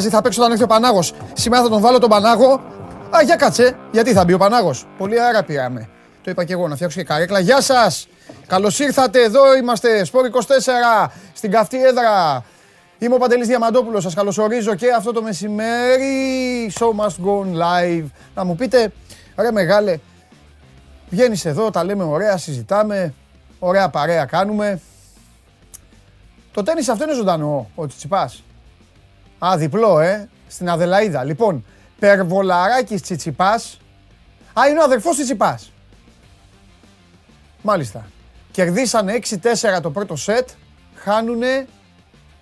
Δεν πειράζει, θα παίξω όταν έρθει ο Πανάγος. Σήμερα θα τον βάλω τον Πανάγο. Α, για κάτσε. Γιατί θα μπει ο Πανάγος. Πολύ άρα πήραμε. Το είπα και εγώ να φτιάξω και καρέκλα. Γεια σας. Καλώς ήρθατε. Εδώ είμαστε. Σπορ 24. Στην καυτή έδρα. Είμαι ο Παντελής Διαμαντόπουλος. Σας καλωσορίζω και αυτό το μεσημέρι. Show must go on live. Να μου πείτε, ρε μεγάλε, βγαίνεις εδώ, τα λέμε ωραία, συζητάμε. Ωραία παρέα κάνουμε. Το τέννις αυτό είναι ζωντανό, ο Τσιτσιπάς. Α, διπλό, ε. Στην Αδελαίδα. Λοιπόν, Περβολαράκης Τσιτσιπάς. Α, είναι ο αδερφός Τσιτσιπάς. Μάλιστα. Κερδίσανε 6-4 το πρώτο σετ. Χάνουνε.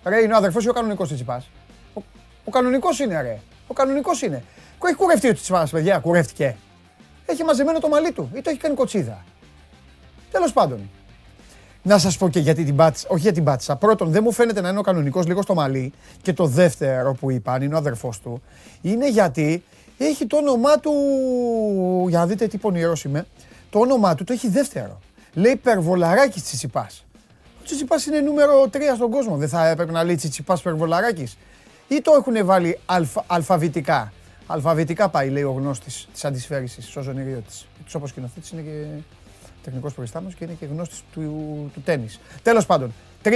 Ρε, είναι ο αδερφός ή ο κανονικός Τσιτσιπάς. Ο, ο κανονικός είναι, ρε. Ο κανονικός είναι. Έχει κουρευτεί ο Τσιτσιπάς, παιδιά. Κουρεύτηκε. Έχει μαζεμένο το μαλλί του ή το έχει κάνει κοτσίδα. Τέλος πάντων. Να σας πω και γιατί την πάτησα. Όχι για την πάτησα. Πρώτον, δεν μου φαίνεται να είναι ο κανονικός λίγο στο μαλλί. Και το δεύτερο που είπαν, είναι ο αδερφός του, είναι γιατί έχει το όνομά του. Για να δείτε τι πονηρός είμαι. Το όνομά του το έχει δεύτερο. Λέει Περβολαράκης Τσιτσιπάς. Ο Τσιτσιπάς είναι νούμερο 3 στον κόσμο. Δεν θα έπρεπε να λέει Τσιτσιπάς Περβολαράκης. Ή το έχουν βάλει αλφα, αλφαβητικά. Αλφαβητικά πάει, λέει ο γνώστης της αντισφαίρησης, ο Ζωνηριώτη. Τους όπως σκηνοθέτης είναι και τεχνικός προϊστάμενος και είναι και γνώστης του, του τέννη. Τέλος πάντων, 3-0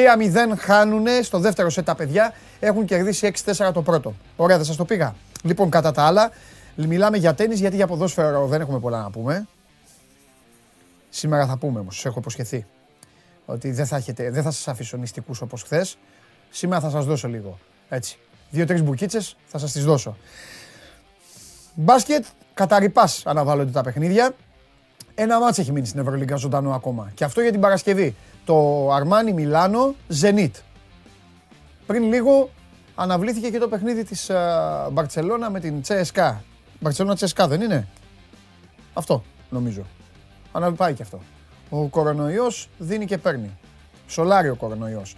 χάνουν στο δεύτερο σετ τα παιδιά. Έχουν κερδίσει 6-4 το πρώτο. Ωραία, δεν σας το πήγα. Λοιπόν, κατά τα άλλα, μιλάμε για τέννη γιατί για ποδόσφαιρο δεν έχουμε πολλά να πούμε. Σήμερα θα πούμε όμως, έχω υποσχεθεί. Ότι δεν θα, έχετε, δεν θα σας αφήσω νηστικούς όπως χθες. Σήμερα θα σας δώσω λίγο. Έτσι. Δύο-τρεις μπουκίτσες θα σας τις δώσω. Μπάσκετ, καταρρυπάς αναβάλλονται τα παιχνίδια. Ένα μάτς έχει μείνει στην Ευρωλίγκα ζωντανό ακόμα. Και αυτό για την Παρασκευή. Το Αρμάνι Μιλάνο Ζενίτ. Πριν λίγο αναβλήθηκε και το παιχνίδι της Μπαρτσελώνα με την Τσέσκα. Μπαρτσελώνα Τσέσκα δεν είναι; Αυτό νομίζω. Αναβάει και αυτό. Ο κορονοϊός δίνει και παίρνει. Σολάρει ο κορονοϊός.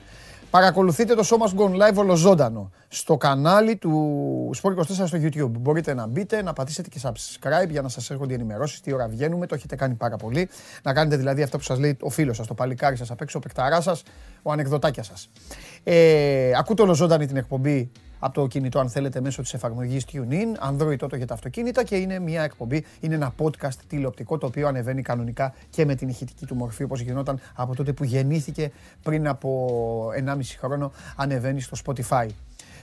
Παρακολουθείτε το Show Must Live ολοζώντανο στο κανάλι του Sport 24 στο YouTube. Μπορείτε να μπείτε, να πατήσετε και subscribe για να σας έρχονται οι ενημερώσεις, τι ώρα βγαίνουμε, το έχετε κάνει πάρα πολύ. Να κάνετε δηλαδή αυτό που σας λέει ο φίλος σας, το παλικάρι σας απ' έξω, ο παικταράς σας, ο ανεκδοτάκια σας. Ε, ακούτε ολοζώντανη την εκπομπή από το κινητό αν θέλετε μέσω της εφαρμογής TuneIn, Android τότε για τα αυτοκίνητα και είναι μια εκπομπή, είναι ένα podcast τηλεοπτικό το οποίο ανεβαίνει κανονικά και με την ηχητική του μορφή όπως γινόταν από τότε που γεννήθηκε πριν από 1,5 χρόνο ανεβαίνει στο Spotify.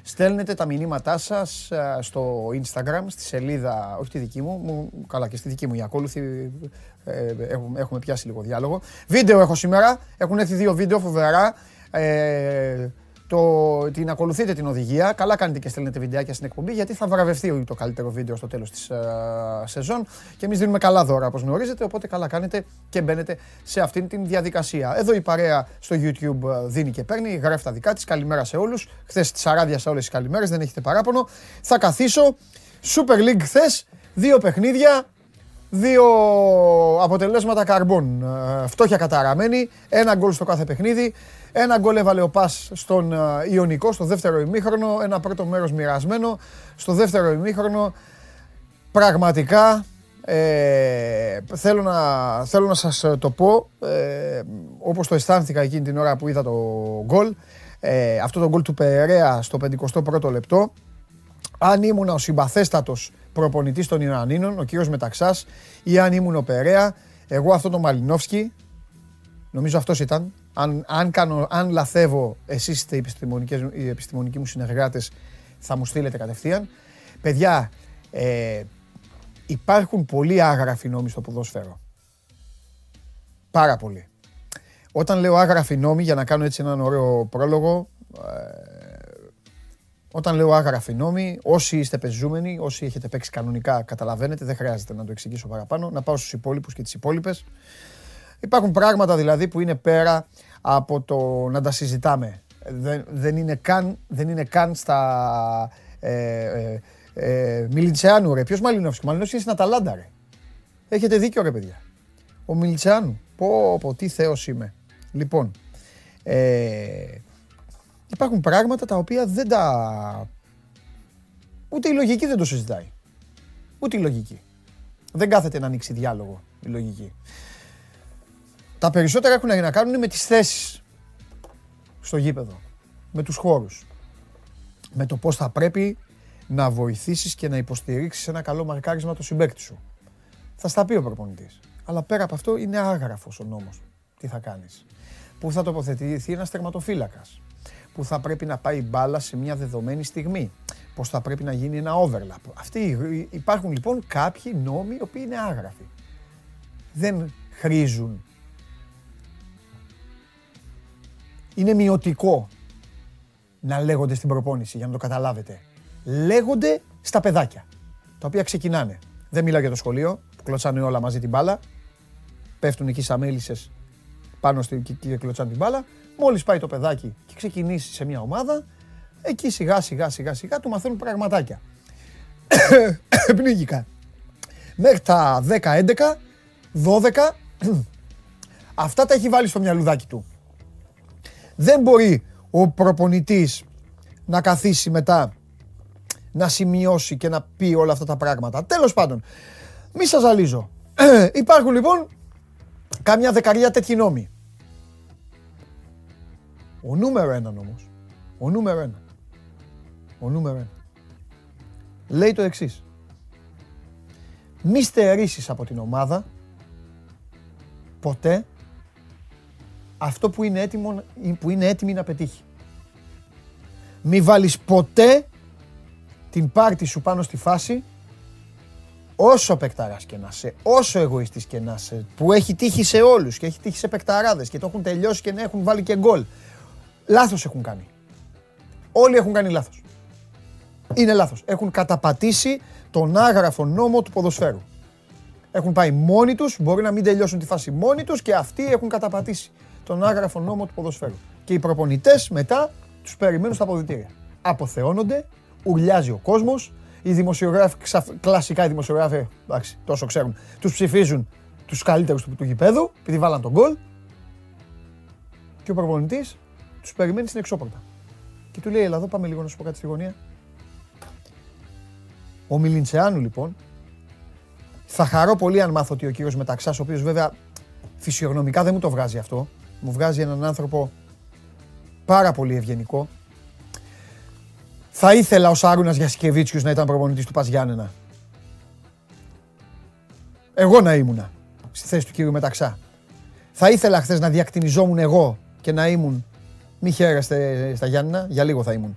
Στέλνετε τα μηνύματά σας στο Instagram, στη σελίδα, όχι τη δική μου, καλά και στη δική μου, η ακόλουθη, ε, έχουμε, έχουμε πιάσει λίγο διάλογο. Βίντεο έχω σήμερα, έχουν έρθει δύο βίντεο φοβερά. Ε, το, την ακολουθείτε την οδηγία. Καλά κάνετε και στέλνετε βιντεάκια στην εκπομπή γιατί θα βραβευτεί το καλύτερο βίντεο στο τέλος της uh, σεζόν και εμείς δίνουμε καλά δώρα όπως γνωρίζετε οπότε καλά κάνετε και μπαίνετε σε αυτήν την διαδικασία. Εδώ η παρέα στο YouTube ε, δίνει και παίρνει, γράφει τα δικά της. Καλημέρα σε όλους. Χθες τις αράδια σε όλες τις καλημέρες, δεν έχετε παράπονο. Θα καθίσω. Super League χθες, δύο παιχνίδια, Δύο αποτελέσματα καρμπών. Ε, φτώχεια καταραμένη, ένα γκολ στο κάθε παιχνίδι. Ένα γκολ έβαλε ο Πας στον ε, Ιωνικό στο δεύτερο ημίχρονο. Ένα πρώτο μέρος μοιρασμένο. Στο δεύτερο ημίχρονο πραγματικά ε, θέλω, να, θέλω να σας το πω ε, όπως το αισθάνθηκα εκείνη την ώρα που είδα το γκολ. Ε, αυτό το γκολ του Περέα στο 51ο λεπτό. Αν ήμουν ο συμπαθέστατος προπονητής των Ιωαννίνων, ο κύριος Μεταξάς, ή αν ήμουν ο Περέα, εγώ αυτό το Μαλινόφσκι, νομίζω αυτός ήταν, αν, αν, κάνω, αν λαθεύω, εσείς είστε οι, οι επιστημονικοί μου συνεργάτες, θα μου στείλετε κατευθείαν. Παιδιά, ε, υπάρχουν πολύ άγραφοι νόμοι στο ποδόσφαιρο. Πάρα πολύ. Όταν λέω άγραφοι νόμοι, για να κάνω έτσι έναν ωραίο πρόλογο, ε, όταν λέω άγραφοι νόμοι, όσοι είστε πεζούμενοι, όσοι έχετε παίξει κανονικά, καταλαβαίνετε, δεν χρειάζεται να το εξηγήσω παραπάνω. Να πάω στους υπόλοιπους και τις υπόλοιπες. Υπάρχουν πράγματα δηλαδή που είναι πέρα από το να τα συζητάμε. Δεν, δεν, είναι, καν, δεν είναι καν στα. Ε, ε, ε, Μιλιτσεάνου, ρε. Ποιος Μαλινόφσκι; Μαλινόφσκι είναι στην Αταλάντα, ρε. Έχετε δίκιο, ρε παιδιά. Ο Μιλιτσεάνου. Πω, πω, τι θεός είμαι. Λοιπόν, ε, υπάρχουν πράγματα τα οποία δεν τα... Ούτε η λογική δεν το συζητάει. Ούτε η λογική. Δεν κάθεται να ανοίξει διάλογο η λογική. Τα περισσότερα έχουν να κάνουν με τις θέσεις στο γήπεδο. Με τους χώρους. με το πώς θα πρέπει να βοηθήσεις και να υποστηρίξεις ένα καλό μαρκάρισμα του συμπέκτη σου. Θα στα πει ο προπονητής. Αλλά πέρα από αυτό είναι άγραφος ο νόμος. Τι θα κάνεις. Πού θα τοποθετηθεί ένας τερματοφύλακας. Πού θα πρέπει να πάει μπάλα σε μια δεδομένη στιγμή. Πώς θα πρέπει να γίνει ένα overlap. Αυτοί, υπάρχουν λοιπόν κάποιοι νόμοι οι οποίοι είναι άγραφοι. Δεν χρήζουν. Είναι μειωτικό να λέγονται στην προπόνηση, για να το καταλάβετε. Λέγονται στα παιδάκια, τα οποία ξεκινάνε. Δεν μιλάω για το σχολείο, που κλωτσάνε όλα μαζί την μπάλα. Πέφτουν εκεί σαν μέλισσες πάνω στην και, και κλωτσάνε την μπάλα. Μόλις πάει το παιδάκι και ξεκινήσει σε μια ομάδα, εκεί σιγά σιγά σιγά σιγά του μαθαίνουν πραγματάκια. Πνίγηκα. Μέχρι τα 10, 11, 12, αυτά τα έχει βάλει στο μυαλουδάκι του. Δεν μπορεί ο προπονητής να καθίσει μετά να σημειώσει και να πει όλα αυτά τα πράγματα. Τέλος πάντων, μη σας ζαλίζω. Υπάρχουν λοιπόν κάμια δεκαριά τέτοιοι νόμοι. Ο νούμερο ένα όμως, ο νούμερο ένα, ο νούμερο ένα, λέει το εξής. Μη στερήσεις από την ομάδα ποτέ αυτό που είναι, έτοιμο, που είναι έτοιμη να πετύχει. Μη βάλεις ποτέ την πάρτη σου πάνω στη φάση όσο παικταράς και να σε, όσο εγωιστής και να σε, που έχει τύχει σε όλους και έχει τύχει σε παικταράδες και το έχουν τελειώσει και να έχουν βάλει και γκολ. Λάθος έχουν κάνει. Όλοι έχουν κάνει λάθος. Είναι λάθος. Έχουν καταπατήσει τον άγραφο νόμο του ποδοσφαίρου. Έχουν πάει μόνοι τους, μπορεί να μην τελειώσουν τη φάση μόνοι τους και αυτοί έχουν καταπατήσει τον άγραφο νόμο του ποδοσφαίρου. Και οι προπονητές μετά τους περιμένουν στα αποδητήρια. Αποθεώνονται, ουρλιάζει ο κόσμος, οι δημοσιογράφοι, κλασικά οι δημοσιογράφοι, εντάξει, τόσο ξέρουν, τους ψηφίζουν τους καλύτερους του, του γηπέδου, επειδή βάλαν τον γκολ και ο προπονητής τους περιμένει στην εξώπορτα. Και του λέει, έλα εδώ πάμε λίγο να σου πω κάτι στη γωνία. Ο Μιλιντσεάνου λοιπόν, θα χαρώ πολύ αν μάθω ότι ο κύριος Μεταξάς, ο οποίος βέβαια φυσιογνωμικά δεν μου το βγάζει αυτό, μου βγάζει έναν άνθρωπο πάρα πολύ ευγενικό. Θα ήθελα ο Σάρουνας Γιασκεβίτσιους να ήταν προπονητής του Παζιάννενα. Εγώ να ήμουνα στη θέση του κύριου Μεταξά. Θα ήθελα χθες να διακτηνιζόμουν εγώ και να ήμουν. Μη χαίρεστε στα Γιάννενα, για λίγο θα ήμουν.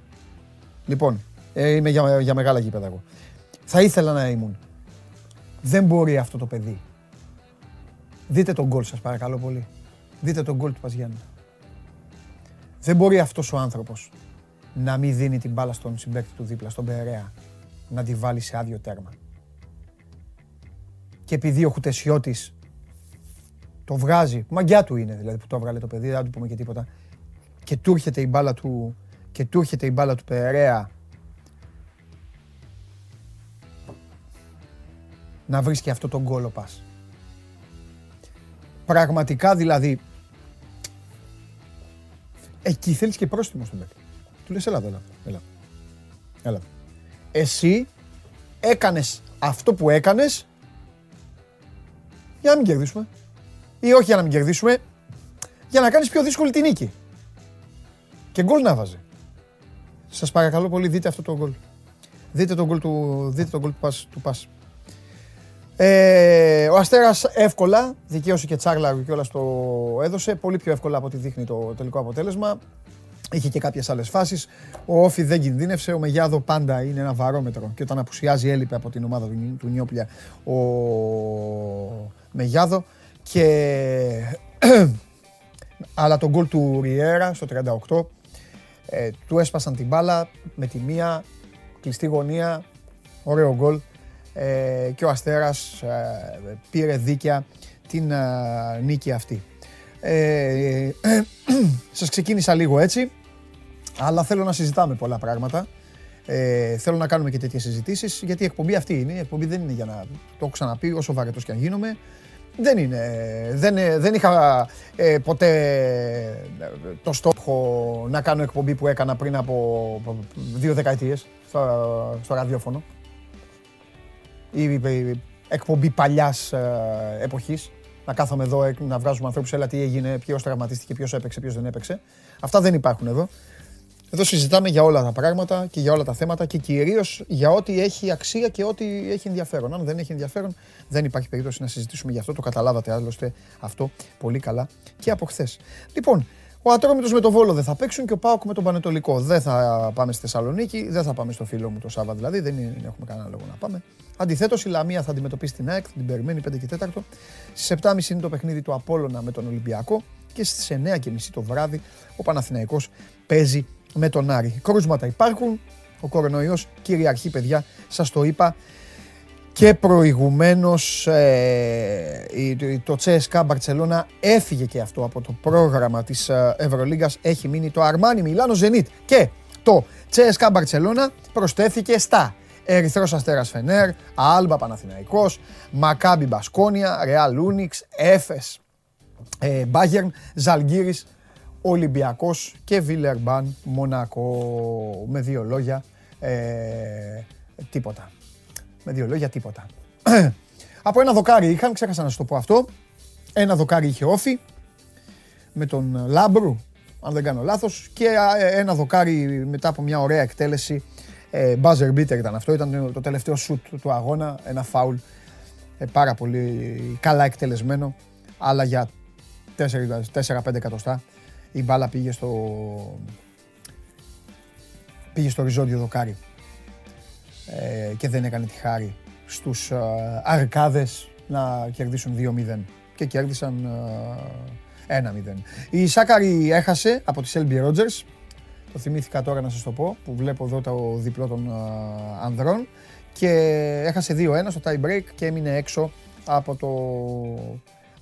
Λοιπόν, ε, είμαι για, για μεγάλα γήπεδα εγώ. Θα ήθελα να ήμουν. Δεν μπορεί αυτό το παιδί. Δείτε τον γκολ σας παρακαλώ πολύ. Δείτε τον γκολ του Παζιάννη. Δεν μπορεί αυτός ο άνθρωπος να μην δίνει την μπάλα στον συμπέκτη του δίπλα, στον Περέα, να τη βάλει σε άδειο τέρμα. Και επειδή ο Χουτεσιώτης το βγάζει, μαγκιά του είναι δηλαδή που το έβγαλε το παιδί, δεν του πούμε και τίποτα, και του έρχεται η μπάλα του, και του έρχεται η μπάλα του Περέα να βρίσκει αυτό τον γκολ πας. Πραγματικά δηλαδή Εκεί θέλεις και πρόστιμο στον παίκτη. Του λες, έλα εδώ, έλα. έλα. Εσύ έκανες αυτό που έκανες για να μην κερδίσουμε. Ή όχι για να μην κερδίσουμε, για να κάνεις πιο δύσκολη την νίκη. Και γκολ να βάζει. Σας παρακαλώ πολύ δείτε αυτό το γκολ. Δείτε το γκολ του, δείτε το γκολ του, πας, του πας. Ε, ο Αστέρας εύκολα, δικαίωσε και Τσάρλα και όλα το έδωσε, πολύ πιο εύκολα από ό,τι δείχνει το τελικό αποτέλεσμα. Είχε και κάποιες άλλες φάσεις. Ο Όφη δεν κινδύνευσε. Ο Μεγιάδο πάντα είναι ένα βαρόμετρο. Και όταν απουσιάζει, έλειπε από την ομάδα του, του Νιόπλια ο Μεγιάδο. Και... Αλλά τον γκολ του Ριέρα στο 38 ε, του έσπασαν την μπάλα με τη μία κλειστή γωνία. Ωραίο γκολ. Ε, και ο Αστέρας ε, πήρε δίκαια την ε, νίκη αυτή. Ε, σας ξεκίνησα λίγο έτσι, αλλά θέλω να συζητάμε πολλά πράγματα. Ε, θέλω να κάνουμε και τέτοιες συζητήσεις, γιατί η εκπομπή αυτή είναι. Η εκπομπή δεν είναι για να το έχω ξαναπεί, όσο βαρετός και αν γίνομαι. Δεν είναι. Δεν, δεν είχα ποτέ το στόχο να κάνω εκπομπή που έκανα πριν από δύο δεκαετίες στο, στο ραδιόφωνο η εκπομπή παλιάς ε, εποχής. Να κάθομαι εδώ να βγάζουμε ανθρώπους, έλα τι έγινε, ποιος τραυματίστηκε, ποιος έπαιξε, ποιος δεν έπαιξε. Αυτά δεν υπάρχουν εδώ. Εδώ συζητάμε για όλα τα πράγματα και για όλα τα θέματα και κυρίως για ό,τι έχει αξία και ό,τι έχει ενδιαφέρον. Αν δεν έχει ενδιαφέρον, δεν υπάρχει περίπτωση να συζητήσουμε γι' αυτό. Το καταλάβατε άλλωστε αυτό πολύ καλά και από χθες. Λοιπόν, ο Ατρόμητος με το Βόλο δεν θα παίξουν και ο Πάοκ με τον Πανετολικό. Δεν θα πάμε στη Θεσσαλονίκη, δεν θα πάμε στο φίλο μου το Σάββα δηλαδή, δεν έχουμε κανένα λόγο να πάμε. Αντιθέτως, η Λαμία θα αντιμετωπίσει την ΑΕΚ, την περιμένει 5 και 4. Στις 7.30 είναι το παιχνίδι του Απόλωνα με τον Ολυμπιακό και στις 9.30 το βράδυ ο Παναθηναϊκός παίζει με τον Άρη. Κρούσματα υπάρχουν, ο κορονοϊός κυριαρχεί παιδιά, σας το είπα. Και προηγουμένως ε, το CSKA Μπαρτσελώνα έφυγε και αυτό από το πρόγραμμα της ε, Ευρωλίγκας, έχει μείνει το Αρμάνι Μιλάνο Ζενίτ. Και το CSKA Μπαρτσελώνα προστέθηκε στα Ερυθρός Αστέρας Φενέρ, Άλμπα Παναθηναϊκός, Μακάμπι Μπασκόνια, Ρεάλ Λούνιξ, Έφες, Μπάγερν, Ζαλγκύρης, Ολυμπιακός και Βιλερμπάν Μονακό. Με δύο λόγια, ε, τίποτα. Με δύο λόγια, τίποτα. Από ένα δοκάρι είχαν, ξέχασα να σου το πω αυτό. Ένα δοκάρι είχε όφη με τον Λάμπρου, αν δεν κάνω λάθος, και ένα δοκάρι μετά από μια ωραία εκτέλεση. Ε, buzzer beater ήταν αυτό, ήταν το τελευταίο σουτ του αγώνα, ένα φάουλ ε, πάρα πολύ καλά εκτελεσμένο, αλλά για 4-5 εκατοστά η μπάλα πήγε στο, πήγε στο ριζόντιο δοκάρι. Ε, και δεν έκανε τη χάρη στους ε, αρκάδες να κερδίσουν 2-0 και κέρδισαν ε, 1-0. Η Σάκαρη έχασε από τη Selby Rogers, το θυμήθηκα τώρα να σας το πω, που βλέπω εδώ το διπλό των ε, ανδρών. Και έχασε 2-1 στο tie break και έμεινε έξω από το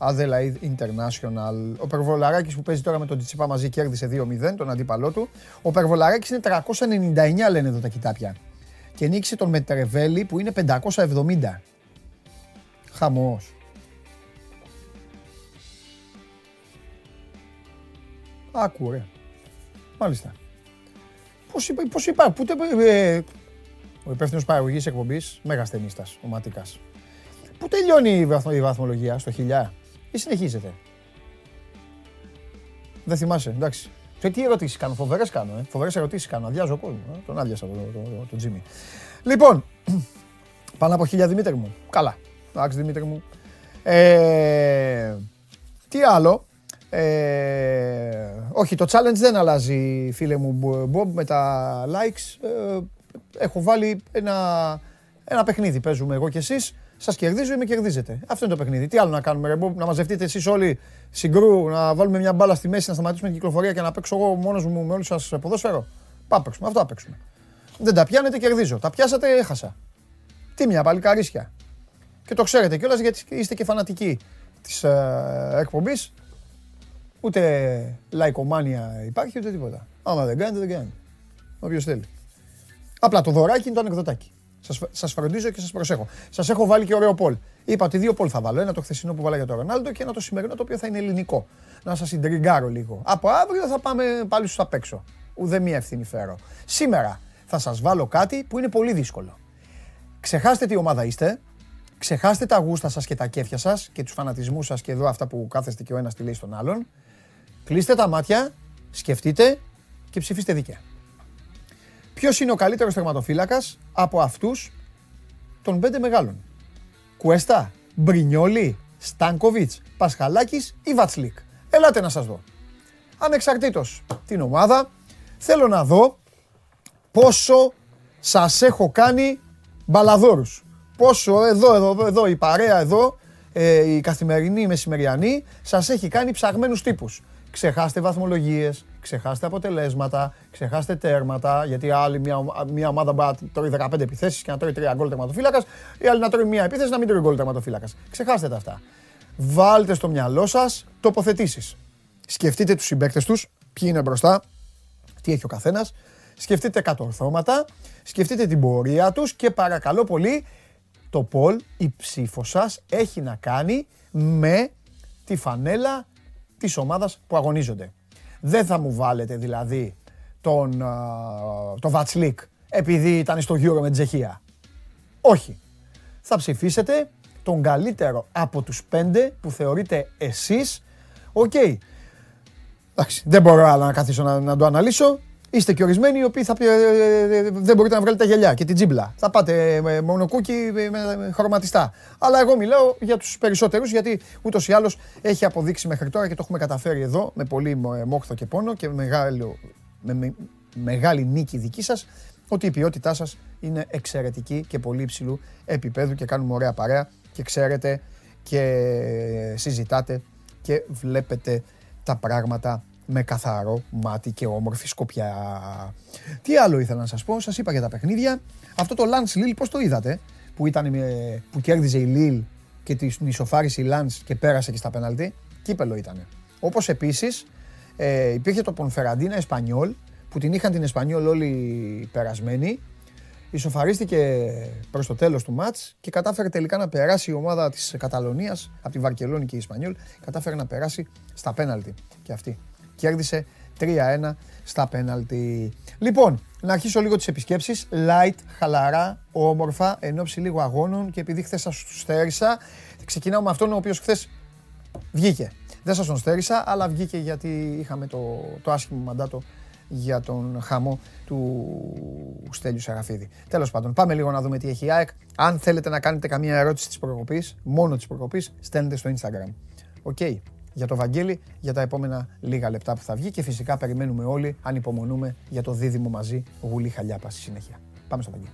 Adelaide International. Ο Περβολαράκης που παίζει τώρα με τον Τσιπά μαζί κέρδισε 2-0 τον αντίπαλό του. Ο Περβολαράκης είναι 399 λένε εδώ τα κοιτάπια. Και νίκησε τον Μετρεβέλη που είναι 570. Χαμός. Άκου, ρε. Μάλιστα. Πώς, είπα, πώς είπα, πού ε, ο υπεύθυνος παραγωγής εκπομπής, μέγας ταινίστας, ο Ματικά. Πού τελειώνει η, η βαθμολογία, στο χιλιά; Ή συνεχίζετε. Δεν θυμάσαι, εντάξει. Και τι ερωτήσεις κάνω, φοβερές κάνω. Ε. Φοβερές ερωτήσεις κάνω. Αδειάζω κόσμο. Ε. Τον άδειασα τον το, το, το, Τζίμι. Λοιπόν, πάνω από χίλια Δημήτρη μου. Καλά. Εντάξει, Δημήτρη μου. Ε, τι άλλο; Ε, όχι, το challenge δεν αλλάζει, φίλε μου Bob, με τα likes. Ε, έχω βάλει ένα, ένα παιχνίδι. Παίζουμε εγώ και εσείς Σας κερδίζω ή με κερδίζετε. Αυτό είναι το παιχνίδι. Τι άλλο να κάνουμε, ρε, να μαζευτείτε εσείς όλοι συγκρού, να βάλουμε μια μπάλα στη μέση, να σταματήσουμε την κυκλοφορία και να παίξω εγώ μόνος μου με όλους σας ποδόσφαιρο; Πάμε παίξουμε. Αυτό παίξουμε. Δεν τα πιάνετε, κερδίζω. Τα πιάσατε, έχασα. Τι μια παλικαρίσια. Και το ξέρετε κιόλας γιατί είστε και φανατικοί της ε, εκπομπής. Ούτε λαϊκομάνια υπάρχει ούτε τίποτα. Άμα δεν κάνετε, δεν κάνετε. Όποιος θέλει. Απλά το δωράκι είναι το ανεκδοτάκι. Σας φροντίζω και σας προσέχω. Σας έχω βάλει και ωραίο πολ. Είπα ότι δύο πολ θα βάλω. Ένα το χθεσινό που βάλα για τον Ρονάλντο και ένα το σημερινό το οποίο θα είναι ελληνικό. Να σας συντριγκάρω λίγο. Από αύριο θα πάμε πάλι στου απ' έξω. Ουδέ μία ευθύνη φέρω. Σήμερα θα σας βάλω κάτι που είναι πολύ δύσκολο. Ξεχάστε τι ομάδα είστε. Ξεχάστε τα γούστα σας και τα κέφια σας και τους φανατισμούς σας και εδώ αυτά που κάθεστε και ο ένας τη λέει στον άλλον. Κλείστε τα μάτια, σκεφτείτε και ψηφίστε δίκαια. Ποιος είναι ο καλύτερος τερματοφύλακα από αυτούς των πέντε μεγάλων; Κουέστα, Μπρινιόλι, Στάνκοβιτς, Πασχαλάκης ή Βατσλίκ; Ελάτε να σας δω. Ανεξαρτήτως την ομάδα, θέλω να δω πόσο σας έχω κάνει μπαλαδόρους. Πόσο εδώ, εδώ, εδώ, η παρέα εδώ, ε, η καθημερινή, η μεσημεριανή, σας έχει κάνει ψαγμένους τύπους. Ξεχάστε βαθμολογίες, ξεχάστε αποτελέσματα, ξεχάστε τέρματα. Γιατί άλλη μια, μια ομάδα μπορεί να τρώει 15 επιθέσεις και να τρώει 3 γκολ τερματοφύλακας, η άλλη να τρώει μια επίθεση να μην τρώει γκολ τερματοφύλακας. Ξεχάστε τα αυτά. Βάλτε στο μυαλό σας τοποθετήσεις. Σκεφτείτε τους συμπαίκτες τους, ποιοι είναι μπροστά, τι έχει ο καθένας. Σκεφτείτε κατορθώματα, σκεφτείτε την πορεία τους και παρακαλώ πολύ, το Πολ, η ψήφος σας έχει να κάνει με τη φανέλα της ομάδας που αγωνίζονται. Δεν θα μου βάλετε δηλαδή τον, το Βατσλίκ επειδή ήταν στο Euro με Τσεχία. Όχι. Θα ψηφίσετε τον καλύτερο από τους πέντε που θεωρείτε εσείς. Ok. Okay. Εντάξει, δεν μπορώ άλλα να καθίσω να, να το αναλύσω. Είστε και ορισμένοι οι οποίοι θα, ε, ε, ε, δεν μπορείτε να βγάλετε τα γυαλιά και την τζίμπλα. Θα πάτε με μονοκούκι με χρωματιστά. Αλλά εγώ μιλάω για τους περισσότερους γιατί ούτως ή άλλως έχει αποδείξει μέχρι τώρα και το έχουμε καταφέρει εδώ με πολύ μόχθο και πόνο και μεγάλο, με, μεγάλη νίκη δική σας ότι η ποιότητά σας είναι εξαιρετική και πολύ υψηλού επίπεδου και κάνουμε ωραία παρέα και ξέρετε και συζητάτε και βλέπετε τα πράγματα με καθαρό μάτι και όμορφη σκοπιά. Τι άλλο ήθελα να σας πω, σας είπα για τα παιχνίδια. Αυτό το Lance Lille πώς το είδατε, που, ήταν, που κέρδιζε η Lille και την ισοφάρισε η Lance και πέρασε και στα πέναλτι. Κύπελο ήταν. Όπως επίσης ε, υπήρχε το Πονφεραντίνα Εσπανιόλ, που την είχαν την Εσπανιόλ όλοι περασμένοι. Ισοφαρίστηκε προς το τέλος του μάτς και κατάφερε τελικά να περάσει η ομάδα της Καταλωνίας από τη Βαρκελόνη και η Ισπανιόλ. Κατάφερε να περάσει στα πέναλτι και αυτή κέρδισε 3-1 στα πέναλτι. Λοιπόν, να αρχίσω λίγο τις επισκέψεις. Light, χαλαρά, όμορφα, εν ώψη λίγο αγώνων και επειδή χθες σας τους στέρισα, ξεκινάω με αυτόν ο οποίος χθες βγήκε. Δεν σας τον στέρησα, αλλά βγήκε γιατί είχαμε το, το άσχημο μαντάτο για τον χαμό του Στέλιου Σεραφείδη. Τέλος πάντων, πάμε λίγο να δούμε τι έχει η ΑΕΚ. Αν θέλετε να κάνετε καμία ερώτηση της προκοπής, μόνο της προκοπής, στέλνετε στο Instagram. OK για το Βαγγέλη για τα επόμενα λίγα λεπτά που θα βγει και φυσικά περιμένουμε όλοι, ανυπομονούμε για το δίδυμο μαζί Γουλή Χαλιάπα στη συνέχεια. Πάμε στο Βαγγέλη.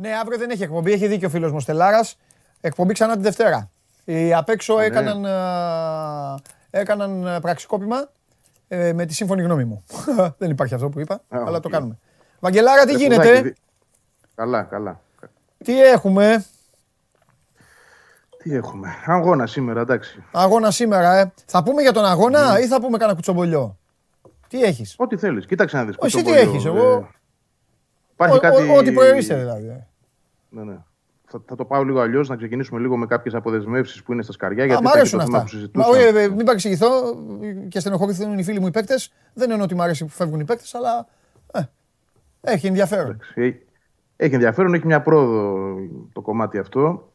Ναι, αύριο δεν έχει εκπομπή. Έχει δίκιο ο φίλος μου Στελάρας. Εκπομπή ξανά τη Δευτέρα. Οι απ' έξω ναι. έκαναν, έκαναν πραξικόπημα ε, με τη σύμφωνη γνώμη μου. Δεν υπάρχει αυτό που είπα, αλλά το κάνουμε. Βαγγελάρα, τι γίνεται; Καλά, καλά. Τι έχουμε; Τι έχουμε; Αγώνα σήμερα, εντάξει. Αγώνα σήμερα, ε. Θα πούμε για τον αγώνα ναι. ή θα πούμε κανένα κουτσομπολιό; Τι έχεις; Ό,τι θέλεις. Κοίταξε να δεις. Όχι, τι έχεις. Εγώ... Ε, υπάρχει κάτι... Ό,τι προερίσαι δηλαδή. Ε. Ναι, ναι θα, θα το πάω λίγο αλλιώς, να ξεκινήσουμε λίγο με κάποιες αποδεσμεύσεις που είναι στα σκαριά. Γιατί μ' αρέσουν αυτά. Μα, όχι, ε, μην παρεξηγηθώ και στενοχωρηθούν οι φίλοι μου οι παίκτες. Δεν εννοώ ότι μου αρέσει που φεύγουν οι παίκτες, αλλά ε, έχει ενδιαφέρον. Έχει ενδιαφέρον, έχει μια πρόοδο το κομμάτι αυτό.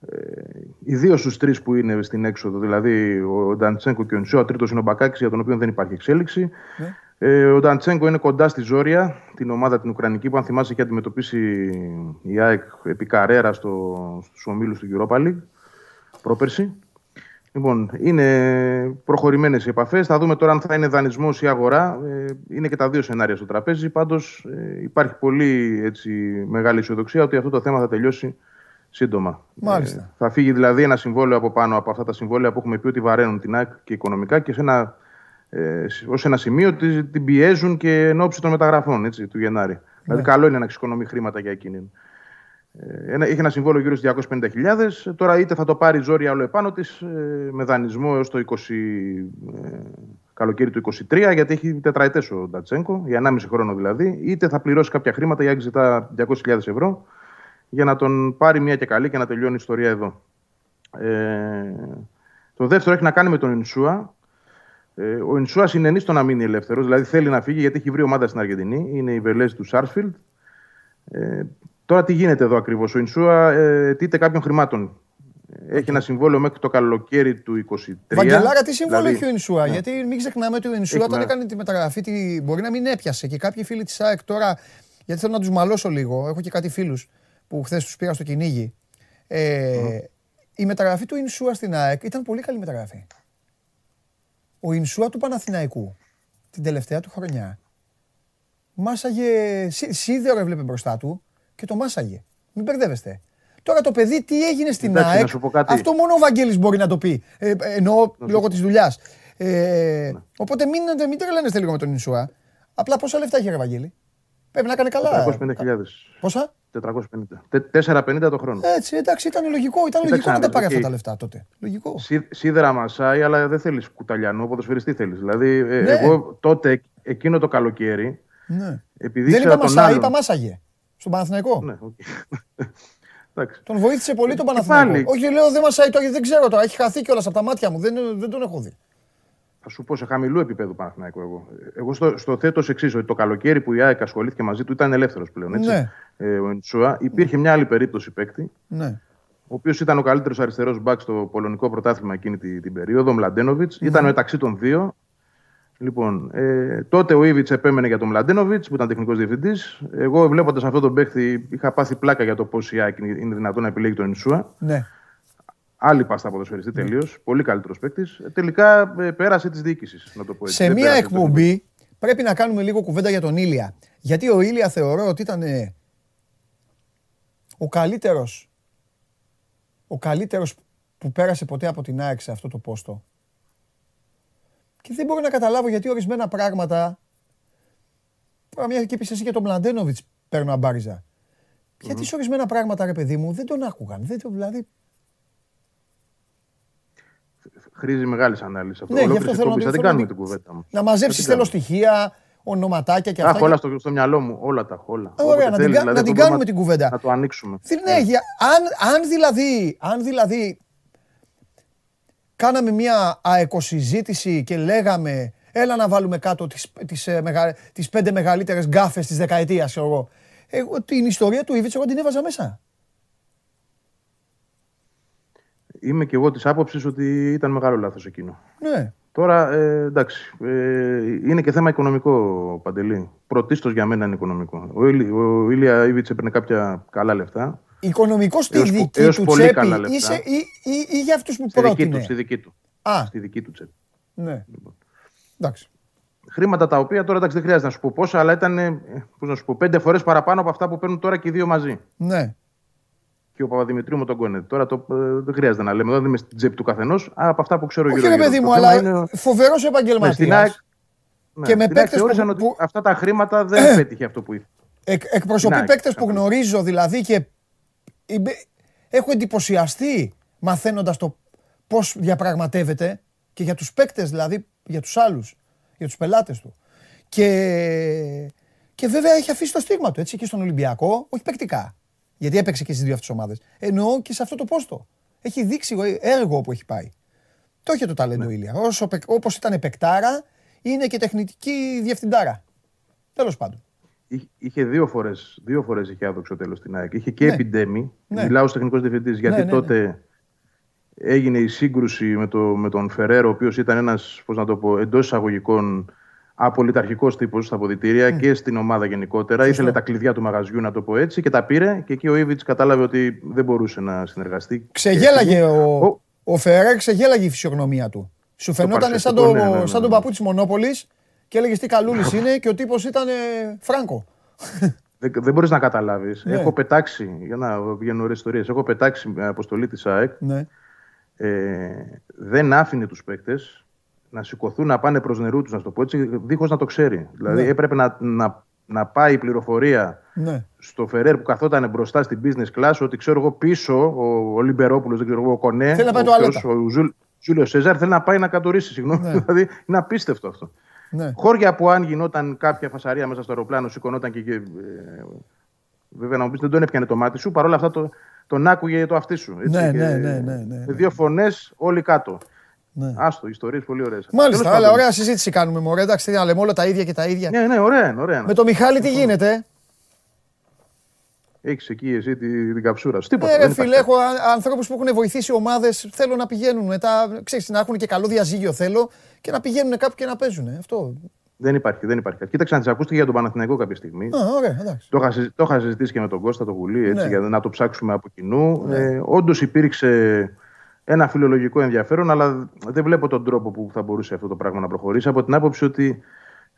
Ε, Ιδίω στους τρεις που είναι στην έξοδο, δηλαδή ο Νταντσέγκο και ο Νσιό, ο τρίτος είναι ο Μπακάκης για τον οποίο δεν υπάρχει εξέλιξη. Ναι. Ε, ο Νταντσέγκο είναι κοντά στη Ζόρια, την ομάδα την Ουκρανική που αν θυμάσαι έχει αντιμετωπίσει η ΑΕΚ επί Καρέρα στο, στους ομίλους του Europa League πρόπερση. Λοιπόν, είναι προχωρημένες οι επαφές. Θα δούμε τώρα αν θα είναι δανεισμός ή αγορά. Ε, είναι και τα δύο σενάρια στο τραπέζι. Πάντως ε, υπάρχει πολύ έτσι, μεγάλη αισιοδοξία ότι αυτό το θέμα θα τελειώσει σύντομα. Μάλιστα. Ε, θα φύγει δηλαδή ένα συμβόλαιο από πάνω από αυτά τα συμβόλαια που έχουμε πει ότι βαραίνουν την ΑΕΚ και οικονομικά και σε ένα ε, ως ένα σημείο ότι την πιέζουν και εν ώψη των μεταγραφών έτσι, του Γενάρη. Ναι. Δηλαδή καλό είναι να εξοικονομεί χρήματα για εκείνη. Ε, ένα, είχε ένα συμβόλαιο γύρω στις 250.000. Τώρα είτε θα το πάρει ζόρι άλλο επάνω της ε, με δανεισμό έως το 20, ε, καλοκαίρι του 23, γιατί έχει τετραετές ο Ντατσέγκο, για 1,5 χρόνο δηλαδή, είτε θα πληρώσει κάποια χρήματα, για ζητά 200.000 ευρώ, για να τον πάρει μια και καλή και να τελειώνει η ιστορία εδώ. Ε, το δεύτερο έχει να κάνει με τον Ινσούα, ε, ο Ινσούα συνενεί στο να μείνει ελεύθερος, δηλαδή θέλει να φύγει γιατί έχει βρει ομάδα στην Αργεντινή. Είναι η Βελέζη του Σάρσφιλντ. Ε, τώρα τι γίνεται εδώ ακριβώς; Ο Ινσούα ε, τίτε κάποιων χρημάτων. Έχει ένα συμβόλαιο μέχρι το καλοκαίρι του 23. Βαγγελάρα, τι συμβόλαιο δηλαδή, έχει ο Ινσούα. Ναι. Γιατί μην ξεχνάμε ότι ο Ινσούα όταν έκανε τη μεταγραφή τη, μπορεί να μην έπιασε. Και κάποιοι φίλοι της ΑΕΚ τώρα, γιατί θέλω να τους μαλώσω λίγο, έχω και κάτι φίλους που χθες τους πήγα στο κυνήγι. Ε, Η μεταγραφή του Ινσούα στην ΑΕΚ ήταν πολύ καλή μεταγραφή ο Ινσούα του Παναθηναϊκού την τελευταία του χρονιά μάσαγε, σίδερο έβλεπε μπροστά του και το μάσαγε. Μην μπερδεύεστε. Τώρα το παιδί τι έγινε στην Εντάξει, ΑΕΚ, αυτό μόνο ο Βαγγέλης μπορεί να το πει. Ε, εννοώ λόγω της δουλειάς. Ε, ναι. Οπότε μην, μην τρελαίνεστε λίγο με τον Ινσούα. Απλά πόσα λεφτά είχε ο Βαγγέλη; Πρέπει να κάνει καλά. 450.000. Πόσα; 450. 450 το χρόνο. Έτσι, εντάξει, ήταν λογικό. Ήταν λογικό να τα πάρει αυτά τα λεφτά τότε. Λογικό. σίδερα μασάει, αλλά δεν θέλεις κουταλιανό, ποδοσφαιριστή θέλεις. Δηλαδή, ε, ναι. εγώ τότε, εκείνο το καλοκαίρι. Ναι. Επειδή δεν είπα μασάει, είπα μάσαγε. Στον Παναθηναϊκό. Ναι, okay. τον βοήθησε πολύ τον Παναθηναϊκό. Όχι, λέω δεν μασάει τώρα, δεν ξέρω τώρα. Έχει χαθεί κιόλας από τα μάτια μου. Δεν, δεν τον έχω δει. Θα σου πω σε χαμηλού επίπεδου Παναθηναϊκό εγώ. Εγώ στο, στο θέτω εξής, ότι το καλοκαίρι που η ΑΕΚ ασχολήθηκε μαζί του ήταν ελεύθερος πλέον. Έτσι. Ναι. Ε, ο Εντσούα. Υπήρχε μια άλλη περίπτωση παίκτη, Ναι. ο οποίος ήταν ο καλύτερος αριστερός μπακ στο πολωνικό πρωτάθλημα εκείνη την, την περίοδο, ο Μλαντένοβιτς. Ήταν μεταξύ των δύο. Λοιπόν, ε, τότε ο Ήβιτ επέμενε για τον Μλαντένοβιτς που ήταν τεχνικός διευθυντής. Εγώ βλέποντας αυτόν τον παίκτη είχα πάθει πλάκα για το πώς η ΑΕΚ είναι είναι δυνατόν να επιλέγει τον Εντσούα. ναι. Άλλη πάστα ποδοσφαιριστή τελείως. Πολύ καλύτερος παίκτης. Τελικά ε, πέρασε της διοίκησης, να το πω έτσι. Σε Δεν μία πέρασε το εκπομπή πρέπει να κάνουμε λίγο κουβέντα για τον Ήλια. Γιατί ο Ήλια θεωρώ ότι ήταν ε, ο καλύτερος ο καλύτερος που πέρασε ποτέ από την ΑΕΚ σε αυτό το πόστο. Και δεν μπορώ να καταλάβω γιατί ορισμένα πράγματα Τώρα μια και είπες εσύ για τον Μλαντένοβιτς παίρνω αμπάριζα. Γιατί σε ορισμένα πράγματα ρε παιδί μου δεν τον άκουγαν. Δεν το, δηλαδή, Χρήζει μεγάλης ανάλυσης αυτό. Ναι, γι' Ολόκληρη αυτό θέλω να εκπομπή. το- Θα θέλω την κάνουμε να- την κουβέντα μου. να μαζέψεις Θα την θέλω στοιχεία, ονοματάκια και Αχ, αυτά. όλα στο, στο μυαλό μου. Όλα τα έχω. Όλα. Ε, ωραία, Όποτε να την θέλεις, κα- δηλαδή, να την αυτό κάνουμε μπορούμε την κουβέντα. Να το ανοίξουμε. Δεν- Ναι, για, αν, αν, δηλαδή, αν δηλαδή κάναμε μια αεκοσυζήτηση και λέγαμε έλα να βάλουμε κάτω τις, τις, ε, μεγα, τις πέντε μεγαλύτερες γκάφες της δεκαετίας, ξέρω εγώ. Εγώ την ιστορία του Ήβιτς εγώ την έβαζα μέσα. Είμαι και εγώ της άποψης ότι ήταν μεγάλο λάθος εκείνο. Ναι. Τώρα, ε, εντάξει, ε, είναι και θέμα οικονομικό, Παντελή. Πρωτίστως για μένα είναι οικονομικό. Ο, Ήλι, ο Ήλια Ήβιτς έπαιρνε κάποια καλά λεφτά. Οικονομικός στη Έως πο- δική έως του πολύ τσέπη καλά λεφτά. είσαι, ή, ή, ή για αυτούς που Στη δική πρότεινε; του, στη δική του. Α, Στη δική του τσέπη. ναι. Εντάξει. Χρήματα τα οποία τώρα εντάξει, δεν χρειάζεται να σου πω πόσα, αλλά ήταν ε, πώς να σου πω, πέντε φορές παραπάνω από αυτά που παίρνουν τώρα και οι δύο μαζί. Ναι. Και ο Παπαδημητρίου με τον Κόνετ. Τώρα το, ε, δεν χρειάζεται να λέμε, εδώ δεν είμαι στην τσέπη του καθενός, από αυτά που ξέρω Όχι γύρω ρε γύρω. παιδί Το μου, θέμα αλλά είναι- φοβερός Ναι, στην ΑΕΚ, επαγγελματίας. ναι, Και με στην ΑΕΚ παίκτες θεώρησαν που- ότι που- αυτά τα χρήματα δεν πέτυχε αυτό που ήθελε. Εκ, εκπροσωπεί Ναι, παίκτες που ακριβώς. γνωρίζω δηλαδή και είμαι- έχω εντυπωσιαστεί μαθαίνοντας το πώς διαπραγματεύεται και για τους παίκτες δηλαδή, για τους άλλους, για τους πελάτες του. Και, και βέβαια έχει αφήσει το στίγμα του έτσι και στον Ολυμπιακό, όχι παικτικά. Γιατί έπαιξε και στις δύο αυτές ομάδες. Εννοώ και σε αυτό το πόστο. Έχει δείξει έργο που έχει πάει. Το έχει το ταλέντο Ναι. η Ήλια. Όσο, παικ- όπως ήταν παικτάρα, είναι και τεχνητική διευθυντάρα. Τέλος πάντων. Είχε- Είχε δύο φορές δύο φορές είχε άδοξο τέλος στην ΑΕΚ. Είχε και Ναι. επιδέμη. Ναι. Μιλάω ως τεχνικός διευθυντής, γιατί ναι, ναι. τότε έγινε η σύγκρουση με, το, με τον Φεραίρο, ο οποίος ήταν ένας, πώς να το πω, εντός εισαγωγικών απολυταρχικός τύπος στα αποδητήρια και στην ομάδα γενικότερα. Ήθελε τα κλειδιά του μαγαζιού, να το πω έτσι, και τα πήρε. Και εκεί ο Ήβιτ κατάλαβε ότι δεν μπορούσε να συνεργαστεί. Ξεγέλαγε ο, Ο- ο Φερέρ, ξεγέλαγε η φυσιογνωμία του. Σου φαινόταν σαν, το, παρουσιαστικό, ναι, ναι, ναι, σαν τον ναι. παππού της Μονόπολης και έλεγε τι καλούλης είναι και ο τύπος ήταν ε, Φράγκο. Δεν, δεν μπορείς να καταλάβεις. Ναι. Έχω πετάξει, για να βγαίνουν ωραίες ιστορίες, έχω πετάξει με αποστολή της ΑΕΚ. ναι. Ε, δεν άφηνε τους παίκτες να σηκωθούν να πάνε προς νερού τους, να σου το πω έτσι, δίχως να το ξέρει. Δηλαδή Ναι. έπρεπε να, να, να πάει η πληροφορία ναι. στο Φερέρ που καθόταν μπροστά στην business class ότι ξέρω εγώ πίσω ο, ο Λιμπερόπουλος, δεν ξέρω εγώ, ο Κονέ, Θέλει να πάει ο, τουαλέτα. ποιος, ο Ζουλ, Ζούλιο Σέζαρ θέλει να πάει να κατορίσει. Συγγνώμη. Ναι. δηλαδή είναι απίστευτο αυτό. ναι. Χώρια που αν γινόταν κάποια φασαρία μέσα στο αεροπλάνο, σηκωνόταν και. και ε, βέβαια να μου πεις δεν τον έπιανε το μάτι σου, παρόλα αυτά το, τον άκουγε το αυτί σου. Έτσι, Ναι, και ναι, ναι, ναι, ναι, Με δύο φωνές όλοι κάτω. Ναι. Άστο, ιστορίες πολύ ωραίες. Μάλιστα, αλλά ωραία συζήτηση κάνουμε. Μωρέ, εντάξει, τι να λέμε όλα τα ίδια και τα ίδια. Ναι, ναι, ωραία, είναι, ωραία. Με το Μιχάλη τι γίνεται; Έχεις εκεί εσύ τη- την καψούρα σου. Τίποτα. Ε, ρε δεν φίλε, υπάρχει. έχω ανθρώπους που έχουν βοηθήσει ομάδες. Θέλω να πηγαίνουν μετά. Ξέρεις, να έχουν και καλό διαζύγιο θέλω και να πηγαίνουν κάπου και να παίζουν. Αυτό. Δεν υπάρχει, δεν υπάρχει. Κοίταξε να τι ακούστηκε για τον Παναθηναϊκό κάποια στιγμή. Α, ωραία, εντάξει. Το είχα, συζη- το είχα συζητήσει και με τον Κώστα το Γουλή, έτσι, Ναι. για να το ψάξουμε από κοινού. Ε, Όντως υπήρξε ένα φιλολογικό ενδιαφέρον, αλλά δεν βλέπω τον τρόπο που θα μπορούσε αυτό το πράγμα να προχωρήσει. Από την άποψη ότι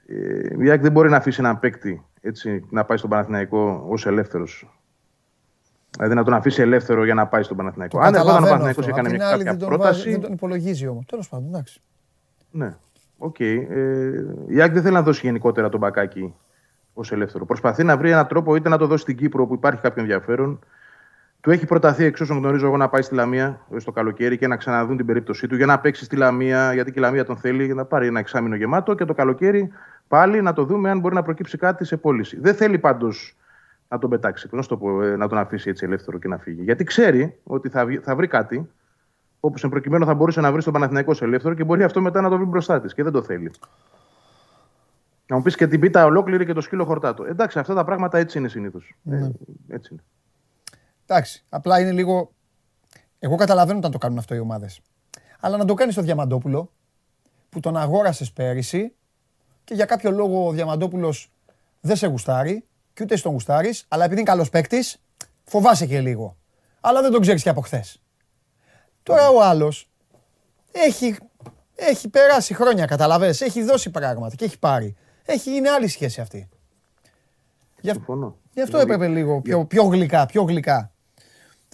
ε, η ΑΕΚ δεν μπορεί να αφήσει έναν παίκτη έτσι, να πάει στον Παναθηναϊκό ως ελεύθερος. Δηλαδή να τον αφήσει ελεύθερο για να πάει στον Παναθηναϊκό. Αν ερχόταν ο Καταλαβαίνω Παναθηναϊκός αυτό. και έκανε Απ' την μια άλλη κάποια δεν τον, βάζει- πρόταση. δεν τον υπολογίζει όμως. Τέλος πάντων, εντάξει. Ναι. Οκ. Ε, η ΑΕΚ δεν θέλει να δώσει γενικότερα τον Μπακάκη ως ελεύθερο. Προσπαθεί να βρει έναν τρόπο είτε να το δώσει στην Κύπρο που υπάρχει κάποιο ενδιαφέρον. Του έχει προταθεί, εξ όσων γνωρίζω εγώ, να πάει στη Λαμία στο καλοκαίρι και να ξαναδούν την περίπτωσή του για να παίξει στη Λαμία, γιατί και η Λαμία τον θέλει, για να πάρει ένα εξάμηνο γεμάτο και το καλοκαίρι πάλι να το δούμε αν μπορεί να προκύψει κάτι σε πώληση. Δεν θέλει πάντως να τον πετάξει, πώς να, σου το πω, ε, να τον αφήσει έτσι ελεύθερο και να φύγει. Γιατί ξέρει ότι θα, βγει- θα βρει κάτι Όπως εν προκειμένου θα μπορούσε να βρει τον Παναθηναϊκό σε ελεύθερο και μπορεί αυτό μετά να το βρει μπροστά της και δεν το θέλει. Να μου πεις και την πίτα ολόκληρη και το σκύλο χορτάτο. Εντάξει, αυτά τα πράγματα έτσι είναι συνήθως. Ε, Ναι. έτσι είναι. Εντάξει, απλά είναι λίγο. Εγώ καταλαβαίνω όταν το κάνουν αυτό οι ομάδες. Αλλά να το κάνεις στο Διαμαντόπουλο που τον αγόρασες πέρυσι και για κάποιο λόγο ο Διαμαντόπουλος δεν σε γουστάρει και ούτε στον γουστάρεις, αλλά επειδή είναι καλός παίκτης, φοβάσαι και λίγο. Αλλά δεν τον ξέρεις και από χθες. Τώρα ο άλλος έχει, έχει περάσει χρόνια, καταλαβες, έχει δώσει πράγματα και έχει πάρει. Έχει, είναι άλλη σχέση αυτή. Γι' αυτό, Συμφωνώ. γι' αυτό έπρεπε λίγο πιο, πιο γλυκά, πιο γλυκά.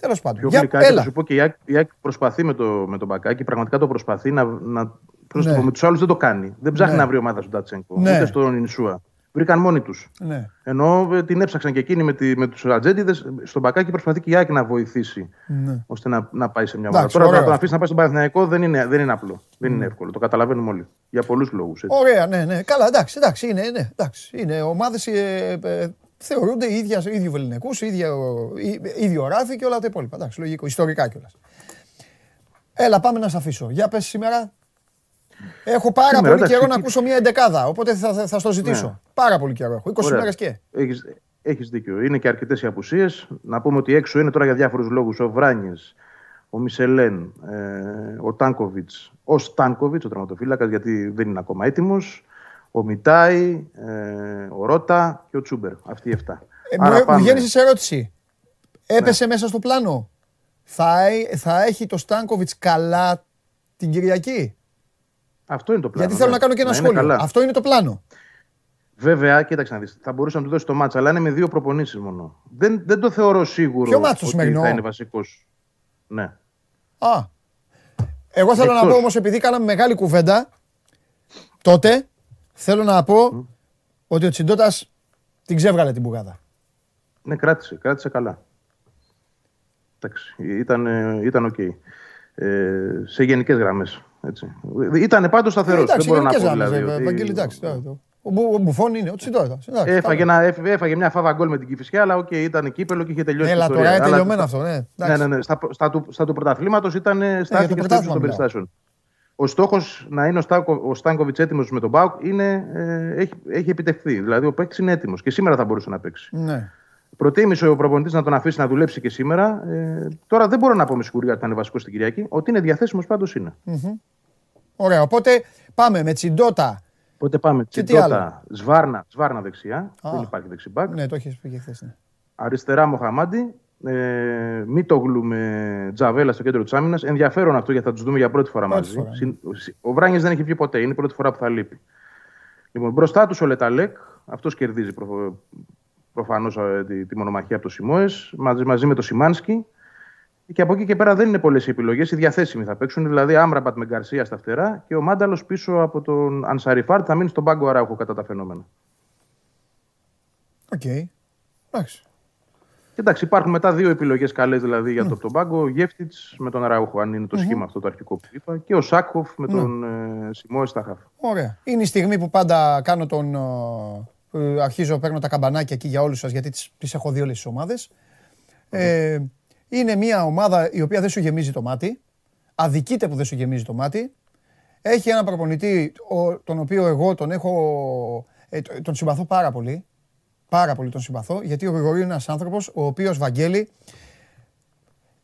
Τέλος πάντων. Πιο Για- γλυκά και έλα. θα σου πω και η Άκη, η Άκη προσπαθεί με, το, με τον Μπακάκη, πραγματικά το προσπαθεί να. να πώς Ναι. το πω, με τους άλλους δεν το κάνει. Δεν ψάχνει Ναι. να βρει ομάδα στον Τατσέγκο. Ναι. Ούτε στον Ινσούα. Βρήκαν μόνοι τους. Ναι. Ενώ ε, την έψαξαν και εκείνοι με, τη, με τους ατζέντιδες. Στον Μπακάκη προσπαθεί και η Άκη να βοηθήσει Ναι. ώστε να, να πάει σε μια Εντάξει, ομάδα. Τώρα ωραίο να τον αυτό. αφήσει να πάει στον Παναθηναϊκό δεν είναι, δεν είναι απλό. Δεν είναι εύκολο. Το καταλαβαίνουμε όλοι. Για πολλούς λόγους. Ωραία, ναι, ναι. Καλά, εντάξει, εντάξει, είναι, ναι, εντάξει. Είναι ομάδες ε, ε, θεωρούνται ίδια, ίδιου βεληνικούς, ίδιο, ί- ίδιο ράφι και όλα τα υπόλοιπα. Εντάξει, λογικό, ιστορικά κιόλας. Έλα, πάμε να σε αφήσω. Για πες σήμερα. Έχω πάρα Σήμερα, πολύ εντάξει, καιρό να εκεί- ακούσω μια εντεκάδα, οπότε θα, θα, θα στο ζητήσω. Ναι. Πάρα πολύ καιρό έχω, 20 μέρες και. Έχεις, έχεις δίκιο. Είναι και αρκετές οι απουσίες. Να πούμε ότι έξω είναι τώρα για διάφορους λόγους ο Βράνιες, ο Μισελέν, ε, ο Τάνκοβιτς, ο Στάνκοβιτς, ο τραυματοφύλακας, γιατί δεν είναι ακόμα έτοιμος, ο Μιτάι, ε, ο Ρότα και ο Τσούμπερ. Αυτοί οι 7. Ε, μου, μου γέννησες ερώτηση. Έπεσε μέσα στο πλάνο. Θα, ε- θα έχει το Στάνκοβιτς καλά την Κυριακή; Αυτό είναι το πλάνο. Γιατί θέλω ναι. να κάνω και ένα είναι σχόλιο. καλά. Αυτό είναι το πλάνο. Βέβαια, κοίταξε να δεις, θα μπορούσε να του δώσει το μάτσα, αλλά είναι με δύο προπονήσεις μόνο. Δεν, δεν το θεωρώ σίγουρο Ποιο μάτς το ότι σημερινό; θα είναι βασικός. Ναι. Α. Εγώ θέλω να Εκτός. πω όμως επειδή κάναμε μεγάλη κουβέντα τότε θέλω να πω ότι ο Τσιντότας την ξέβγαλε την μπουγάδα. Ναι, κράτησε, κράτησε καλά. Εντάξει, ήταν, ε, ήταν οκ. Ε, σε γενικές γραμμές. Ήταν πάντως σταθερός. Ε, Δεν εντάξει, μπορώ να γενικές πω γραμμές, δηλαδή. ε, ότι- Βαγγέλη, εντάξει. τώρα το- Ο, Μπου- ο Μπουφόν είναι ο Τσιντότας. εντάξει, Έφαγε, καλά. ένα, έφ- έφαγε μια φάβα γκολ με την Κηφισιά, αλλά οκ, ήταν κύπελο και είχε τελειώσει. Έλα η ιστορία. τώρα, είναι Αλλά- τελειωμένο αυτό. Ναι, Ναι, εντάξει. ναι, ναι. Στα, στα, του, στα του πρωταθλήματος ήταν ε, στάθηκε το στο πρωτάθλημα ύψο των μιλάω. περιστάσεων. Ο στόχος να είναι ο, Στάκο, ο Στάνκοβιτς έτοιμος με τον Μπάουκ είναι, ε, έχει, έχει επιτευχθεί. Δηλαδή ο παίκτης είναι έτοιμος και σήμερα θα μπορούσε να παίξει. Ναι. Προτίμησε ο προπονητής να τον αφήσει να δουλέψει και σήμερα. Ε, τώρα δεν μπορώ να πω με σιγουριά ότι θα είναι βασικός στην Κυριακή. Ότι είναι διαθέσιμος πάντως είναι. Ωραία, οπότε πάμε με Τσιντότα. Οπότε πάμε. Και τι άλλο; Τσιντότα, Σβάρνα, Σβάρνα δεξιά. Α. Δεν υπάρχει δεξιμπάκ. Ναι, το έχεις πει και χθες. Ναι. Αριστερά Μοχαμάντι. Ε, Μίτογλου με Τζαβέλα στο κέντρο της άμυνας. Ενδιαφέρον αυτό γιατί θα τους δούμε για πρώτη φορά Πρώτη μαζί. φορά, ναι. Συν- Ο Βράνιες δεν έχει βγει ποτέ. Είναι η πρώτη φορά που θα λείπει. Λοιπόν, μπροστά τους ο Λε Ταλέκ. Αυτός κερδίζει προ... προφανώς τη, τη μονομαχία από το Σιμόες. Μαζί, μαζί με το Σιμάνσκι. Και από εκεί και πέρα δεν είναι πολλές οι επιλογές. Οι διαθέσιμοι θα παίξουν. Δηλαδή Άμραμπατ με Γκαρσία στα φτερά και ο Μάνταλος πίσω από τον Ανσαριφάρντ θα μείνει στον πάγκο Αράουχο κατά τα φαινόμενα. Οκ. Εντάξει. Εντάξει, υπάρχουν μετά δύο επιλογές καλές δηλαδή για το από τον πάγκο. Ο Γεύτιτς με τον Αράουχο, αν είναι το σχήμα αυτό το αρχικό που είπα. Και ο Σάκχοφ με τον ε, Σιμόες στα χαφ. Ωραία. Είναι η στιγμή που πάντα κάνω τον. ε, ε, αρχίζω, παίρνω τα καμπανάκια εκεί για όλους σας γιατί τις, τις έχω δει όλες τις ομάδες. Ε, είναι μια ομάδα η οποία δεν σου γεμίζει το μάτι. Αδικείται που δεν σου γεμίζει το μάτι. Έχει ένα προπονητή ο- τον οποίο εγώ τον έχω. ε, το- τον συμπαθώ πάρα πολύ. Πάρα πολύ τον συμπαθώ γιατί ο Γρηγορίου είναι ένας άνθρωπος ο οποίος Βαγγέλη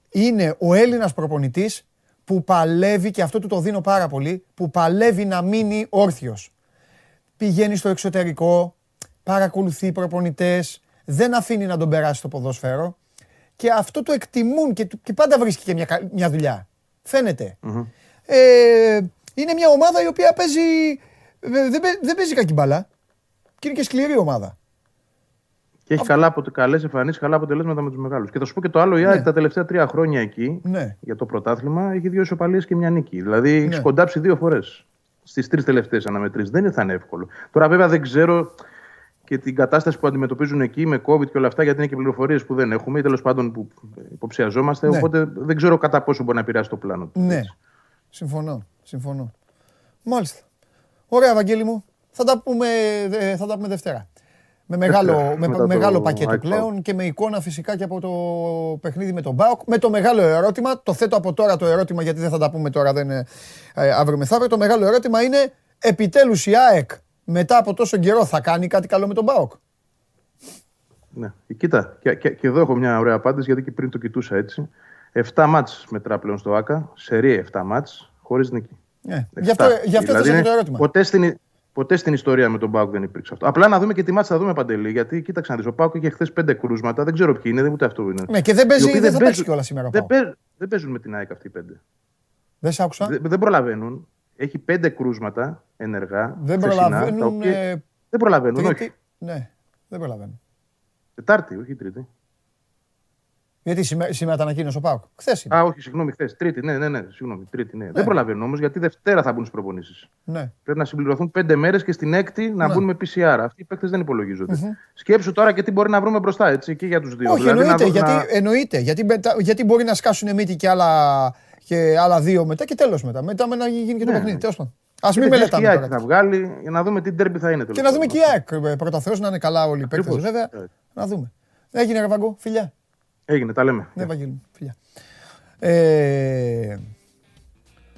είναι ο Έλληνας προπονητής που παλεύει και αυτό του το δίνω πάρα πολύ που παλεύει να μείνει όρθιος. Πηγαίνει στο εξωτερικό, παρακολουθεί προπονητές, δεν αφήνει να τον περάσει το ποδόσφαιρο και αυτό το εκτιμούν και, του- και πάντα βρίσκει και μια, κα- μια δουλειά. Φαίνεται. Ε, είναι μια ομάδα η οποία παίζει, ε, δεν, παί- δεν παίζει κακή μπάλα και είναι και σκληρή ομάδα. Και έχει καλά, αποτε- καλές εμφανίσεις, καλά αποτελέσματα με τους μεγάλους. Και θα σου πω και το άλλο, η ΑΕΚ Ναι. τα τελευταία τρία χρόνια εκεί Ναι. για το πρωτάθλημα έχει δύο ισοπαλίες και μια νίκη. Δηλαδή Ναι. έχει κοντάψει δύο φορές. Στις τρεις τελευταίες αναμετρήσεις. Δεν θα είναι εύκολο. Τώρα, βέβαια, δεν ξέρω και την κατάσταση που αντιμετωπίζουν εκεί με COVID και όλα αυτά, γιατί είναι και πληροφορίες που δεν έχουμε ή τέλος πάντων που υποψιαζόμαστε. Ναι. Οπότε δεν ξέρω κατά πόσο μπορεί να επηρεάσει το πλάνο του. Ναι. Συμφωνώ. Συμφωνώ. Μάλιστα. Ωραία, Βαγγέλη μου. Θα τα πούμε, ε, θα τα πούμε Δευτέρα. Με μεγάλο, με, μετά το μεγάλο πακέτο ΑΕΚ πλέον και με εικόνα φυσικά και από το παιχνίδι με τον Μπάουκ. Με το μεγάλο ερώτημα, το θέτω από τώρα το ερώτημα γιατί δεν θα τα πούμε τώρα, δεν είναι ε, αύριο μεθαύριο. Το μεγάλο ερώτημα είναι επιτέλους η ΑΕΚ μετά από τόσο καιρό θα κάνει κάτι καλό με τον Μπάουκ; Ναι. Κοίτα, και, και, και εδώ έχω μια ωραία απάντηση γιατί και πριν το κοιτούσα έτσι. 7 μάτς μετρά πλέον στο ΆΚΑ, σερή 7 μάτς, χωρίς νίκη. Ναι. Γι' αυτό, γι αυτό Δηλαδή θέσατε είναι- το ερώτημα. Ποτέ στην, ποτέ στην ιστορία με τον Πάουκ δεν υπήρξε αυτό. Απλά να δούμε και τι μάτς θα δούμε παντελή. Γιατί κοίταξε να δεις, ο Πάουκ είχε χθες πέντε κρούσματα, δεν ξέρω ποιοι είναι, ούτε αυτό είναι. Ναι, και δεν παίζει, Οι οποίοι δεν θα παίξει παίζουν- κιόλας σήμερα. ο Δεν, ΠΑΟΚ. παί- δεν παίζουν με την ΑΕΚ αυτοί οι πέντε. Δεν σ' άκουσα. Δεν, δεν προλαβαίνουν. Έχει πέντε κρούσματα ενεργά. Δεν χθεσινά, τα προλαβαίνουν. οποία- ε, Δεν προλαβαίνουν, όχι. Τρίτη. Ναι, δεν προλαβαίνουν. Τετάρτη, όχι Τρίτη. Γιατί σήμερα, σήμερα τα ανακοίνωσε ο Πάουκ. Χθες είναι. Α, όχι, συγγνώμη, χθες. Τρίτη, ναι, ναι, ναι, συγγνώμη, τρίτη, ναι. Δεν προλαβαίνουν όμως γιατί Δευτέρα θα μπουν στις προπονήσεις. Ναι. Πρέπει να συμπληρωθούν πέντε μέρες και στην έκτη να Ναι. μπουν με PCR. Αυτοί οι παίκτες δεν υπολογίζονται. Σκέψου τώρα και τι μπορεί να βρούμε μπροστά, έτσι, και για τους δύο. Όχι, Δηλαδή, να εννοείται. δω- γιατί, να- εννοείται γιατί, μετά- γιατί μπορεί να σκάσουν μύτη και άλλα, και άλλα δύο μετά και τέλος μετά. Μετά με να γίνει και το Ναι. παιχνίδι. Τέλος πάντων. Α και μην δεν ξέρεις και η μελετάμε ΑΕΚ τώρα. θα βγάλει για να δούμε τι ντέρμπι θα είναι. Και τέλος να δούμε πάντων. και η ΑΕΚ. ε, Πρώτα Θεός να είναι καλά όλοι οι παίκτες Ακριβώς. βέβαια. Ε. Να δούμε. Έγινε ρε Βαγκό, φιλιά. Έγινε, τα λέμε. Ναι, Βαγγέλη, μου, φιλιά. Ε,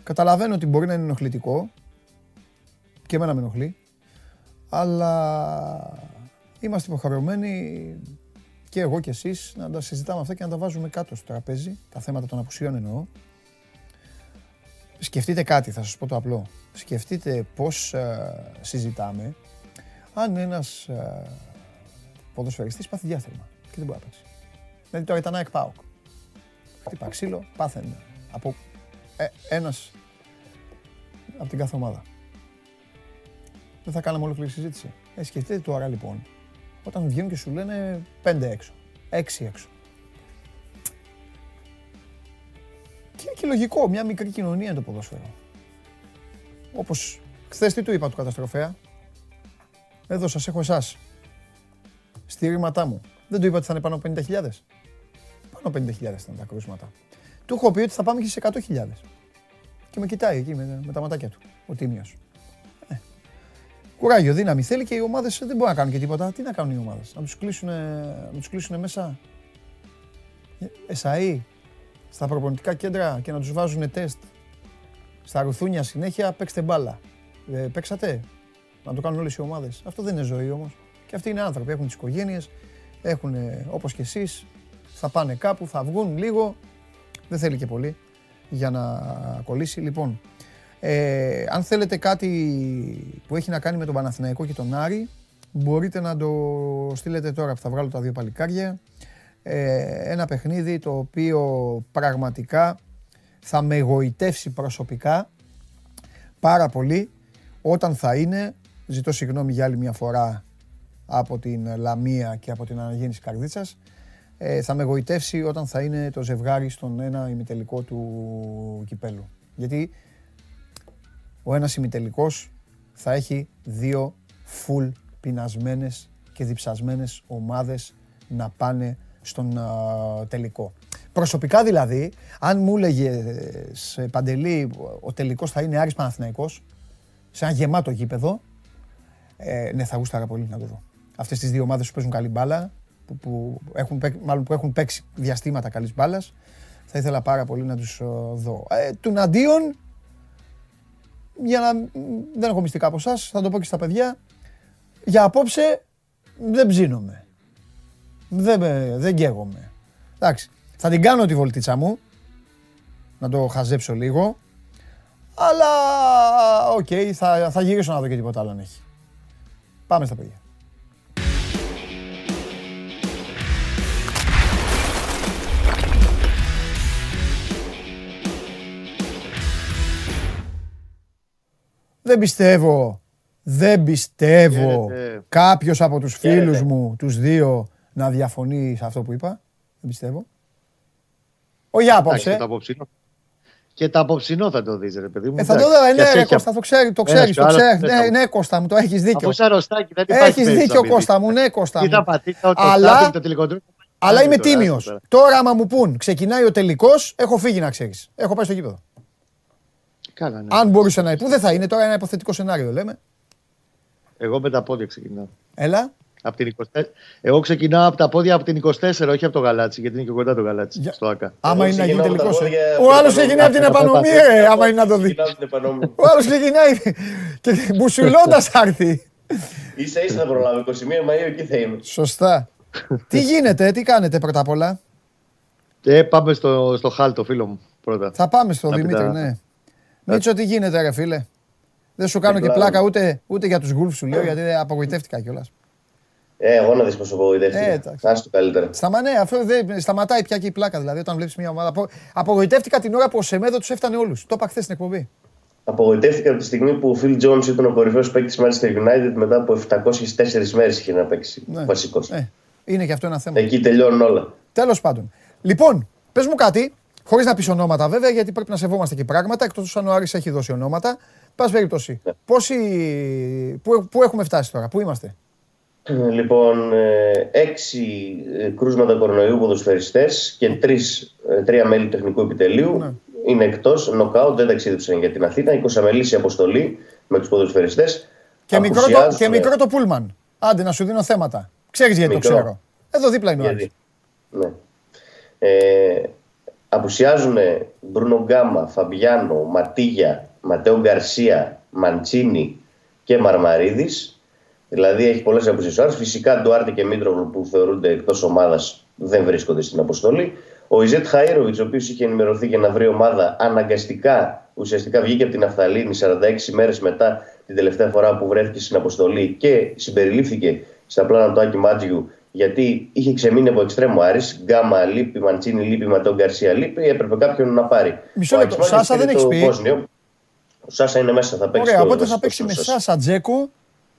καταλαβαίνω ότι μπορεί να είναι ενοχλητικό και εμένα με ενοχλεί, αλλά είμαστε υποχρεωμένοι και εγώ και εσείς να τα συζητάμε αυτά και να τα βάζουμε κάτω στο τραπέζι, τα θέματα των απουσιών εννοώ. Σκεφτείτε κάτι, θα σας πω το απλό. Σκεφτείτε πώς ε, συζητάμε αν ένας ε, ποδοσφαιριστής πάθει διάθερμα και δεν μπορεί να παίξει. Δηλαδή τώρα ήταν ΑΕΚ ΠΑΟΚ. Χτύπα ξύλο, πάθαινε από ε, ένας από την κάθε ομάδα. Δεν θα κάναμε ολόκληρη συζήτηση. Ε, σκεφτείτε τώρα λοιπόν, όταν βγαίνουν και σου λένε πέντε έξω, έξι έξω. Και είναι και λογικό, μια μικρή κοινωνία είναι το ποδόσφαιρο. Όπως χθες τι του είπα του καταστροφέα; Εδώ σας έχω εσάς. Στήριγματά μου. Δεν του είπα ότι θα είναι πάνω από 50.000. Πάνω από 50.000 ήταν τα κρούσματα. Του έχω πει ότι θα πάμε και σε 100.000. Και με κοιτάει εκεί με, με τα ματάκια του, ο Τίμιος. Ε. Κουράγιο, δύναμη θέλει και οι ομάδες δεν μπορούν να κάνουν και τίποτα. Τι να κάνουν οι ομάδες, να τους κλείσουν, να τους κλείσουν μέσα; Ε, εσαΐ στα προπονητικά κέντρα και να τους βάζουν τεστ στα ρουθούνια συνέχεια, παίξτε μπάλα. Ε, παίξατε, να το κάνουν όλες οι ομάδες. Αυτό δεν είναι ζωή όμως. Και αυτοί είναι άνθρωποι, έχουν τις οικογένειες, έχουν όπως και εσείς, θα πάνε κάπου, θα βγουν λίγο, δεν θέλει και πολύ για να κολλήσει. Λοιπόν, ε, αν θέλετε κάτι που έχει να κάνει με τον Παναθηναϊκό και τον Άρη, μπορείτε να το στείλετε τώρα που θα βγάλω τα δύο παλικάρια. Ε, ένα παιχνίδι το οποίο πραγματικά θα με εγωιτεύσει προσωπικά πάρα πολύ όταν θα είναι, ζητώ συγγνώμη για άλλη μια φορά από την Λαμία και από την αναγέννηση Καρδίτσας, ε, θα με εγωιτεύσει όταν θα είναι το ζευγάρι στον ένα ημιτελικό του κυπέλου. Γιατί ο ένας ημιτελικός θα έχει δύο full πεινασμένες και διψασμένες ομάδες να πάνε στον α, τελικό. Προσωπικά δηλαδή, αν μου έλεγε σε Παντελή ο τελικός θα είναι Άρης Παναθηναϊκός, σε ένα γεμάτο γήπεδο, ε, ναι, θα γούσταρα πολύ να το δω. Αυτές τις δύο ομάδες που παίζουν καλή μπάλα, που, που, έχουν, παί- μάλλον που έχουν παίξει διαστήματα καλής μπάλας, θα ήθελα πάρα πολύ να τους ε, δω. Ε, του αντίον, για να δεν έχω μυστικά από εσάς, θα το πω και στα παιδιά, για απόψε δεν ψήνομαι. Δεν, με- δεν καίγομαι. Εντάξει, θα την κάνω τη βολτίτσα μου, να το χαζέψω λίγο, αλλά οκ, θα, θα γυρίσω να δω και τίποτα άλλο αν έχει. Πάμε στα παιδιά. Δεν πιστεύω, δεν πιστεύω Χαίρετε. κάποιος από τους φίλους Χαίρετε. μου, τους δύο, να διαφωνεί σε αυτό που είπα. Δεν πιστεύω. Όχι για Εντάξει, απόψε. και το απόψινό. Και το απόψινό θα το δεις ρε παιδί μου. Ε, θα το εντάξει. δω, ε, Και ναι, ρε, έχει Κώστα, το ξέρει, το Ένας ξέρεις, και το ο άλλος ξέρεις. δεν Ναι, θα- ναι, Κώστα μου, το έχεις δίκιο. Αφού είσαι αρρωστάκι δεν υπάρχει Έχεις περίπτωση δίκιο, να μην Κώστα δεις. μου, ναι, Κώστα Τι μου. θα πατήσει το Αλλά- Αλλά... το τελικό του. Αλλά είμαι Τώρα, τίμιος. τώρα. Τώρα, άμα μου πούν, ξεκινάει ο τελικός, έχω φύγει να ξέρεις. Έχω πάει στο γήπεδο. Καλά, ναι. Αν μπορούσε να που δεν θα είναι τώρα ένα υποθετικό σενάριο, λέμε. Εγώ με τα πόδια ξεκινάω. Έλα. Από την 24. Εγώ ξεκινάω από τα πόδια από την 24, όχι από το γαλάτσι, γιατί είναι και κοντά το γαλάτσι Για- στο ΑΚΑ. Άμα είναι να γίνει ξεκινάω από τα τελικό. πόδια Ο από άλλος την ξεκινάει από την επανομή. επανομή, ε, άμα είναι να το δει. Ξεκινάω την επανομή. Ο άλλος ξεκινάει και μπουσουλώντας θα έρθει. Ίσα ίσα θα προλάβω. 21 Μαΐου εκεί θα είμαι. Σωστά. τι γίνεται, τι κάνετε πρώτα απ' όλα; Ε, πάμε στο, στο Χάλ, το φίλο μου πρώτα. Θα πάμε στο Να πει Δημήτρη, τα- ναι. Μίτσο, τι γίνεται, ρε φίλε; Δεν σου κάνω και Πλάκα. πλάκα ούτε, ούτε για τους γκουλφ σου λέω γιατί απογοητεύτηκα κιόλας. Ε, εγώ να δεις πώς απογοητεύτηκα. Ε, εντάξει. Άστο καλύτερα. Σταμα, ναι, αυτό δεν σταματάει πια και η πλάκα. Δηλαδή, όταν βλέπεις μια ομάδα. Απο... Απογοητεύτηκα την ώρα που ο Σεμέδο τους έφτανε όλους. Το είπα χθες στην εκπομπή. Απογοητεύτηκα από τη στιγμή που ο Phil Jones ήταν ο κορυφαίος παίκτης Manchester United μετά από 704 μέρες είχε να παίξει. Ναι. Βασικός. Ε, είναι και αυτό ένα θέμα. Εκεί τελειώνουν όλα. Τέλος πάντων. Λοιπόν, πες μου κάτι, χωρίς να πεις ονόματα βέβαια, γιατί πρέπει να σεβόμαστε και πράγματα, εκτός αν ο Άρης έχει δώσει ονόματα. Πα περιπτώσει. Ναι. Πόσοι. Πού, πού έχουμε φτάσει τώρα, πού είμαστε; Ε, Λοιπόν, ε, έξι ε, κρούσματα κορονοϊού ποδοσφαιριστές και τρεις, ε, τρία μέλη τεχνικού επιτελείου Ναι. είναι εκτός, νοκάουτ, δεν ταξίδεψαν για την Αθήνα. 20 μελής η αποστολή με τους ποδοσφαιριστές. Και μικρό, το, Απουσιάζουν, και μικρό το πούλμαν. Άντε να σου δίνω θέματα. Ξέρεις γιατί Μικρό. το ξέρω. Εδώ δίπλα είναι ο Άρης. Γιατί. Ναι. Ε, απουσιάζουν Μπρούνο Γκάμα, Φαμπιάνο, Ματίγια, Ματέο Γκαρσία, Μαντσίνη και Μαρμαρίδης. Δηλαδή έχει πολλές απουσίες. Φυσικά Ντουάρτε και Μίτρογλου που θεωρούνται εκτός ομάδας δεν βρίσκονται στην αποστολή. Ο Ιζέτ Χαΐροβιτς, ο οποίος είχε ενημερωθεί για να βρει ομάδα, αναγκαστικά ουσιαστικά βγήκε από την Αφθαλήνη 46 μέρες μετά την τελευταία φορά που βρέθηκε στην αποστολή και συμπεριλήφθηκε στα πλάνα του Άκη Μάτζιου γιατί είχε ξεμείνει από εξτρέμ ο Άρης, Γκάμα λείπει, Μαντσίνι λείπει, Ματέο Γκαρσία λείπει, έπρεπε κάποιον να πάρει. Μισό Ο λεπτό. Άκης Μάντζιος Σάσα δεν πήρε έχεις το πει. Βόσνιο. Ο Σάσα είναι μέσα, θα παίξει. Ωραία, το οπότε θα βασικό παίξει με Σάσα. Σάσα Τζέγκο.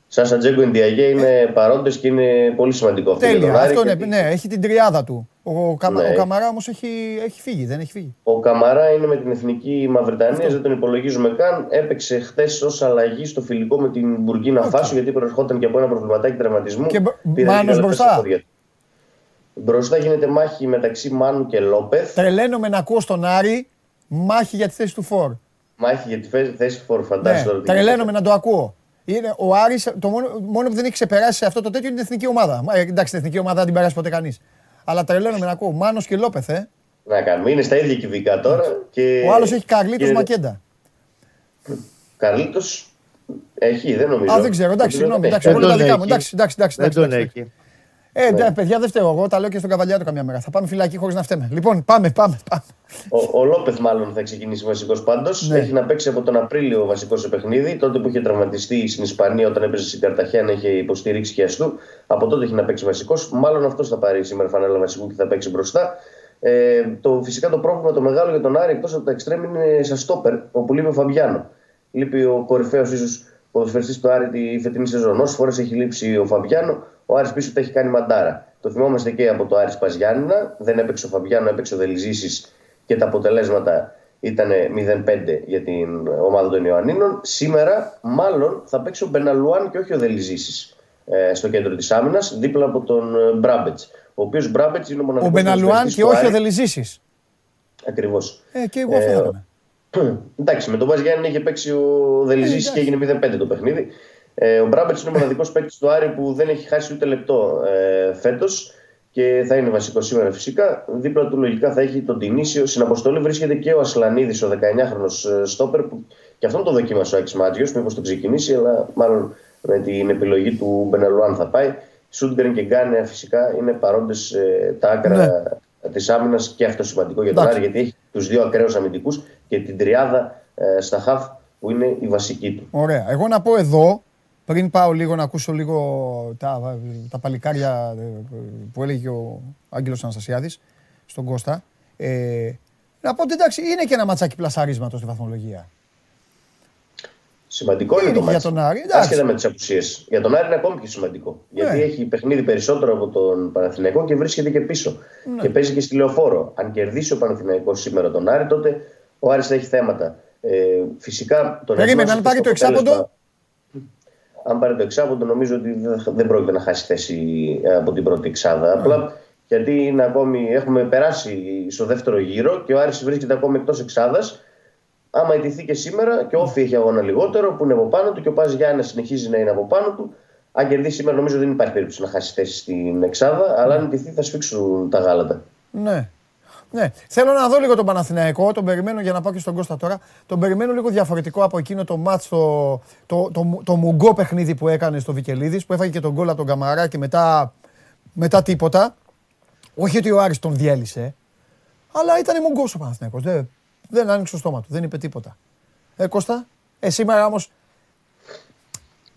Σάσα Τζέγκο Εντιαγέ είναι παρόντες και είναι πολύ σημαντικό αυτό. για Τέλεια. τον Άρη, Αυτό είναι, γιατί ναι, έχει την τριάδα του. Ο, Καμα, Ναι. ο Καμαρά όμως έχει, έχει φύγει, δεν έχει φύγει. Ο Καμαρά είναι με την εθνική Μαυριτανία, δεν τον υπολογίζουμε καν. Έπαιξε χθες ως αλλαγή στο φιλικό με την Μπουργκίνα Οκ. Φάσο γιατί προερχόταν και από ένα προβληματάκι τραυματισμού. Και μπ- Πήρε Μάνος λίγα λεπτά μπροστά. στα πόδια του. Μπροστά γίνεται μάχη μεταξύ Μάνου και Λόπεθ. Τρελαίνομαι να ακούω στον Άρη μάχη για τη θέση του Φορ. Μάχη για τη φέ- θέση φορ, φαντάζεσαι Ναι, τώρα. τι τρελαίνομαι γίνεται. να το ακούω. Είναι, ο Άρης, το μόνο, μόνο που δεν έχει ξεπεράσει σε αυτό το τέτοιο είναι την εθνική ομάδα. Μα, ε, εντάξει, την εθνική ομάδα δεν την περάσει ποτέ κανείς. Αλλά τρελαίνομαι να ακούω. Μάνος και Λόπεθ, ε. Να κάνουμε. Είναι στα ίδια κυβικά τώρα. Και... Ο άλλος έχει Καρλίτο και- Μακέντα. Καρλίτος έχει, δεν νομίζω. Α, δεν ξέρω. Εντάξει, Νομίζω συγγνώμη. δεν Εντάξει, έχει. όλα τα τον δικά μου. έχει. Εντάξει, εντάξει, εντάξει. Δεν εντάξει, τον εντάξει. έχει. Ε, Ναι. ναι, παιδιά, δεν φταίω εγώ. Τα λέω και στον καβαλιάτο καμιά μέρα. Θα πάμε φυλακή χωρίς να φταίμε. Λοιπόν, πάμε, πάμε. πάμε. Ο, ο Λόπεθ, μάλλον θα ξεκινήσει βασικός πάντως. Ναι. Έχει να παίξει από τον Απρίλιο βασικός σε παιχνίδι. Τότε που είχε τραυματιστεί στην Ισπανία όταν έπαιζε στην Καρταχένα, είχε υποστηρίξει και αστού. Από τότε έχει να παίξει βασικός. Μάλλον αυτός θα πάρει σήμερα φανέλα βασικού και θα παίξει μπροστά. Ε, το, φυσικά το πρόβλημα το μεγάλο για τον Άρη εκτός από τα εξτρέμ είναι στα στόπερ, όπου λείπει ο Φαμπιάνο. Λείπει ο κορυφαίος ίσως ποδοσφαιριστής του Άρη τη φετινή σεζόν. Όσες φορές έχει λείψει ο Φαμπιάνο, ο Άρης πίσω τα έχει κάνει μαντάρα. Το θυμόμαστε και από το Άρης Παζιάννηνα. Δεν έπαιξε ο Φαμπιάνο, έπαιξε ο Δελιζήση και τα αποτελέσματα ήταν 0-5 για την ομάδα των Ιωαννίνων. Σήμερα, μάλλον, θα παίξει ο Μπεναλουάν και όχι ο Δελιζήση ε, στο κέντρο της άμυνας, δίπλα από τον ε, Μπράμπετς. Ο οποίος Μπράμπετς είναι ο μοναδικός. Ο Μπεναλουάν και όχι ο Δελιζήση. Ακριβώς. Ε, και εγώ αυτό θα έκανα. Εντάξει, με τον Βάζ Γιάννη είχε παίξει ο Δελιζή Ε, και έγινε 0-5 το παιχνίδι. Ε, ο Μπράμπετς είναι ο μοναδικός παίκτης του Άρη που δεν έχει χάσει ούτε λεπτό ε, φέτος και θα είναι βασικό σήμερα φυσικά. Δίπλα του λογικά θα έχει τον Τινίσιο. Στην αποστολή βρίσκεται και ο Ασλανίδης, ο 19χρονο στόπερ, που και αυτόν το δοκίμασε ο Άκης Μάτζιο. Μήπως τον ξεκινήσει, αλλά μάλλον με την επιλογή του Μπεναλουάν θα πάει. Σούντγκρεν και Γκάνεα φυσικά είναι παρόντες τα άκρα Ναι. της άμυνας και αυτό σημαντικό για τον Εντάξει. Άρη, γιατί έχει τους δύο ακραίους αμυντικούς και την τριάδα ε, στα χαφ που είναι η βασική του. Ωραία. Εγώ να πω εδώ, πριν πάω λίγο να ακούσω λίγο τα, τα παλικάρια ε, που έλεγε ο Άγγελος Αναστασιάδης στον Κώστα. Ε, να πω ότι εντάξει, είναι και ένα ματσάκι πλασαρίσματος στη βαθμολογία. Σημαντικό είναι Είναι το για μάτι. τον Άρη, εντάξει. Άσχετα με τις απουσίες. Για τον Άρη είναι ακόμη πιο σημαντικό. Γιατί έχει παιχνίδι περισσότερο από τον Παναθηναϊκό και βρίσκεται και πίσω. Ναι. Και παίζει και στη λεωφόρο. Αν κερδίσει ο Παναθηναϊκός σήμερα τον Άρη, τότε ο Άρης θα έχει θέματα. Ε, φυσικά τον Περίμενε, ετοιμάσει αν πάρει στο το εξάποντο. Αποτέλεσμα- Αν πάρει το εξάποντο, νομίζω ότι δεν θα- δεν πρόκειται να χάσει θέση ε, από την πρώτη εξάδα. Ναι. Απλά γιατί είναι ακόμη, έχουμε περάσει στο δεύτερο γύρο και ο Άρης βρίσκεται ακόμη εκτός εξάδας. Άμα ιτηθεί και σήμερα και όφη έχει αγώνα λιγότερο που είναι από πάνω του και ο Πάζ Γιάννης συνεχίζει να είναι από πάνω του, Αν κερδίσει σήμερα, νομίζω δεν υπάρχει περίπτωση να χάσει θέση στην Εξάδα. Αλλά αν νικηθεί, θα σφίξουν τα γάλατα. Ναι. Ναι. Θέλω να δω λίγο τον Παναθηναϊκό, τον περιμένω για να πάω και στον Κώστα τώρα. Τον περιμένω λίγο διαφορετικό από εκείνο το μάτς, το, το, το, το, μουγκό παιχνίδι που έκανε στο Βικελίδης, που έφαγε και τον γκολ από τον Καμαρά και μετά, μετά τίποτα. Όχι ότι ο Άρης τον διέλυσε, αλλά ήταν μουγκός ο Παναθηναϊκός. Δεν, δεν άνοιξε το στόμα του, δεν είπε τίποτα. Ε, Κώστα, ε, σήμερα όμως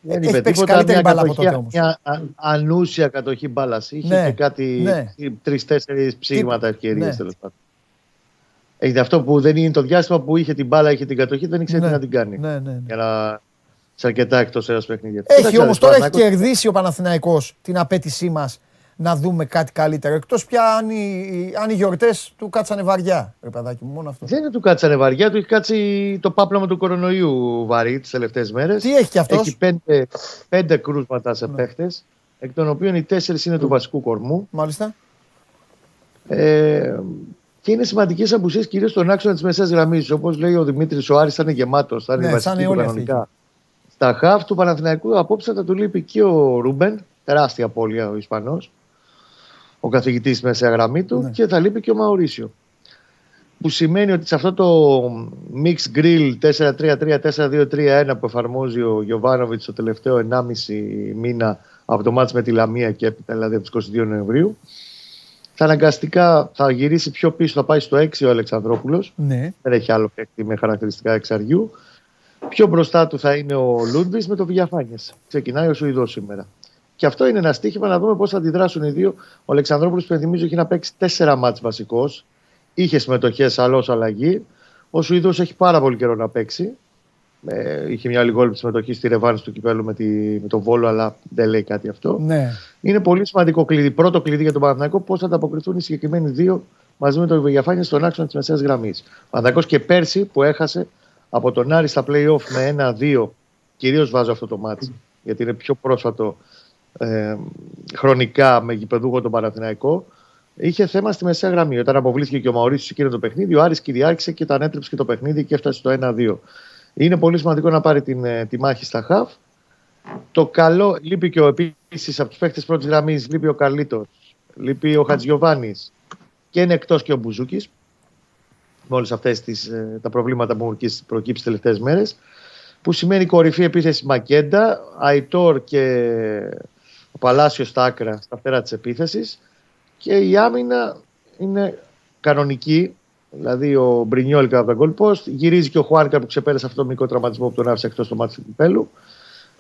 δεν Έχει είπε παίξει τίποτα. καλύτερη Μια, μπάλα από κατοχή, τότε όμως. μια α- ανούσια κατοχή μπάλας. Είχε Ναι, και κάτι ναι. τρει-τέσσερι ψήγματα ευκαιρίες ναι. τέλος πάντων. Έχει αυτό που δεν είναι το διάστημα που είχε την μπάλα, είχε την κατοχή, δεν ήξερε Ναι, τι να την κάνει. ναι, ναι, ναι. Για να σε αρκετά εκτός ένα παιχνίδι. Έχει όμως τώρα έχει κερδίσει ο Παναθηναϊκός την απέτησή μας να δούμε κάτι καλύτερο. Εκτός πια αν οι, αν οι γιορτές του κάτσανε βαριά. Ρε παιδάκι μου, μόνο αυτό. Δεν είναι του κάτσανε βαριά, του έχει κάτσει το πάπλωμα του κορονοϊού βαρύ τις τελευταίες μέρες. Τι έχει κι αυτός; Έχει πέντε, πέντε κρούσματα σε Ναι. παίχτες, εκ των οποίων οι τέσσερις είναι του βασικού κορμού. Μάλιστα. Ε, και είναι σημαντικές απουσίες κυρίως στον άξονα της μεσαίας γραμμής. Όπως λέει ο Δημήτρης, ο Άρης θα είναι γεμάτος, θα είναι Ναι, ναι, θα βασική είναι του όλοι αυτοί κανονικά. Στα χαφ του Παναθηναϊκού απόψε θα του λείπει και ο Ρούμπεν, τεράστια απώλεια ο Ισπανός, ο καθηγητής στη μεσαία γραμμή του, Ναι. και θα λείπει και ο Μαουρίσιο. Που σημαίνει ότι σε αυτό το mix grill 4-3-3-4-2-3-1 που εφαρμόζει ο Γιωβάνοβιτς το τελευταίο 1,5 μήνα από το μάτς με τη Λαμία και έπειτα, δηλαδή από τις 22 Νοεμβρίου, θα αναγκαστικά θα γυρίσει πιο πίσω, θα πάει στο 6 ο Αλεξανδρόπουλος. Ναι. Δεν έχει άλλο παίκτη με χαρακτηριστικά εξαριού. Πιο μπροστά του θα είναι ο Λούντβις με το Βηγιαφάνιε. Ξεκινάει ο Σουηδός σήμερα. Και αυτό είναι ένα στίχημα να δούμε πώς θα αντιδράσουν οι δύο. Ο Αλεξανδρόπουλος, που θυμίζω, έχει να παίξει τέσσερα μάτς βασικός. Είχε συμμετοχές, αλλά ως αλλαγή. Ο Σουηδός έχει πάρα πολύ καιρό να παίξει. Ε, είχε μια λιγόλεπη συμμετοχή στη ρευάνση του κυπέλου με, τη, με τον Βόλο, αλλά δεν λέει κάτι αυτό. ναι. Είναι πολύ σημαντικό κλειδί. Πρώτο κλειδί για τον Παναθηναϊκό πώς θα ανταποκριθούν οι συγκεκριμένοι δύο μαζί με τον Βηγιαφάνη στον άξονα της μεσαίας γραμμής. Ο Παναθηναϊκός και πέρσι που έχασε από τον Άρη στα playoff με 1-2, κυρίως βάζω αυτό το μάτι, γιατί είναι πιο πρόσφατο ε, χρονικά με γηπεδούχο τον Παναθηναϊκό. Είχε θέμα στη μεσαία γραμμή. Όταν αποβλήθηκε και ο Μαωρίσιος σε εκείνο το παιχνίδι, ο Άρης κυριάρχησε και τα ανέτρεψε και το παιχνίδι και έφτασε στο 1-2. Είναι πολύ σημαντικό να πάρει την, ε, τη μάχη στα χαφ. Το καλό, λείπει και ο επίσης από τους παίχτε πρώτης γραμμής, λείπει ο Καρλίτο, λείπει ο Χατζιωβάνη και είναι εκτός και ο Μπουζούκης. Με όλες αυτές τα προβλήματα που έχουν προκύψεις τι τελευταίες μέρες. Που σημαίνει κορυφή επίθεση Μακέντα, Αϊτόρ και ο Παλάσιος στα άκρα, στα φτερά της επίθεσης. Και η άμυνα είναι κανονική. Δηλαδή ο Μπρινιόλικα από τα goal post. Γυρίζει και ο Χουάνκα που ξεπέρασε αυτό το μικρό τραυματισμό που τον άφησε εκτός το μάτι του κυπέλου.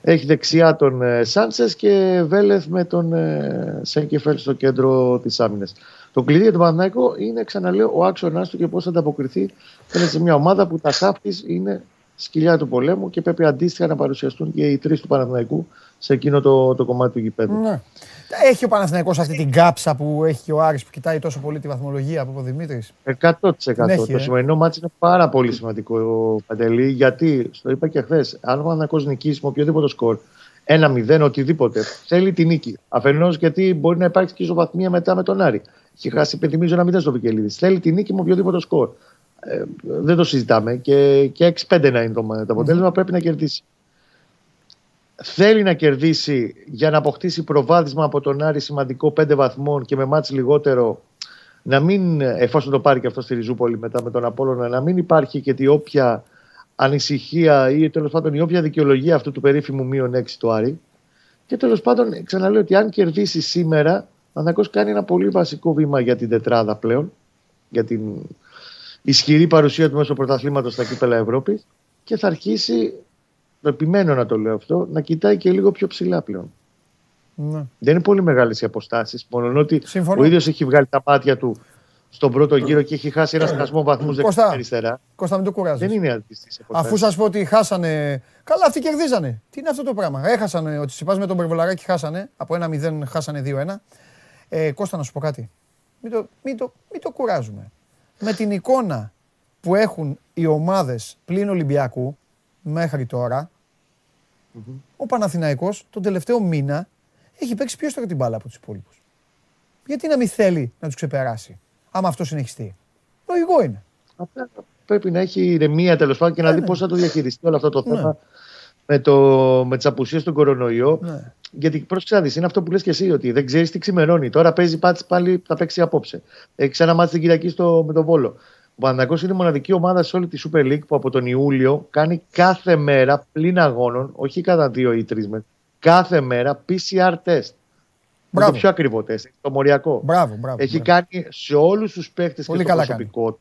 Έχει δεξιά τον ε, Σάντσες και Βέλεθ με τον ε, Σέγκεφελ στο κέντρο της άμυνας. Το κλειδί για τον Παναθηναϊκό είναι, ξαναλέω, ο άξονα του και πώς θα ανταποκριθεί φαίνεται σε μια ομάδα που τα χάφ της είναι σκυλιά του πολέμου και πρέπει αντίστοιχα να παρουσιαστούν και οι τρεις του Παναθηναϊκού σε εκείνο το, το κομμάτι του γηπέδου. ναι. Έχει ο Παναθηναϊκός αυτή την κάψα που έχει και ο Άρης που κοιτάει τόσο πολύ τη βαθμολογία από ο Δημήτρης; 100%. έχει, το ε. σημερινό μάτι είναι πάρα πολύ σημαντικό, Παντελή, γιατί, στο είπα και χθες, αν ο Παναθηναϊκός νικήσει με οποιοδήποτε σκορ, 1-0, οτιδήποτε, θέλει τη νίκη. Αφενός γιατί μπορεί να υπάρξει και ισοβαθμία μετά με τον Άρη. Έχει χάσει, υπενθυμίζω, ένα 0 στο Βικελίδης. Θέλει τη νίκη με οποιοδήποτε σκορ. Ε, δεν το συζητάμε. Και, και 6-5 να είναι το, το αποτέλεσμα, πρέπει να κερδίσει. Θέλει να κερδίσει για να αποκτήσει προβάδισμα από τον Άρη σημαντικό 5 βαθμών και με μάτς λιγότερο να μην, εφόσον το πάρει και αυτό στη Ριζούπολη μετά με τον Απόλλωνα, να μην υπάρχει και τη όποια ανησυχία ή τέλος πάντων η όποια δικαιολογία αυτού του περίφημου μείον 6 του Άρη. Και τέλος πάντων, ξαναλέω ότι αν κερδίσει σήμερα, ο Ανακός κάνει ένα πολύ βασικό βήμα για την τετράδα πλέον, για την ισχυρή παρουσία του μέσω πρωταθλήματος στα κύπελα Ευρώπης και θα αρχίσει, το επιμένω να το λέω αυτό, να κοιτάει και λίγο πιο ψηλά πλέον. Ναι. Δεν είναι πολύ μεγάλες οι αποστάσεις. Μόνο ότι Συμφωνώ. ο ίδιος έχει βγάλει τα μάτια του στον πρώτο γύρο και έχει χάσει ένα σκασμό βαθμούς Κωστά. δεξιά-αριστερά. Κώστα, μην το κουράζεις. Δεν είναι αντίστοιχε Αφού σας πω ότι χάσανε. Καλά, αυτοί κερδίζανε. Τι είναι αυτό το πράγμα; Έχασανε ότι συμπά με τον Περβολαράκη χάσανε. Από 1-0 χάσανε 2-1. Ε, Κώστα, να σου πω κάτι. Μην το, μην, το, μην το κουράζουμε. Με την εικόνα που έχουν οι ομάδες πλην Ολυμπιακού μέχρι τώρα, ο Παναθηναϊκός τον τελευταίο μήνα έχει παίξει πιο στρατή την μπάλα από τους υπόλοιπους. Γιατί να μην θέλει να τους ξεπεράσει, άμα αυτό συνεχιστεί. Λογικό είναι. Απλά πρέπει να έχει ηρεμία τέλος πάντων και να Ναι, δει ναι. πώς θα το διαχειριστεί όλο αυτό το Ναι. Θέμα με, το, με τις απουσίες του κορονοϊό. Ναι. Γιατί πρόσεξε να δεις, είναι αυτό που λες και εσύ, ότι δεν ξέρεις τι ξημερώνει. Τώρα παίζει πάτη πάλι, θα παίξει απόψε. Έχει ένα μάτι την Κυριακή στο, με τον Βόλο. Ο Παναθηναϊκός είναι η μοναδική ομάδα σε όλη τη Super League που από τον Ιούλιο κάνει κάθε μέρα πλην αγώνων, όχι κατά δύο ή τρεις μέρε, κάθε μέρα PCR test. Είναι Μπράβο. το πιο ακριβό τεστ, το μοριακό. Μπράβο, μπράβο. Έχει μπράβο. κάνει σε όλους τους παίκτες και Πολύ το καλά προσωπικό του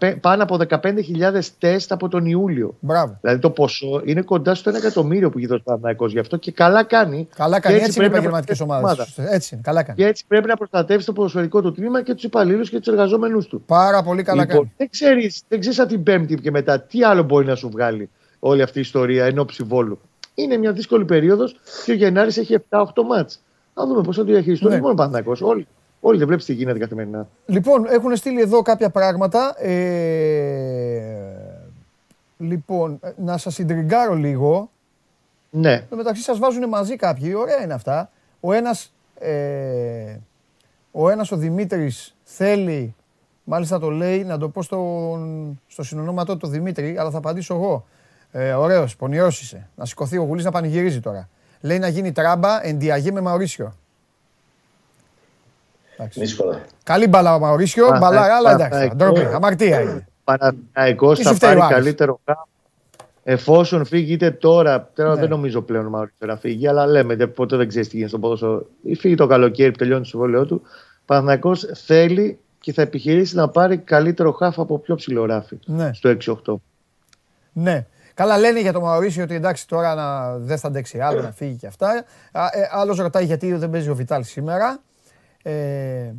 15 πάνω από 15.000 τεστ από τον Ιούλιο. Μπράβο. Δηλαδή το ποσό είναι κοντά στο 1 εκατομμύριο που έχει δώσει ο Παναθηναϊκός γι' αυτό και καλά κάνει. Καλά Και κάνει. Έτσι, είναι οι πρέπει να επαγγελματικέ προστατεύσει ομάδες. Έτσι είναι. Καλά κάνει. Και έτσι πρέπει να προστατεύσει το ποδοσφαιρικό του τμήμα και τους υπαλλήλους και τους εργαζόμενους του. Πάρα πολύ καλά λοιπόν, κάνει. δεν ξέρεις δεν ξέρεις από την Πέμπτη και μετά τι άλλο μπορεί να σου βγάλει όλη αυτή η ιστορία εν ώψη βόλου. Είναι μια δύσκολη περίοδος και ο Γενάρης έχει 7-8 μάτς. Να δούμε πώς θα το διαχειριστούν. Ναι. Όχι μόνο ο Παναθηναϊκός, Όλοι, όλοι δεν βλέπεις τι γίνεται καθημερινά. Λοιπόν, έχουν στείλει εδώ κάποια πράγματα. Ε, λοιπόν, ε, να σας συντριγκάρω λίγο. Ναι, Εν τω μεταξύ σας βάζουν μαζί κάποιοι. Ωραία είναι αυτά. Ο ένας, ε, ο, ένας ο Δημήτρης θέλει, μάλιστα το λέει, να το πω στον, στο συνονόματό του το Δημήτρη, αλλά θα απαντήσω εγώ. Ε, ωραίος, πονηρός είσαι. Να σηκωθεί ο Γουλής να πανηγυρίζει τώρα. Λέει να γίνει τράμπα εντιαγέ με Μαουρίσιο. Εντάξει. Δύσκολα. Καλή μπαλά ο Μαουρίσιο, Πανα- μπαλάρα, αλλά εντάξει. Παναθηναϊκό. Ντροπή, αμαρτία είναι. Παναθηναϊκός Εσύ θα φταίει ο πάρει Άρης. καλύτερο χάφ. Εφόσον φύγει είτε τώρα, τώρα Ναι. δεν νομίζω πλέον ο Μαουρίτσιο να φύγει, αλλά λέμε δεν- ποτέ δεν ξέρεις τι γίνεται στο ποδόσφαιρο. Ή φύγει το καλοκαίρι που τελειώνει το συμβόλαιό του. Ο Παναθηναϊκός θέλει και θα επιχειρήσει να πάρει καλύτερο χάφ από πιο ψηλό ράφι. Ναι. Στο 6-8. Ναι. Καλά λένε για το Μαουρίσιο ότι εντάξει τώρα να, δεν θα αντέξει άλλο να φύγει και αυτά. Α, ε, άλλος ρωτάει γιατί δεν παίζει ο Βιτάλ σήμερα. Ε,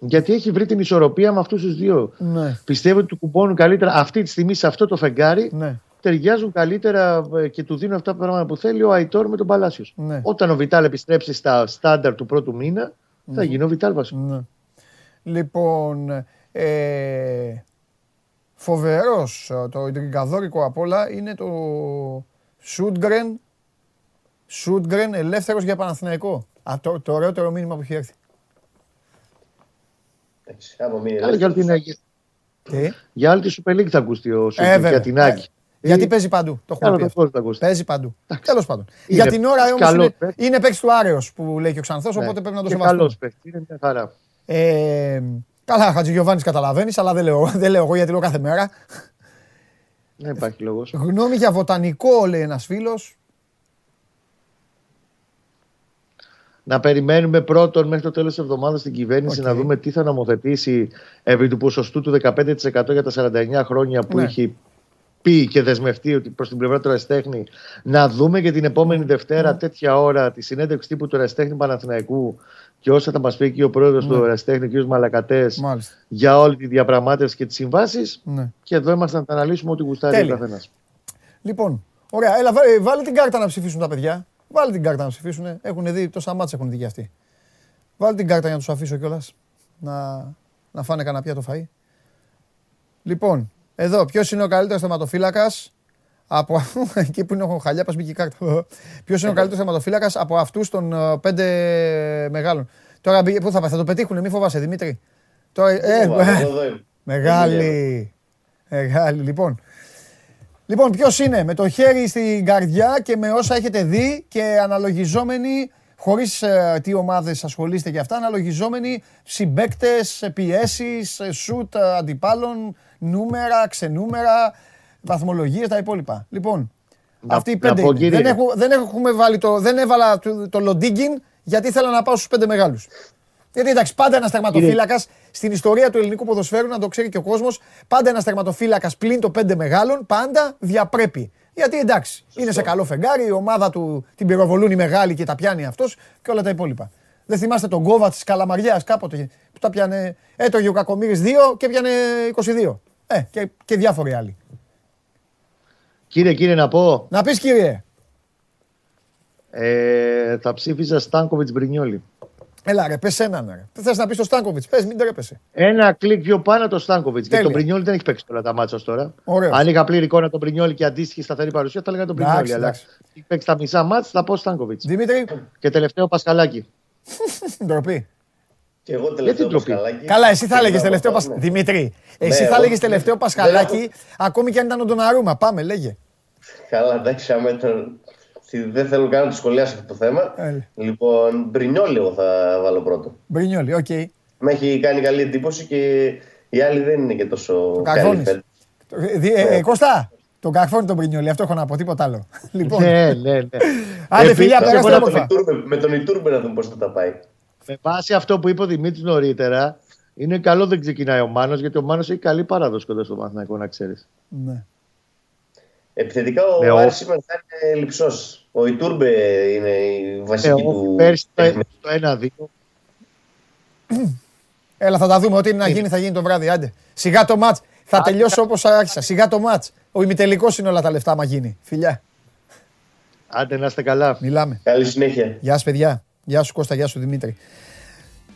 Γιατί έχει βρει την ισορροπία με αυτούς τους δύο. ναι, Πιστεύω ότι του κουμπώνουν καλύτερα αυτή τη στιγμή σε αυτό το φεγγάρι. ναι, Ταιριάζουν καλύτερα ε, και του δίνουν αυτά τα πράγματα που θέλει ο Αϊτόρ με τον Παλάσιος. Ναι. Όταν ο Βιτάλ επιστρέψει στα στάνταρ του πρώτου μήνα, θα γίνει ο Βιτάλ βασικός. ναι. Λοιπόν, ε, φοβερός ε, το εντριγκαδόρικο απ' όλα είναι το Σούντγκρεν Σούντγκρεν ελεύθερος για Παναθηναϊκό. Α, το, το ωραιότερο μήνυμα που έχει έρθει. Εντάξει, άμα μείνει Άρα για, ελεύθερος, όλη την, Τι; για όλη τη Super League θα ακούσει ο Ε, Σούτζερ βέβαια. για την Άγκη. Γιατί Ε, παίζει παντού. Το έχουμε Άλλο πει το αυτό. κόσμο θα ακούσει. Παίζει παντού. Τέλος πάντων. Είναι Για την ώρα όμως καλός είναι, παίκτης. είναι παίκτης του Άρεος που λέει και ο Ξανθός, Ναι. οπότε πρέπει να το Και σεβαστούμε. καλός παίκτης, είναι μια χαρά. Ε, καλά, Χατζηγιοβάνης καταλαβαίνεις, αλλά δεν λέω, δεν λέω εγώ γιατί λέω κάθε μέρα. Δεν υπάρχει λόγος. Γνώμη για Βοτανικό, λέει ένας φίλος. Να περιμένουμε πρώτον μέχρι το τέλος της εβδομάδας στην κυβέρνηση Οκ. να δούμε τι θα νομοθετήσει επί του ποσοστού του 15% για τα 49 χρόνια που Ναι. έχει πει και δεσμευτεί ότι προς την πλευρά του Ερασιτέχνη. Να δούμε και την επόμενη Δευτέρα, τέτοια ώρα, τη συνέντευξη τύπου του Ερασιτέχνη Παναθηναϊκού και όσα θα μας πει εκεί ο πρόεδρος του Ραστέχνη, ο κ. Μαλακατές, Μάλιστα. για όλη τη διαπραγμάτευση και τις συμβάσεις. Ναι. Και εδώ είμαστε να τα αναλύσουμε ό,τι γουστάρει Τέλεια. ο καθένας. Λοιπόν, ωραία, έλα, βά- ε, βάλε την κάρτα να ψηφίσουν τα παιδιά. Βάλε την κάρτα να ψηφίσουν. Έχουν δει, τόσα μάτια έχουν δει και αυτοί. Βάλε την κάρτα για να τους αφήσω κιόλας. Να, να φάνε κανένα πιάτο φαΐ. Λοιπόν, εδώ, ποιος είναι ο καλύτερος θεματοφύλακας από. εκεί που είναι ο Χαλιάπα, μπήκε η κάρτα. Ποιος είναι ο καλύτερος θεματοφύλακας από αυτούς των ε, πέντε μεγάλων. Τώρα μπήκε- πού θα πάει, θα το πετύχουν, μη φοβάσαι Δημήτρη. Τώρα, ε, φοβάμαι, ε, εδώ είμαι. Μεγάλη. Μεγάλη. Λοιπόν, λοιπόν ποιος είναι; Με το χέρι στην καρδιά και με όσα έχετε δει και αναλογιζόμενοι, χωρίς τι ομάδες ασχολείστε και αυτά, αναλογιζόμενοι συμπαίκτες, πιέσεις, σουτ ε, αντιπάλων, νούμερα, ξενούμερα, βαθμολογίες, τα υπόλοιπα. Λοιπόν, Να- αυτοί οι να πέντε πω, είναι. κύριε. Δεν, έχω, δεν, έχουμε βάλει το, δεν έβαλα το, το Λοντίγκιν γιατί ήθελα να πάω στους πέντε μεγάλους. Γιατί εντάξει, πάντα ένας τερματοφύλακα στην ιστορία του ελληνικού ποδοσφαίρου, να το ξέρει και ο κόσμος, πάντα ένας τερματοφύλακα πλην των πέντε μεγάλων, πάντα διαπρέπει. Γιατί εντάξει, είναι σε καλό φεγγάρι, η ομάδα του την πυροβολούν οι μεγάλοι και τα πιάνει αυτός και όλα τα υπόλοιπα. Δεν θυμάστε τον Γκόβατ της Καλαμαριάς κάποτε που τα πιάνε. Έτρωγε ο Κακομήρη 2 και πιάνε 22. Ε, και, και διάφοροι άλλοι. Κύριε, κύριε, να πω, Να πεις κύριε, ε, θα ψήφιζα Στάνκοβιτς Μπρινιόλη. Έλα ρε, πες έναν ρε. Τι θες να πεις στο Στάνκοβιτς, πες, μην τρέπεσαι. Ένα κλικ πιο πάνω το Στάνκοβιτς. Γιατί Τέλεια. τον Μπρινιόλη δεν έχει παίξει όλα τα μάτσα ως τώρα. Ωραίος. Αν είχα πλήρη εικόνα τον Μπρινιόλη και αντίστοιχη σταθερή παρουσία, θα έλεγα τον Εντάξει, Μπρινιόλη. Αλλά εντάξει. έχει παίξει τα μισά μάτσα, θα πω Στάνκοβιτς. Δημήτρη, Και τελευταίο Πασκαλάκι. ντροπή. Και εγώ τελευταίο ντροπή; Πασχαλάκη. Καλά, εσύ θα Και έλεγες να τελευταίο πω, Πασχαλάκη. ναι. Δημήτρη, εσύ Ναι, θα εγώ- έλεγες τελευταίο δεν Πασχαλάκη, έχω- ακόμη και αν ήταν ο Ντοναρούμα. Πάμε, λέγε. Καλά, εντάξει, άμα ήταν. Δεν θέλω καν να το σχολιάσω αυτό το θέμα. Έλα. Λοιπόν, Μπρινιόλι εγώ θα βάλω πρώτο. Μπρινιόλι, οκ. Με έχει κάνει καλή εντύπωση και οι άλλοι δεν είναι και τόσο καλοί Καρφώνης. φέτος. Ε, δι- ε, ε, Κώστα, τον καρφώνει τον Μπρινιόλι, αυτό έχω να πω, τίποτα άλλο. λοιπόν, Ναι, ναι, ναι. άντε Ε, φιλιά, πήρα- περάστε συμφωνώ όμορφα. Ιτούρμπε- Με τον Ιτούρμπε να δούμε πώς θα τα πάει. Με βάση αυτό που είπε ο Δημήτρης νωρίτερα, είναι καλό δεν ξεκινάει ο Μάνος, γιατί ο Μάνος έχει καλή παράδοση κοντά στο Παναθηναϊκό, να ξέρεις. Ναι. Επιθετικά ο Ναι, ο- Άρης σήμερα θα είναι λυψός. Ο Ιτούρμπε είναι η βασική του. Πέρσι το, παιχνίδι. το 1-2. Έλα, θα τα δούμε. Ό,τι είναι να γίνει, θα γίνει το βράδυ. Άντε. Σιγά το μάτς. Θα τελειώσω όπως άρχισα. Σιγά το μάτς. Ο ημιτελικός είναι όλα τα λεφτά, μα γίνει. Φιλιά. Άντε να είστε καλά. Μιλάμε. Καλή συνέχεια. Γεια σου, παιδιά. Γεια σου, Κώστα. Γεια σου, Δημήτρη.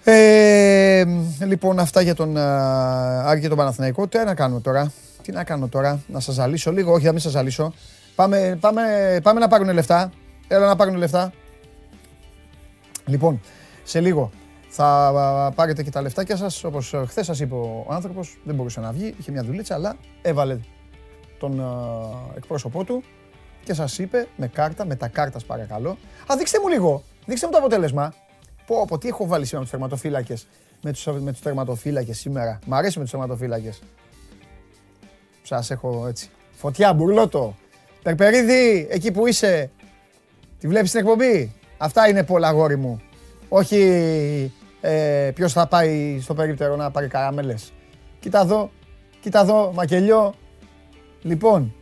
Ε, λοιπόν, αυτά για τον α, Άρη και τον Παναθηναϊκό. Τι να κάνω τώρα; Τι να κάνω τώρα; Να σας ζαλίσω λίγο. Όχι, θα μην σας ζαλίσω. Πάμε, πάμε, πάμε να πάρουν λεφτά. Έλα να πάρουν λεφτά. Λοιπόν, σε λίγο θα α, πάρετε και τα λεφτάκια σας. Όπως χθες σας είπε ο άνθρωπος, δεν μπορούσε να βγει. Είχε μια δουλίτσα, αλλά έβαλε τον α, εκπρόσωπό του και σας είπε με κάρτα, με τα κάρτας παρακαλώ. Α, δείξτε μου λίγο. Δείξτε μου το αποτέλεσμα. Πω, πω, τι έχω βάλει σήμερα με τους τερματοφύλακες. Με τους, με τους τερματοφύλακες σήμερα. Μ' αρέσει με τους τερματοφύλακες. Σας έχω έτσι. Φωτιά, μπουρλότο. Περπερίδη, εκεί που είσαι. Τη βλέπεις την εκπομπή; Αυτά είναι πολλά, αγόρι μου. Όχι ε, ποιος θα πάει στο περίπτερο να πάρει καραμέλες. Κοίτα εδώ, κοίτα εδώ, μακελιό. Λοιπόν,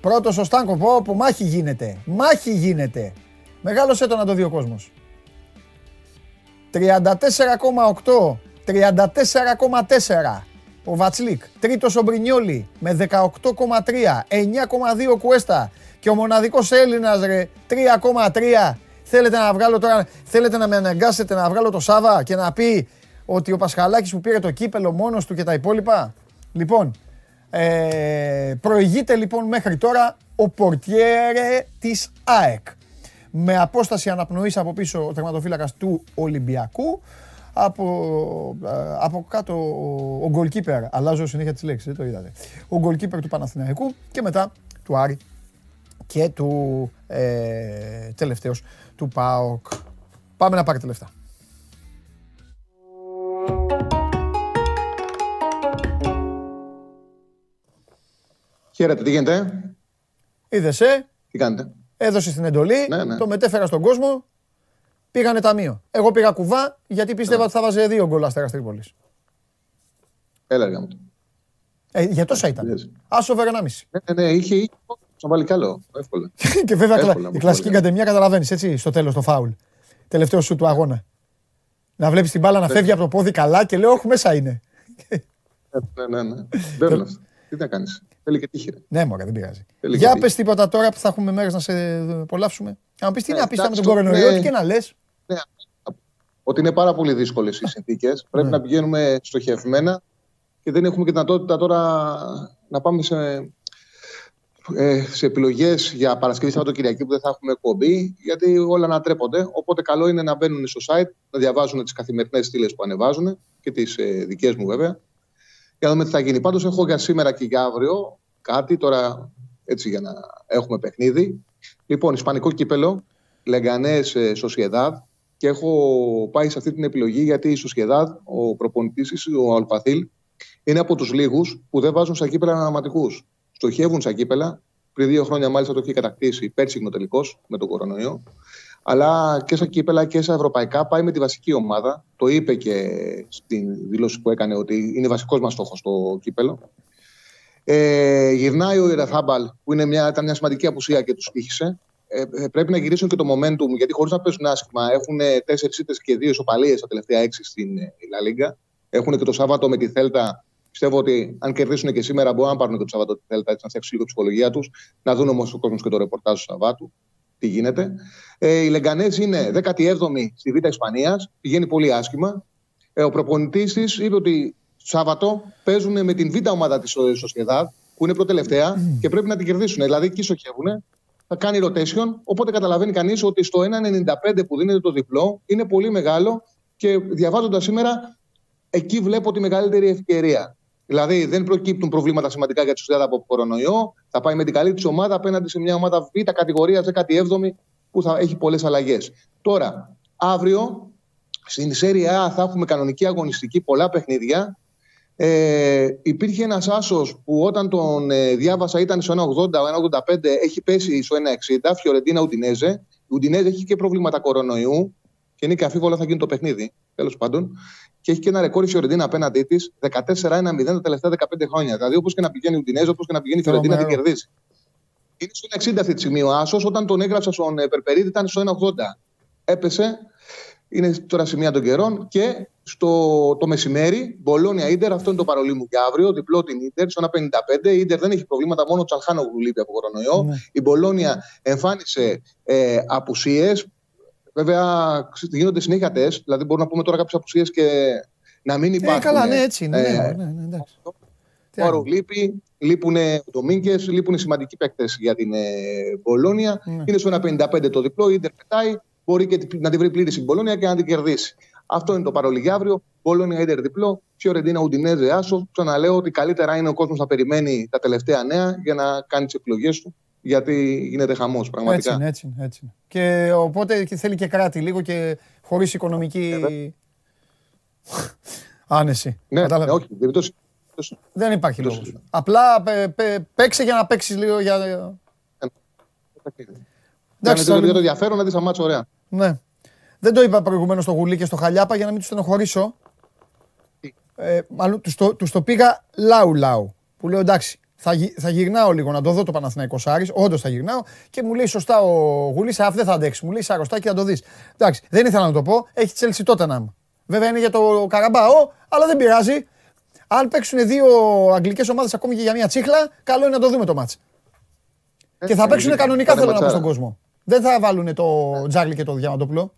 πρώτος ο Στάνκο, πω, πω, μάχη γίνεται. Μάχη γίνεται. Μεγάλωσε το να το δει ο κόσμος. 34,8, 34,4 ο Βατσλίκ. Τρίτος ο Μπρινιόλι με 18,3, 9,2 ο Κουέστα και ο μοναδικός Έλληνας ρε 3,3. Θέλετε να βγάλω τώρα, θέλετε να με αναγκάσετε να βγάλω το Σάβα και να πει ότι ο Πασχαλάκης που πήρε το κύπελο μόνος του και τα υπόλοιπα; Λοιπόν, ε, προηγείται λοιπόν μέχρι τώρα ο πορτιέρε της ΑΕΚ. Με απόσταση αναπνοής από πίσω ο τερματοφύλακας του Ολυμπιακού. Από, ε, από κάτω ο, ο goalkeeper, αλλάζω συνέχεια τις λέξεις, δεν το είδατε. Ο goalkeeper του Παναθηναϊκού και μετά του Άρη και του ε, τελευταίος του ΠΑΟΚ. Πάμε να πάρετε λεφτά. Χαίρετε, τι γίνεται, Είδες, ε, τι κάνετε; έδωσε την εντολή, Ναι, ναι. το μετέφερα στον κόσμο, πήγανε ταμείο. Εγώ πήγα κουβά γιατί πίστευα ότι θα βάζε δύο γκολ Αστέρας Τρίπολης. Έλα, αργά μου. Ε, για τόσα ήταν. Είδες. Άσο over 1,5. Ναι, ναι, ναι, είχε, είχε, θα βάλει καλό, εύκολα. και βέβαια Εύκολα, κλα- η πολύ κλασική ωραία. κατεμιά καταλαβαίνεις έτσι στο τέλος το φάουλ. Τελευταίο σου του αγώνα. Να βλέπεις την μπάλα να φεύγει από το πόδι καλά και λέω: Όχι, μέσα είναι. ναι, ναι, ναι. Μπαίνουν αυτά. Τι να κάνεις. Θέλει και τύχη, ρε. ναι, μωρέ, δεν πειράζει. Θέλει Για και πες τίποτα τώρα που θα έχουμε μέρες να σε απολαύσουμε. Αν πεις τι Ναι, να πεις με εντάξει, τον κορονοϊό, ναι. τι και να λες. Ναι, ότι είναι πάρα πολύ δύσκολες οι συνθήκες. Πρέπει Ναι. να πηγαίνουμε στοχευμένα και δεν έχουμε και δυνατότητα τώρα να πάμε σε, ε, σε επιλογές για Παρασκευή Σαββατοκυριακή που δεν θα έχουμε εκπομπή, γιατί όλα ανατρέπονται. Οπότε, καλό είναι να μπαίνουν στο site, να διαβάζουν τις καθημερινές στήλες που ανεβάζουν και τις ε, δικές μου βέβαια. Για να δούμε τι θα γίνει. Πάντως, έχω για σήμερα και για αύριο κάτι τώρα έτσι για να έχουμε παιχνίδι. Λοιπόν, Ισπανικό κύπελο, Λεγκανές Σοσιεδάδ, και έχω πάει σε αυτή την επιλογή γιατί η Σοσιεδάδ, ο προπονητής της, ο Αλπαθήλ, είναι από τους λίγους που δεν βάζουν στα κύπελα αναματικούς. Στοχεύουν στα κύπελα. Πριν δύο χρόνια, μάλιστα, το είχε κατακτήσει πέρσι τελικό με τον κορονοϊό. Αλλά και στα κύπελα και στα ευρωπαϊκά πάει με τη βασική ομάδα. Το είπε και στην δήλωση που έκανε ότι είναι βασικός μας στόχος το κύπελο. Ε, γυρνάει ο Ιραθάμπαλ, που είναι μια, ήταν μια σημαντική απουσία και τους τύχησε. Ε, ε, πρέπει να γυρίσουν και το momentum, γιατί χωρίς να παίζουν άσχημα, έχουν τέσσερις ήττες και δύο ισοπαλίες στα τελευταία έξι στην ε, La Liga. Έχουν και το Σάββατο με τη Θέλτα. Πιστεύω ότι αν κερδίσουν και σήμερα μπορούν να πάρουν και το Σάββατο τη Θέλτα, έτσι να φτιάξουν λίγο η ψυχολογία τους. Να δουν όμως ο κόσμος και το ρεπορτάζ του Σαββάτου. Τι γίνεται. Ε, οι Λεγκανές είναι 17η στη Β' Ισπανίας. Πηγαίνει πολύ άσχημα. Ε, ο προπονητής της είπε ότι Σάββατο παίζουν με την Β' ομάδα της Σοσιαδάδ, που είναι προτελευταία και πρέπει να την κερδίσουν. Δηλαδή εκεί στοχεύουν θα κάνει rotation. Οπότε καταλαβαίνει κανείς ότι στο 1,95 που δίνεται το διπλό είναι πολύ μεγάλο και διαβάζοντας σήμερα, εκεί βλέπω τη μεγαλύτερη ευκαιρία. Δηλαδή δεν προκύπτουν προβλήματα σημαντικά για τη Σοσιαδά από κορονοϊό. Θα πάει με την καλή τη ομάδα απέναντι σε μια ομάδα Β κατηγορίας 17η που θα έχει πολλές αλλαγές. Τώρα, αύριο στην Σέρια A θα έχουμε κανονική αγωνιστική, πολλά παιχνίδια. Ε, υπήρχε ένας άσος που όταν τον ε, διάβασα ήταν στο 1,80, 1,85, έχει πέσει στο 1,60. Φιωρεντίνα Ουντινέζε. Η Ουντινέζε έχει και προβλήματα κορονοϊού και είναι και αφίβολα θα γίνει το παιχνίδι. Τέλος πάντων. Και έχει και ένα ρεκόρ η Φιωρεντίνα απέναντί της 14-1-0 τα τελευταία 15 χρόνια. Δηλαδή, όπως και να πηγαίνει η Ουντινέζε, όπως και να πηγαίνει η Φιωρεντίνα, την κερδίσει. Είναι στο 1,60 αυτή τη στιγμή ο Άσος. Όταν τον έγραψα στον ε, Περπερίδη ήταν στο 1,80. Έπεσε είναι τώρα σημεία των καιρών και στο το μεσημέρι, Μπολόνια Ιντερ, αυτό είναι το παρολί μου για αύριο, διπλό την Ιντερ, στο 1,55. Η Ιντερ δεν έχει προβλήματα, μόνο ο Τσαλχάνο λείπει από κορονοϊό. Ναι. Η Μπολόνια εμφάνισε ε, απουσίες. Βέβαια, γίνονται συνέχεια τεστ, δηλαδή μπορούμε να πούμε τώρα κάποιες απουσίες και να μην ε, υπάρχουν. Ε, καλά, ναι, έτσι είναι. Ναι, ναι, ναι, ναι, Όρο λείπει, λείπουν το Μίνκε, λείπουν σημαντικοί παίκτες για την ε, Μπολόνια. Ναι. Είναι στο 1,55 το διπλό, η Ιντερ πετάει μπορεί και να τη βρει πλήρη στην Πολώνια και να την κερδίσει. Αυτό είναι το παρόλο για αύριο. Πολώνια Ιντερ διπλό, Φιωρεντίνα Ουντινέζε Άσο. Ξαναλέω ότι καλύτερα είναι ο κόσμος να περιμένει τα τελευταία νέα για να κάνει τις επιλογές του. Γιατί γίνεται χαμός πραγματικά. Έτσι είναι, έτσι είναι, έτσι είναι. Και οπότε θέλει και κράτη λίγο και χωρίς οικονομική. Ε, Άνεση. Ναι, ναι, όχι. Δεν υπάρχει λόγος. Απλά παίξε για να παίξεις λίγο. Για... Ε, Εντάξει, θα το ενδιαφέρον να δεις τα μάτια ωραία. Ναι. Δεν το είπα προηγουμένως στο Γουλή και στο Χαλιάπα για να μην τους στενοχωρήσω. Ε, μάλλον τους το, τους το πήγα λαού λαού. Που λέω εντάξει, θα, θα γυρνάω λίγο να το δω το Παναθηναϊκός Σάρι. Όντως θα γυρνάω και μου λέει σωστά ο Γουλής, αφ δεν θα αντέξεις. Μου λέει σαρωστά και θα το δεις. Εντάξει, δεν ήθελα να το πω. Έχει τσέλσει τότε να μου. Βέβαια είναι για το Καραμπάο, αλλά δεν πειράζει. Αν παίξουν δύο αγγλικές ομάδες ακόμη και για μια τσίχλα, καλό είναι να το δούμε το μάτς. Και θα παίξουν κανονικά θέλω να πω στον κόσμο. Δεν θα βάλουν το Τζάγλι και το Διαμαντόπουλο.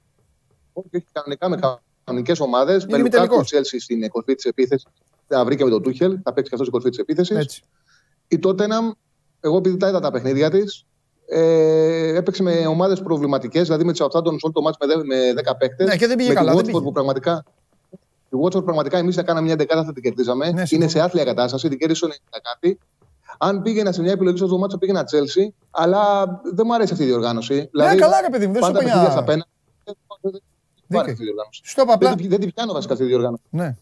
Όχι, κανονικά με κανονικές ομάδες. Με Λουκάκου Τσέλσι στην κορφή της επίθεσης. Θα βρει και με τον Τούχελ, θα παίξει και αυτός στην κορφή της επίθεσης. Η Τότεναμ, εγώ επειδή τα είδα τα παιχνίδια της, ε, έπαιξε με ομάδες προβληματικές, δηλαδή με τη Σαουθάντον όλο το μάτι με 10 παίκτες. Ναι, και δεν πήγε με καλά. Δεν που πραγματικά, η Watford πραγματικά εμείς θα κάναμε μια δεκάδα, θα την κερδίζαμε. Ναι, είναι σε άθλια κατάσταση, την κέρδισε κάτι. Αν πήγαινα σε μια επιλογή στο μάτσο, πήγαινα Chelsea, αλλά δεν μου αρέσει αυτή η διοργάνωση. Ναι, δηλαδή, καλά, ρε παιδί μου, δεν σου παιδιά στα πένα. Δεν μου αρέσει αυτή η διοργάνωση. Στο απλά... δεν, δεν την πιάνω βασικά αυτή η διοργάνωση. Ναι.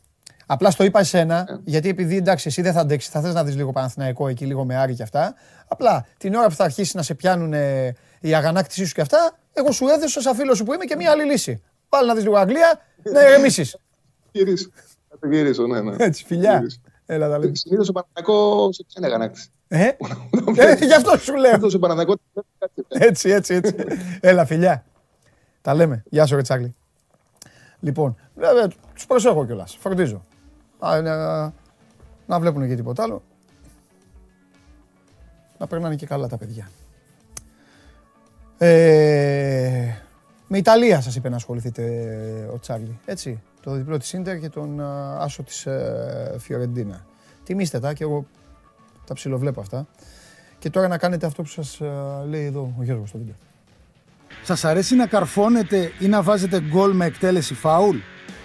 Απλά στο είπα εσένα, yeah. γιατί επειδή εντάξει, εσύ δεν θα αντέξεις, θα θες να δεις λίγο Παναθηναϊκό εκεί, λίγο με Άρη και αυτά. Απλά την ώρα που θα αρχίσει να σε πιάνουν ε, η αγανάκτησή σου και αυτά, εγώ σου έδωσα σαν φίλος σου που είμαι και μία άλλη λύση. Πάλι να δεις λίγο Αγγλία, να ηρεμήσει. Γυρίσω. Θα το γυρίσω, ναι, ναι. Έτσι, φιλιά. Έλα, τα λέμε. Συνήθως ο Παναθηναϊκός σε ποιον αγανάκτηση. Ε, ε, γι' αυτό σου λέω. Αυτό ο Παναθηναϊκός. Έτσι, έτσι, έτσι. Έλα, φιλιά. Τα λέμε. Γεια σου, Ρετσάγλι. Λοιπόν, βέβαια, τους προσέχω κιόλας. Φροντίζω. Α, να, να βλέπουν και τίποτα άλλο. Να περνάνε και καλά τα παιδιά. Ε, με Ιταλία σας είπε να ασχοληθείτε ο Τσάρλι, έτσι. Το διπλό της Ίντερ και τον άσο της ε, Φιωρεντίνα. Τιμήστε τα και εγώ τα ψιλοβλέπω αυτά. Και τώρα να κάνετε αυτό που σας λέει εδώ ο Γιώργος στο βίντεο. Σας αρέσει να καρφώνετε ή να βάζετε γκολ με εκτέλεση φάουλ;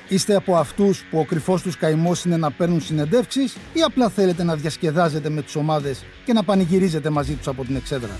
Είστε από αυτούς που ο κρυφός τους καημός είναι να παίρνουν συνεντεύξεις ή απλά θέλετε να διασκεδάζετε με τις ομάδες και να πανηγυρίζετε μαζί τους από την εξέδρα;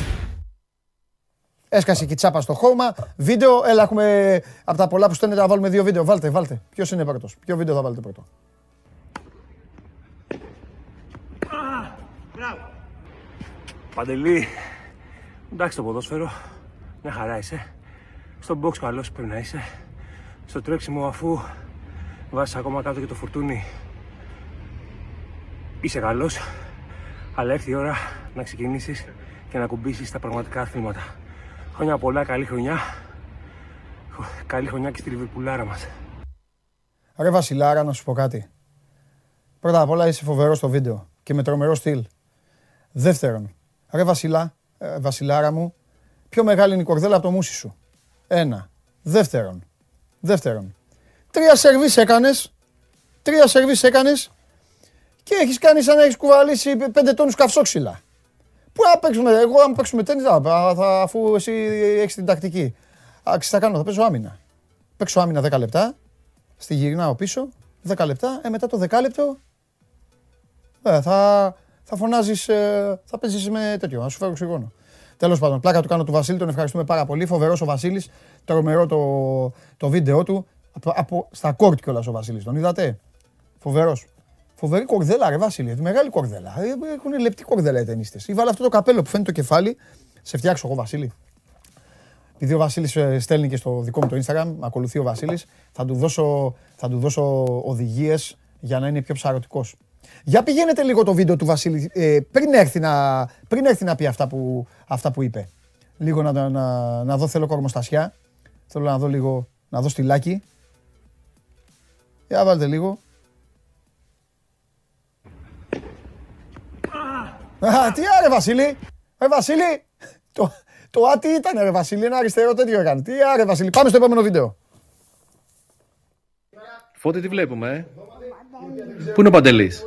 Έσκασε και τσάπα στο χώμα. Βίντεο, έλα έχουμε από τα πολλά που στέλνετε να βάλουμε δύο βίντεο. Βάλτε, βάλτε. Ποιος είναι πρώτο. Ποιο βίντεο θα βάλετε πρώτο; Παντελή, εντάξει το ποδόσφαιρο, μια χαρά είσαι. Στο box καλός πρέπει να είσαι. Στο τρέξιμο αφού βάζεις ακόμα κάτω και το φουρτούνι, είσαι καλός. Αλλά έρθει η ώρα να ξεκινήσεις και να κουμπίσεις τα πραγματικά αθλήματα. Χρόνια πολλά, καλή χρονιά. Καλή χρονιά και στη Λιβερπουλάρα μας. Ρε Βασιλάρα, να σου πω κάτι. Πρώτα απ' όλα είσαι φοβερός στο βίντεο και με τρομερό στυλ. Δεύτερον, Ρε Βασιλά, ε, Βασιλάρα μου, πιο μεγάλη είναι η κορδέλα από το μουσι σου. Ένα. Δεύτερον. Δεύτερον. Τρία σερβίς έκανες. Τρία σερβίς έκανες και έχεις κάνει σαν να έχεις κουβαλήσει πέντε τόνους καυσόξυλα. Πού να παίξουμε, εγώ αν παίξουμε τέννις, θα, θα, αφού εσύ έχεις την τακτική. Άξι θα κάνω, θα παίζω άμυνα. Παίξω άμυνα 10 λεπτά, στη γυρνάω πίσω, 10 λεπτά, ε, μετά το 10 λεπτό ε, θα, θα φωνάζεις, ε, θα παίζεις με τέτοιο, να σου φέρω οξυγόνο. Τέλος πάντων, πλάκα του κάνω του Βασίλη, τον ευχαριστούμε πάρα πολύ. Φοβερός ο Βασίλης, τρομερό το, το βίντεο του. Από, από, στα κόρτ κιόλας ο Βασίλης, τον είδατε; Φοβερός. Φοβερή κορδέλα, ρε Βασίλη. Μεγάλη κορδέλα. Ε, Έχουν λεπτή κορδέλα οι ταινίστε. Ή βάλε αυτό το καπέλο που φαίνεται το κεφάλι. Σε φτιάξω εγώ, Βασίλη. Επειδή ο Βασίλης στέλνει και στο δικό μου το Instagram, με ακολουθεί ο Βασίλης, θα του δώσω, θα του δώσω οδηγίες για να είναι πιο ψαρωτικός. Για πηγαίνετε λίγο το βίντεο του Βασίλη ε, πριν, έρθει να, πριν έρθει να πει αυτά που, αυτά που είπε. Λίγο να, να, να δω, θέλω κορμοστασιά. Θέλω να δω λίγο, να δω στυλάκι. Για βάλτε λίγο. Τι άρε Βασίλη, ρε Βασίλη, το, το α τι ήταν ρε Βασίλη, ένα αριστερό τέτοιο έκανε. Τι άρε Βασίλη, πάμε στο επόμενο βίντεο. Φώτη τι βλέπουμε, ε; Πού είναι ο Παντελής;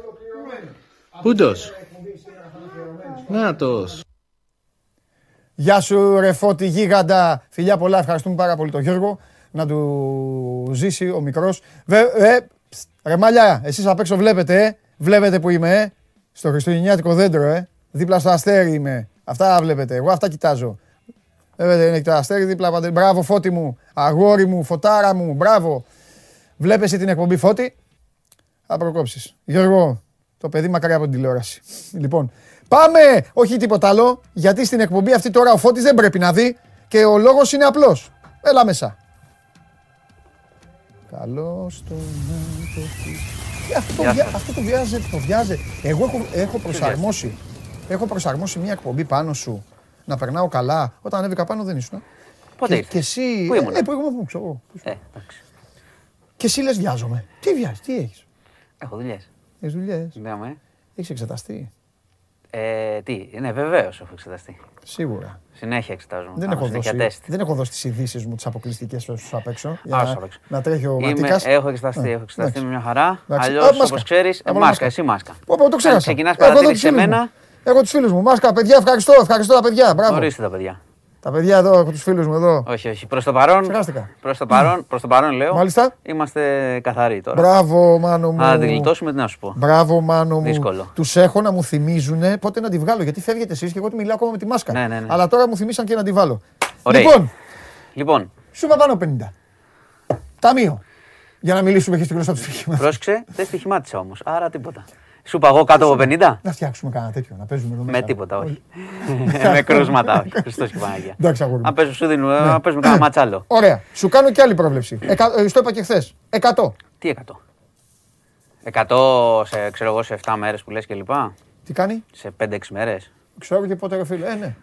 Πούντος. Νάτος. Γεια σου ρε Φώτη γίγαντα, φιλιά πολλά, ευχαριστούμε πάρα πολύ τον Γιώργο. Να του ζήσει ο μικρός. Βε, ε, ψ, ρε μαλλιά, εσείς απ' έξω βλέπετε, ε. Βλέπετε που είμαι, ε. Στο Χριστουγεννιάτικο δέντρο, ε. Δίπλα στο αστέρι είμαι. Αυτά βλέπετε. Εγώ αυτά κοιτάζω. Βλέπετε, είναι και το αστέρι δίπλα. Παντελή. Μπράβο, φώτη μου. Αγόρι μου, φωτάρα μου. Μπράβο. Βλέπεις την εκπομπή φώτη; Θα προκόψεις. Γιώργο, το παιδί μακριά από την τηλεόραση. Λοιπόν, πάμε. Όχι τίποτα άλλο. Γιατί στην εκπομπή αυτή τώρα ο Φώτης δεν πρέπει να δει και ο λόγος είναι απλός. Έλα μέσα. Καλώς το να το πεις. Ε, Αυτό, το βιά- αυτό το βιάζεται, το βιάζεται. Εγώ έχω, έχω προσαρμόσει. Έχω προσαρμόσει μια εκπομπή πάνω σου να περνάω καλά. Όταν ανέβηκα πάνω δεν ήσουν. Πότε και, ήρθες; και εσύ. Πού ήμουνα; Ε, που ήμουν, πού ξέρω εγώ. Ε, εντάξει. Και εσύ λες βιάζομαι. Τι βιάζεις, τι έχεις; Έχω δουλειές. Έχεις δουλειές. Ναι, Έχεις εξεταστεί. ε, τι, ναι, βεβαίως έχω εξεταστεί. Σίγουρα. Συνέχεια εξετάζομαι. Δεν Κάνω έχω, συνέχεια δώσει, τεστ. δεν έχω δώσει τις ειδήσεις μου τις αποκλειστικές στους απ' έξω. Για Άσο να, απ' έξω. να τρέχει ο Είμαι, Ματίκας. έχω εξεταστεί, Ε, έχω εξεταστεί εντάξει. με μια χαρά. Εντάξει. Αλλιώς, Α, μάσκα. όπω ξέρεις, Α, μόνο μάσκα, μάσκα. εσύ μάσκα. Πω, πω, το ξέχασα. Ξεκινάς Εγώ εδώ παρατήρηση τους σε φίλους μένα. μου. Έχω τους φίλους μου. Μάσκα, παιδιά, ευχαριστώ. Ευχαριστώ τα παιδιά. Μπράβο. Ορίστε τα παιδιά. Τα παιδιά εδώ, έχω τους φίλους μου εδώ. Όχι, όχι. Προς το παρόν. Ξεχάστηκα. Προς το παρόν, προς το παρόν λέω. Μάλιστα. Είμαστε καθαροί τώρα. Μπράβο, μάνο μου. Αν τη γλιτώσουμε, τι να σου πω. Μπράβο, μάνο μου. Δύσκολο. Τους έχω να μου θυμίζουν πότε να τη βγάλω. Γιατί φεύγετε εσείς και εγώ τη μιλάω ακόμα με τη μάσκα. Ναι, ναι, ναι. Αλλά τώρα μου θυμίσαν και να τη βάλω. Ωραία. Λοιπόν, Λοιπόν, σου είπα πάνω 50. Ταμείο. Για να μιλήσουμε και στη γλώσσα του στοιχήματος. πρόσεξε, δεν στοιχημάτισα όμως. Άρα τίποτα. Σου είπα εγώ κάτω από 50. Να φτιάξουμε κανένα τέτοιο, να παίζουμε εδώ μέσα. Με τίποτα, όχι. με κρούσματα, όχι. Χριστός και Παναγία. Εντάξει, αγόρι μου. Αν παίζουμε σου δίνουμε, αν παίζουμε κανένα μάτσα άλλο. Ωραία. Σου κάνω και άλλη πρόβλεψη. Εκα... ε, Στο είπα και χθες. 100. Τι 100. 100 σε, ξέρω εγώ, σε 7 μέρες που λες και λοιπά. Τι κάνει; Σε 5-6 μέρες. Ξέρω και πότε, ρε φίλε. Ε, ναι.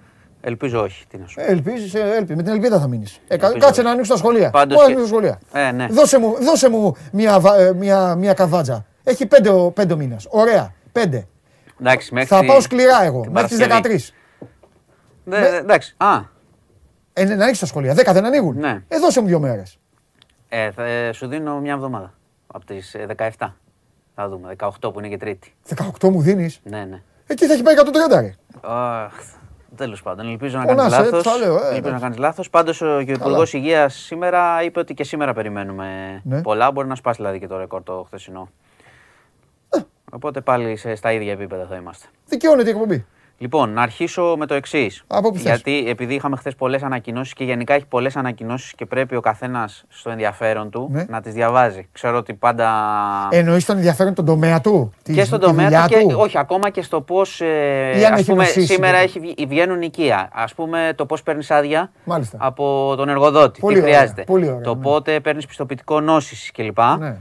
Ελπίζω όχι. Τι να σου πω. Ελπίζεις, ελπι. με την ελπίδα θα μείνεις. Ελπίζω. κάτσε να ανοίξουν τα σχολεία. Πάντως Μόνο και- ανοίξουν τα σχολεία. Ε, ναι. Δώσε μου, δώσε μου μια, βα- ε, μια, μια καβάτζα. Έχει πέντε, ο- πέντε μήνε. Ωραία. Πέντε. Εντάξει, μέχρι Θα τη- πάω σκληρά εγώ. την Μέχρι τις Παρασκευή. 13. Δε- δε- Εντάξει. Α, Ε, ναι, να ανοίξεις τα σχολεία. 10 δεν ανοίγουν. Ναι. Ε, δώσε μου δύο μέρες. ε, θα, ε, σου δίνω μια εβδομάδα. Από τις ε, 17. Θα δούμε. 18 που είναι και Τρίτη. 18 μου δίνεις; Ναι, ναι. Εκεί θα έχει πάει 130 ρε. Αχ, Τέλος πάντων, ελπίζω να Φωνάσαι, κάνεις ε, λάθος. θα λέω, ε, ελπίζω εντάξει. να κάνεις λάθος. Πάντως ο Υπουργός Υγείας σήμερα είπε ότι και σήμερα περιμένουμε Ναι. πολλά. Μπορεί να σπάσει δηλαδή και το ρεκόρ το χθεσινό. Ε. Οπότε πάλι σε, στα ίδια επίπεδα θα είμαστε. Δικαιώνεται η εκπομπή. Λοιπόν, να αρχίσω με το εξής. Από πού θες. Γιατί επειδή είχαμε χθες πολλές ανακοινώσεις και γενικά έχει πολλές ανακοινώσεις και πρέπει ο καθένας στο ενδιαφέρον του Ναι. να τις διαβάζει. Ξέρω ότι πάντα. Εννοείς τον ενδιαφέρον τον τομέα του. τη- και στον τη τομέα δουλειά του; και όχι ακόμα και στο πώς. Ε, Ή αν ας έχει πούμε, νοσήσει, σήμερα ναι. έχει, βγει- βγαίνουν οικεία. Α πούμε το πώς παίρνεις άδεια Μάλιστα. από τον εργοδότη. Πολύ τι ωραία, χρειάζεται. πολύ ωραία, το ναι. πότε παίρνεις πιστοποιητικό νόση κλπ. Ναι.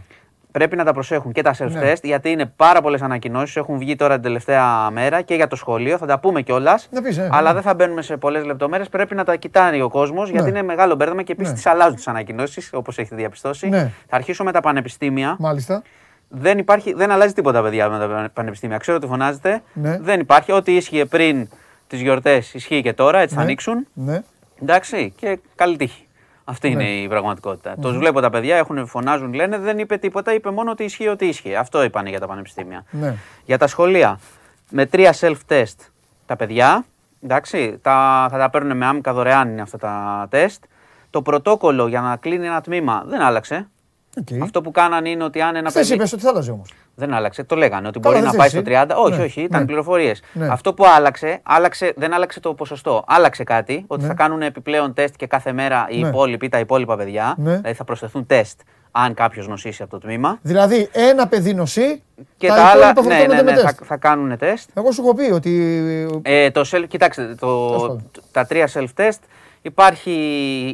Πρέπει να τα προσέχουν και τα self-test Ναι. γιατί είναι πάρα πολλές ανακοινώσεις. Έχουν βγει τώρα την τελευταία μέρα και για το σχολείο. Θα τα πούμε κιόλας. Να πεις, ε, αλλά ναι. δεν θα μπαίνουμε σε πολλές λεπτομέρειες. Πρέπει να τα κοιτάει ο κόσμος γιατί είναι μεγάλο μπέρδεμα και επίσης Ναι. τις αλλάζουν τις ανακοινώσεις όπως έχετε διαπιστώσει. Ναι. Θα αρχίσω με τα πανεπιστήμια. Μάλιστα. Δεν, υπάρχει, δεν αλλάζει τίποτα, παιδιά, με τα πανεπιστήμια. Ξέρω ότι φωνάζετε. Ναι. Δεν υπάρχει. Ό,τι ίσχυε πριν τις γιορτές ισχύει και τώρα, έτσι θα Ναι. ανοίξουν. Ναι. Εντάξει, και καλή τύχη. Αυτή είναι η πραγματικότητα. Τους βλέπω τα παιδιά, έχουν, φωνάζουν, λένε, δεν είπε τίποτα, είπε μόνο ότι ισχύει ότι ισχύει. Αυτό είπαν για τα πανεπιστήμια. Ναι. Για τα σχολεία, με τρία self-test τα παιδιά, εντάξει, τα, θα τα παίρνουν με άμυκα δωρεάν είναι αυτά τα τεστ. Το πρωτόκολλο για να κλείνει ένα τμήμα δεν άλλαξε. Οκ. Αυτό που κάνανε είναι ότι αν ένα Χθες παιδί. είπες ότι θα άλλαζε όμως. Δεν άλλαξε, το λέγανε ότι Καλά, μπορεί δεν να πάει θες στο εσύ. 30. Όχι, Ναι, όχι, ήταν ναι. πληροφορίες. Ναι. Αυτό που άλλαξε, άλλαξε, δεν άλλαξε το ποσοστό. Άλλαξε κάτι, ότι Ναι. θα κάνουν επιπλέον τεστ και κάθε μέρα οι Ναι. υπόλοιποι, τα υπόλοιπα παιδιά. Ναι. Δηλαδή θα προσθεθούν τεστ αν κάποιος νοσήσει από το τμήμα. Δηλαδή ένα παιδί νοσεί Και τα, τα, άλλα, υπόλοιπα ναι, ναι, φορτώνονται ναι, με θα, τεστ. θα κάνουν τεστ. Εγώ σου έχω πει ότι Ε, το self, κοιτάξτε, το, πάντων. τα τρία self-test. Υπάρχει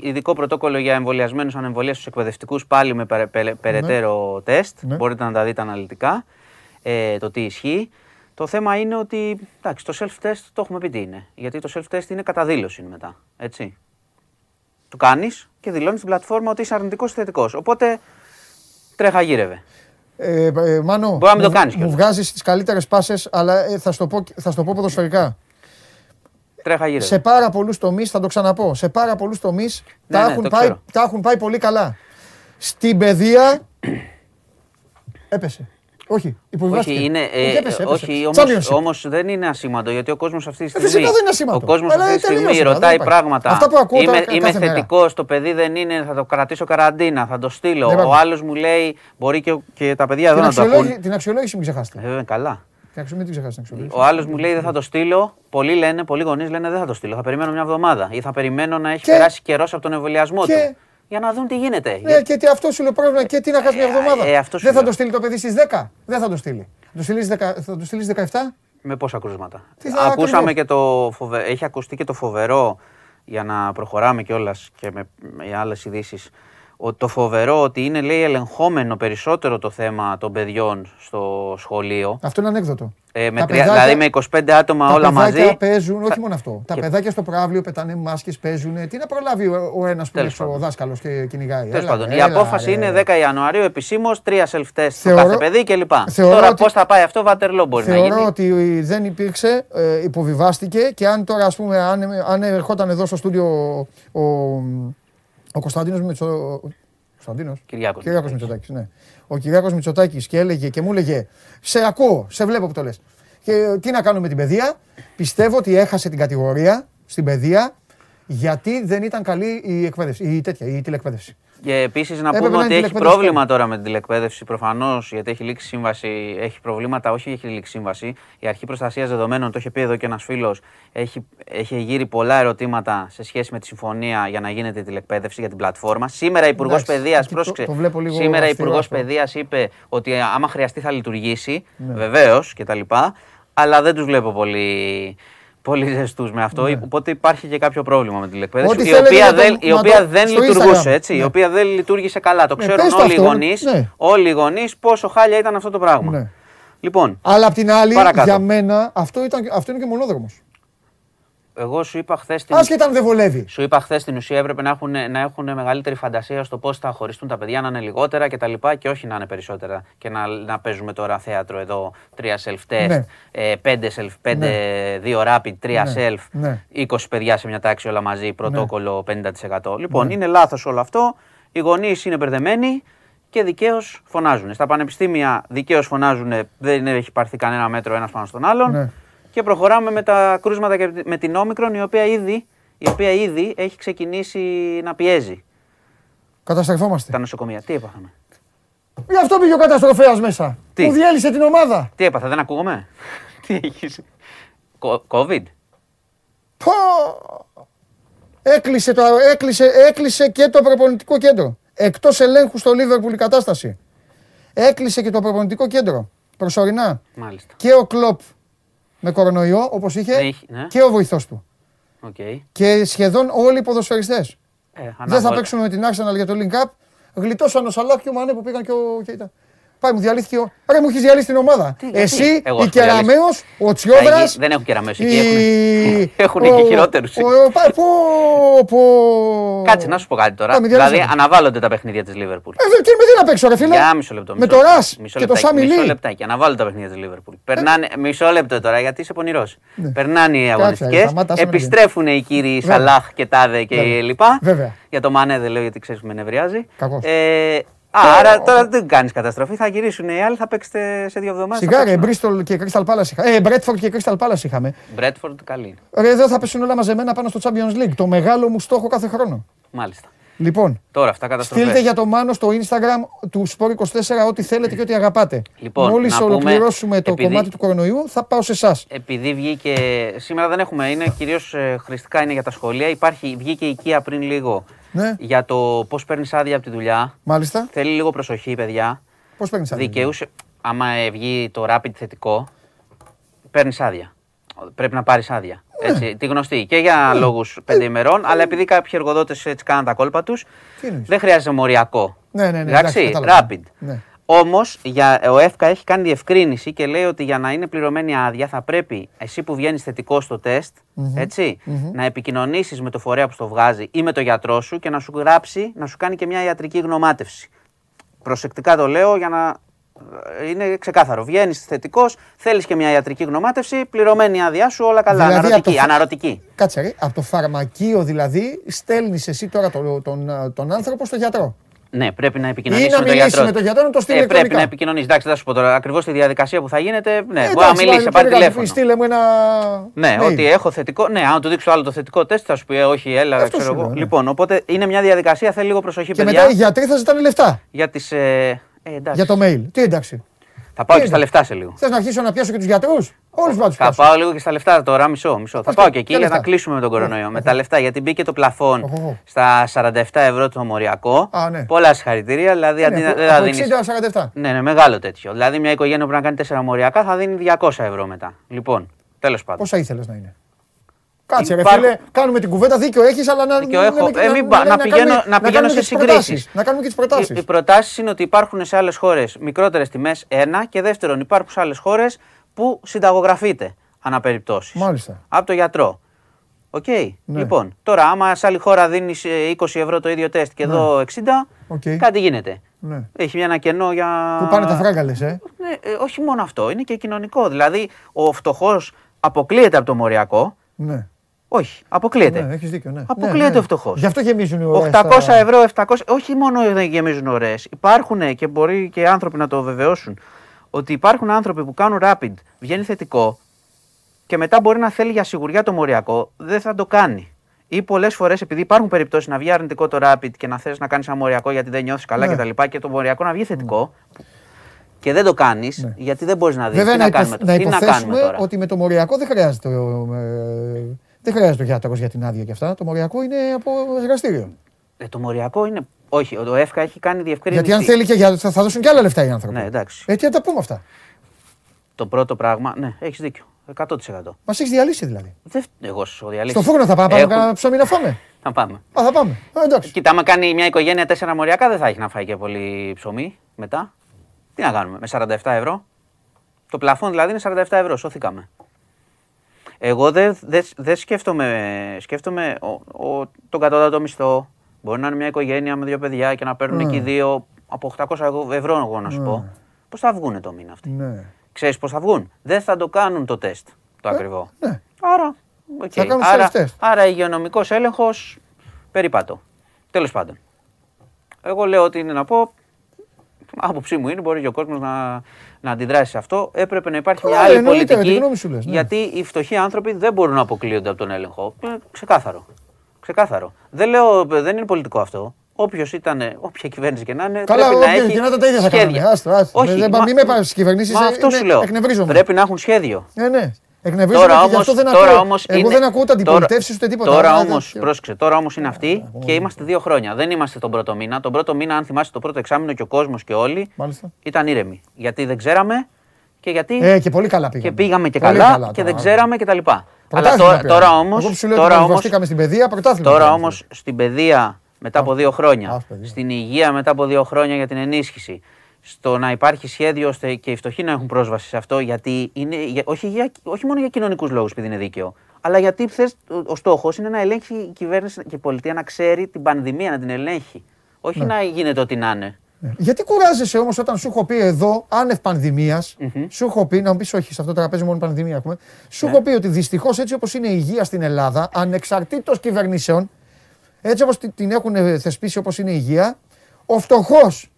ειδικό πρωτόκολλο για εμβολιασμένους ανεμβολίας στους εκπαιδευτικούς πάλι με περαι- περαι- περαιτέρω τεστ. Ναι. Μπορείτε να τα δείτε αναλυτικά ε, το τι ισχύει. Το θέμα είναι ότι εντάξει, το self-test το έχουμε πει τι είναι. Γιατί το self-test είναι κατά δήλωση μετά. Έτσι. Το κάνεις και δηλώνεις στην πλατφόρμα ότι είσαι αρνητικός ή θετικός. Οπότε τρέχα γύρευε. Ε, ε, Μάνο, Μπορεί να μην το μου- κάνεις Μου κιόλας. βγάζεις τις καλύτερες πάσες, αλλά ε, θα στο πω, θα στο πω ποδοσφαιρικά. Τρέχα γύρευε. Σε πάρα πολλούς τομείς, θα το ξαναπώ, σε πάρα πολλούς τομείς τα, ναι, έχουν το πάει, ξέρω. τα έχουν πάει πολύ καλά. Στην παιδεία. έπεσε. Όχι, υποβιβάστηκε. Όχι, είναι, ε, όχι, έπεσε, έπεσε. όχι όμως, Championship. όμως δεν είναι ασήμαντο γιατί ο κόσμος αυτή τη Ε, στιγμή. φυσικά δεν είναι ασήμαντο. Ο κόσμος Αλλά αυτή τη στιγμή τελείωσε, δεν ρωτάει υπάρχει. πράγματα. Αυτά που ακούω είμαι τα- είμαι κάθε μέρα. θετικό, το παιδί δεν είναι, θα το κρατήσω καραντίνα, θα το στείλω. Δεν ο υπάρχει. άλλος μου λέει, μπορεί και, και τα παιδιά εδώ την, να το αξιολόγηση, ακούν. την αξιολόγηση μην ξεχάσετε. Ε, Βέβαια, καλά. Την αξιο- Μην την ξεχάσετε την αξιολόγηση. Ο άλλος μου λέει δεν θα το στείλω. Πολλοί λένε, πολλοί γονείς λένε δεν θα το στείλω. Θα περιμένω μια εβδομάδα ή θα περιμένω να έχει Και- περάσει καιρός από τον εμβολιασμό Και- του. Για να δουν τι γίνεται. Ναι, και τι αυτό σου λέει πρόβλημα και τι να χάσεις μια εβδομάδα. ε, αυτό σου δεν θα λέω. το στείλει το παιδί στις 10. Δεν θα το στείλει. Θα το στείλεις 10 θα το στείλεις 17. Με πόσα κρούσματα. Τι θα Ακούσαμε ακριβώς. και το φοβε... Έχει ακουστεί και το φοβερό για να προχωράμε κιόλας και με, με άλλες ειδήσεις. Το φοβερό ότι είναι λέει ελεγχόμενο περισσότερο το θέμα των παιδιών στο σχολείο. Αυτό είναι ανέκδοτο. Ε, με Τα τρία- παιδάκια- δηλαδή με 25 άτομα Τα όλα παιδάκια μαζί. παίζουν, όχι θα- μόνο αυτό. Τα και- παιδάκια στο προάβλιο πετάνε μάσκες, παίζουν. Τι να προλάβει ο, ο ένας που Τέλος είναι ο πάντων. δάσκαλος και κυνηγάει. Τέλος Έλα, πάντων, η έλα, απόφαση ρε. είναι 10 Ιανουαρίου επισήμως, τρία self-test στο Θεωρώ- κάθε παιδί κλπ. θεωρώ Τώρα ότι- πώς θα πάει αυτό, βατερλό μπορεί να Θεωρώ γίνει. ότι δεν υπήρξε, ε, υποβιβάστηκε και αν τώρα, ας πούμε, αν, αν ερχόταν εδώ στο στούντιο ο, ο Κωνσταντίνος Μητσο... Κωνσταντίνος; Κυριάκος Κυριάκος Μητσοτάκης, ναι. Ο Κυριάκος Μητσοτάκης και έλεγε και μου έλεγε σε ακούω, σε βλέπω που το λες. Και τι να κάνουμε με την παιδεία; Πιστεύω ότι έχασε την κατηγορία στην παιδεία γιατί δεν ήταν καλή η εκπαίδευση, η τέτοια, η τηλεκπαίδευση. Και επίσης να Έπρεπε πούμε να ότι είναι έχει τηλεκπαιδευτικό. πρόβλημα τώρα με την τηλεκπαίδευση προφανώς γιατί έχει λήξει σύμβαση. Έχει προβλήματα, όχι έχει λήξει σύμβαση. Η αρχή προστασίας δεδομένων, το είχε πει εδώ και ένας φίλος, έχει, έχει γύρει πολλά ερωτήματα σε σχέση με τη συμφωνία για να γίνεται η τηλεκπαίδευση για την πλατφόρμα. Σήμερα η Υπουργός Εντάξει, Παιδείας, εκεί το- πρόσεξε. το βλέπω λίγο σήμερα η αυστηρό Υπουργός αυτό. Παιδείας είπε ότι ε, άμα χρειαστεί θα λειτουργήσει. Ναι. Βεβαίως κτλ. Αλλά δεν τους βλέπω πολύ. Πολύ ζεστούς με αυτό. Οπότε υπάρχει και κάποιο πρόβλημα με την τηλεκπαίδευση. Ναι. Ό,τι Η θέλετε οποία, να το- δεν, η να οποία το- δεν στο λειτουργούσε Instagram. έτσι. Η Ναι. οποία δεν λειτουργήσε καλά. Το Ναι, ξέρουν πες το όλοι οι αυτό, γονείς. ναι. Όλοι οι γονείς πόσο χάλια ήταν αυτό το πράγμα. Ναι. Λοιπόν, Αλλά απ' την άλλη, Παρακάτω. για μένα, αυτό, ήταν, αυτό είναι και μονόδρομος. Εγώ σου είπα χθες την, Άσχετα αν δεν βολεύει. σου είπα χθες την ουσία έπρεπε να έχουν, να έχουν μεγαλύτερη φαντασία στο πώς θα χωριστούν τα παιδιά, να είναι λιγότερα κτλ. Και, και όχι να είναι περισσότερα. Και να, να παίζουμε τώρα θέατρο εδώ, τρία self-test, Ναι. ε, πέντε self, πέντε, δύο rapid, τρία Ναι. self, Ναι. 20 παιδιά σε μια τάξη όλα μαζί, πρωτόκολλο 50%. Λοιπόν, είναι λάθος όλο αυτό. Οι γονείς είναι μπερδεμένοι και δικαίως φωνάζουν. Στα πανεπιστήμια δικαίως φωνάζουν, δεν έχει πάρθει κανένα μέτρο ένας πάνω στον άλλον. Ναι. Και προχωράμε με τα κρούσματα και με την όμικρον, η οποία ήδη, η οποία ήδη έχει ξεκινήσει να πιέζει Καταστρεφόμαστε. τα νοσοκομεία. Τι έπαθαμε; Γι' αυτό πήγε ο καταστροφέας μέσα. Τι; Που διέλυσε την ομάδα. Τι έπαθα, δεν ακούγομαι; Τι έχεις; Κο- COVID; Πω! Έκλεισε, το, έκλεισε, έκλεισε και το προπονητικό κέντρο. Εκτός ελέγχου στο Λίβερπουλ η κατάσταση. Έκλεισε και το προπονητικό κέντρο. Προσωρινά. Μάλιστα. Και ο Κλοπ με κορονοϊό, όπως είχε, Έχει, ναι. και ο βοηθός του. Οκ. Και σχεδόν όλοι οι ποδοσφαιριστές. Ε, Δεν θα ανάβολα. παίξουμε με την Arsenal για το Link Up. Γλιτώσαν ο Σαλάχ και ο Μανέ που πήγαν και ο. Και ήταν. Πάει, μου διαλύθηκε. ο- Ρε, μου έχεις διαλύσει την ομάδα. Τι, γιατί; Εσύ, Εγώ η έχω διαλύσει. Κεραμαίος, ο Τσιόδρα. Εκεί Δεν έχουν κεραμέσει. Εκεί έχουν, έχουν και χειρότερους. Πω, πω. Κάτσε να σου πω κάτι τώρα. Πάμε, Δηλαδή διαλύσαμε. αναβάλλονται τα παιχνίδια της Λίβερπουλ. Ε, δε- τι με τι να παίξω, ρε φίλε; Για μισό λεπτό. Με μισό το λεπτό. Ρας Μισό και το λεπτάκι, Σάμι Μισό Λί. λεπτάκι. Αναβάλλονται τα παιχνίδια της Λίβερπουλ. Περνάνε. Μισό λεπτό τώρα γιατί είσαι πονηρός. Περνάνε οι ρε, αγωνιστικές. σταμάτα, άσε με να Επιστρέφουν οι κύριοι Βέβαια. Σαλάχ και Τάδε και Βέβαια. λοιπά. Βέβαια. Για το Μανέ δεν λέω γιατί ξέρεις που με νευριάζει. Κακός. Ε, Α, άρα τώρα δεν κάνεις καταστροφή. Θα γυρίσουν οι άλλοι, θα παίξετε σε δύο εβδομάδες. Σιγά ρε, Bristol και Crystal Palace είχαμε. Ε, Bradford και Crystal Palace είχαμε. Μπρέτφορντ καλή. είναι. Ρε, εδώ θα πέσουν όλα μαζεμένα πάνω στο Champions League. Το μεγάλο μου στόχο κάθε χρόνο. Μάλιστα. Λοιπόν, Τώρα αυτά καταστροφές. στείλτε για το Μάνο στο Instagram του Sport24 ό,τι θέλετε και ό,τι αγαπάτε. Λοιπόν, Μόλις να πούμε, ολοκληρώσουμε το επειδή- κομμάτι του κορονοϊού, θα πάω σε εσάς. Επειδή βγήκε. Σήμερα δεν έχουμε, είναι κυρίως χρηστικά είναι για τα σχολεία. Υπάρχει, βγήκε η οικία πριν λίγο Ναι, για το πώς παίρνεις άδεια από τη δουλειά. μάλιστα. Θέλει λίγο προσοχή, παιδιά. Πώς παίρνεις άδεια; Δικαιούσε. Άμα ε, βγει το rapid θετικό, παίρνεις άδεια. Πρέπει να πάρεις άδεια. Ναι. Έτσι, τη γνωστή. Και για λόγους πέντε ημερών, αλλά επειδή κάποιοι εργοδότες έτσι κάναν τα κόλπα τους, Τι εννοείς; δεν χρειάζεται μοριακό. Ναι, ναι, ναι, Εντάξει, εντάξει, κατάλαβα. rapid. Ναι. Όμως, ο ΕΦΚΑ έχει κάνει διευκρίνηση και λέει ότι για να είναι πληρωμένη άδεια θα πρέπει εσύ που βγαίνεις θετικό στο τεστ, ετσι να επικοινωνήσεις με το φορέα που στο βγάζει ή με το γιατρό σου και να σου γράψει, να σου κάνει και μια ιατρική γνωμάτευση. Προσεκτικά το λέω για να ε, είναι ξεκάθαρο. Βγαίνεις θετικός, θέλεις και μια ιατρική γνωμάτευση, πληρωμένη άδειά σου, όλα καλά. Δηλαδή, αναρωτική. από το- αναρωτική. Κάτσε ρε, από το φαρμακείο δηλαδή στέλνεις εσύ τώρα τον, τον, τον άνθρωπο στο γιατρό; Ναι, πρέπει να επικοινωνήσει Ή να με τον μιλήσεις γιατρό. με τον γιατρό, να το στείλει ε, πρέπει ηλεκτρονικά. να επικοινωνήσεις. Εντάξει, θα σου πω τώρα ακριβώς τη διαδικασία που θα γίνεται. Ναι, Ε, μπορεί να εντάξει, μιλήσεις, να πάρει και να τηλέφωνο. πει, Στείλε μου ένα. Ναι, mail. ότι έχω θετικό. Ναι, αν του δείξω άλλο το θετικό τεστ, θα σου πει ε, όχι, έλα, Αυτό ξέρω σου εγώ. λέω, ναι. Λοιπόν, οπότε είναι μια διαδικασία, θέλει λίγο προσοχή, Και παιδιά. μετά οι γιατροί θα ζητάνε λεφτά Για τις, ε, ε, εντάξει. για το mail. Τι εντάξει. Θα πάω Τι και στα είναι; λεφτά σε λίγο. Θες να αρχίσω να πιάσω και τους γιατρούς; Όλους να τους Θα πιάσω. πάω λίγο και στα λεφτά τώρα, μισό. μισό. Θα Πώς πάω το- και εκεί ποια για να λεφτά; κλείσουμε με τον κορονοϊό. Με τα λεφτά, γιατί μπήκε το πλαφόν Οχο. στα 47 ευρώ το μοριακό. Α, ναι. Πολλά συγχαρητήρια. Δηλαδή, αντί να- δεν θα από δίνεις- 60-47. Ναι, ναι, μεγάλο τέτοιο. Δηλαδή, μια οικογένεια που πρέπει να κάνει 4 μοριακά θα δίνει 200 ευρώ μετά. Λοιπόν, τέλος πάντων. Πόσα ήθελες να είναι; Κάτσε ρε Υπάρχουν- φίλε, κάνουμε την κουβέντα, δίκιο έχεις, αλλά να, Δίκιο να- έχω. να- Ε, να- μην να- πα- να- να να πηγαίνω- κάνουμε- να πηγαίνω κάνουμε σε και τις συγκρίσεις. προτάσεις. Να κάνουμε και τις Οι, προτάσεις. οι προτάσεις είναι ότι υπάρχουν σε άλλες χώρες μικρότερες τιμές, ένα. Και δεύτερον, υπάρχουν σε άλλες χώρες που συνταγογραφείται ανά περίπτωση. Μάλιστα. Από το γιατρό. Οκ. Ναι. Λοιπόν, τώρα, άμα σε άλλη χώρα δίνεις 20 ευρώ το ίδιο τεστ και εδώ 60, Οκ. κάτι γίνεται. Ναι. Έχει μια ένα κενό για. Πού πάνε τα φράγκα λες, ε. Ναι, ε, όχι μόνο αυτό, είναι και κοινωνικό. Δηλαδή, ο φτωχός αποκλείεται από το μοριακό. Ναι. Όχι, αποκλείεται. Ναι, έχεις δίκιο, ναι. Αποκλείεται Ναι, ναι. ο φτωχό. Γι' αυτό γεμίζουν οι ώρες 800 στα- ευρώ, 700. Όχι μόνο δεν γεμίζουν ωραίες. Υπάρχουν και μπορεί και άνθρωποι να το βεβαιώσουν ότι υπάρχουν άνθρωποι που κάνουν rapid, βγαίνει θετικό και μετά μπορεί να θέλει για σιγουριά το μοριακό, δεν θα το κάνει. Ή πολλές φορές, επειδή υπάρχουν περιπτώσεις να βγει αρνητικό το rapid και να θες να κάνεις ένα μοριακό γιατί δεν νιώθεις καλά Ναι. κτλ. Και, και το μοριακό να βγει θετικό και δεν το κάνεις Ναι. γιατί δεν μπορείς να δεις. Βέβαια Τι να, να υπο- κάνουμε, να τι να κάνουμε υποθέσουμε τώρα. ότι με το μοριακό δεν χρειάζεται, ο- ε, δεν χρειάζεται ο γιατρός για την άδεια και αυτά; Το μοριακό είναι από εργαστήριο. Ε, το μοριακό είναι. Όχι, ο ΕΦΚΑ έχει κάνει διευκρίνηση. Γιατί αν θέλει και για, θα, θα δώσουν και άλλα λεφτά οι άνθρωποι. Ναι, εντάξει. Ε, τι να τα πούμε αυτά. Το πρώτο πράγμα. Ναι, έχεις δίκιο. 100%. Μας έχεις διαλύσει δηλαδή. Δεν, εγώ σου διαλύσει. Στο φούρνο θα πάμε, πάμε Έχουν- κανένα ψωμί να φάμε. Θα πάμε. Α, θα πάμε. Ε, εντάξει. Κοίτα, άμα κάνει μια οικογένεια τέσσερα μοριακά, δεν θα έχει να φάει και πολύ ψωμί μετά. Τι να κάνουμε, με 47 ευρώ. Το πλαφόν δηλαδή είναι 47 ευρώ, σωθήκαμε. Εγώ δεν δεν δεν σκέφτομαι, σκέφτομαι ο, ο, τον κατώτατο μισθό. Μπορεί να είναι μια οικογένεια με δύο παιδιά και να παίρνουν Ναι. εκεί δύο από 800 ευρώ, εγώ να σου πω. Πώς θα βγουν το μήνα αυτοί; Ναι. Ξέρεις πώς θα βγουν; Δεν θα το κάνουν το τεστ το ακριβό. ναι. Άρα, οκ. Θα κάνουν άρα, self-test. άρα υγειονομικός έλεγχος περίπατο. Τέλος πάντων. Εγώ λέω ότι είναι να πω. Άποψή μου είναι, μπορεί και ο κόσμος να, να αντιδράσει σε αυτό. Έπρεπε να υπάρχει μια Καλά, άλλη εννοείται, πολιτική. τη γνώμη σου λες, ναι. Γιατί οι φτωχοί άνθρωποι δεν μπορούν να αποκλείονται από τον έλεγχο. Ε, ξεκάθαρο. Ξεκάθαρο. Δεν λέω, δεν είναι πολιτικό αυτό. Όποιος ήταν, όποια κυβέρνηση και να είναι, Καλά, πρέπει να όποια έχει και να ήταν τα ίδια θα σχέδια. κάνανε. Άστο, άστο. Όχι, Δεν- μα- μην με πάρεις στις κυβερνήσεις, Μα ε, αυτό είναι- σου λέω. εκνευρίζομαι. Πρέπει να έχουν σχέδιο. Ναι, ναι. Εκνευρίζομαι Τώρα και γι' όμως, αυτό δεν τώρα ακούω. όμως Εγώ είναι- δεν ακούω τα τώρα- αντιπολιτεύσεις ούτε τίποτα. Τώρα Άρα, όμω, δεν- πρόσεξε, τώρα όμως είναι αυτοί και είμαστε δύο χρόνια. Δεν είμαστε τον πρώτο μήνα. Τον πρώτο μήνα, αν θυμάσαι, το πρώτο εξάμεινο και ο κόσμος και όλοι Μάλιστα. ήταν ήρεμοι. Γιατί δεν ξέραμε και γιατί. Ε, και πολύ καλά πήγαμε. και πήγαμε και Πολύ καλά, καλά και τώρα. δεν ξέραμε κτλ. Αλλά Πρωτάθλημα τώρα, πήραμε. τώρα όμω. Εγώ που σου λέω Τώρα ότι όμως, βαστήκαμε στην παιδεία, πρωτάθλημα. τώρα πήραμε. όμως στην παιδεία μετά από δύο χρόνια, Ας, παιδεία. στην υγεία μετά από δύο χρόνια για την ενίσχυση, στο να υπάρχει σχέδιο ώστε και οι φτωχοί να έχουν πρόσβαση σε αυτό, γιατί είναι, για- όχι, για, όχι μόνο για κοινωνικούς λόγους, επειδή είναι δίκαιο, αλλά γιατί θες, ο, ο στόχος είναι να ελέγχει η κυβέρνηση και η πολιτεία να ξέρει την πανδημία, να την ελέγχει. Όχι να γίνεται ό,τι να είναι. Ναι. Γιατί κουράζεσαι όμως όταν σου έχω πει εδώ, άνευ πανδημίας, σου έχω πει, να μου πεις όχι, σε αυτό το τραπέζι μόνο πανδημία έχουμε. Σου έχω πει ότι δυστυχώς έτσι όπως είναι η υγεία στην Ελλάδα, ανεξαρτήτως κυβερνήσεων, έτσι όπως την έχουν ε, θεσπίσει όπως είναι η υγεία, ο φτωχός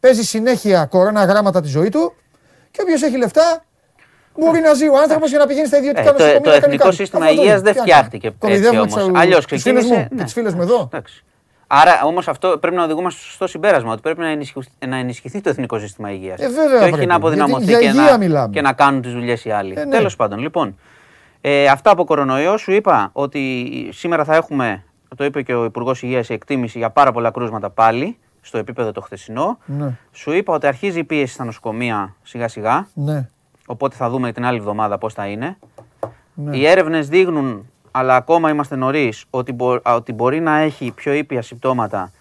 παίζει συνέχεια κορώνα γράμματα τη ζωή του και όποιος έχει λεφτά μπορεί να ζει ο άνθρωπος για να πηγαίνει στα ιδιωτικά Ε, το- νοσοκομεία. το να κάνει εθνικό κάτι. σύστημα Αυτό το υγείας είναι. δεν Τι να φτιάχτηκε κάνουμε. έτσι Κοροϊδεύουμε όμως. τους- Αλλιώς τους φίλους ξεκίνησε, μου και ναι. τις φίλες μου εδώ. Εντάξει. Άρα όμως αυτό πρέπει να οδηγούμε στο συμπέρασμα ότι πρέπει να ενισχυθεί, να ενισχυθεί το εθνικό σύστημα υγείας. Ε, βέβαια και όχι πρέπει. να αποδυναμωθεί Γιατί για και, υγεία να, μιλάμε. και να κάνουν τις δουλειές οι άλλοι. Ε, ναι. Τέλος πάντων, λοιπόν. Ε, αυτά από κορονοϊό. Σου είπα ότι σήμερα θα έχουμε, το είπε και ο Υπουργός Υγείας, η εκτίμηση για πάρα πολλά κρούσματα πάλι στο επίπεδο το χθεσινό. Ναι, Σου είπα ότι αρχίζει η πίεση στα νοσοκομεία σιγά σιγά. ναι. Οπότε θα δούμε την άλλη εβδομάδα πώς θα είναι. Ναι. Οι έρευνες δείχνουν, αλλά ακόμα είμαστε νωρίς, ότι, μπο- α, ότι μπορεί να έχει πιο ήπια συμπτώματα,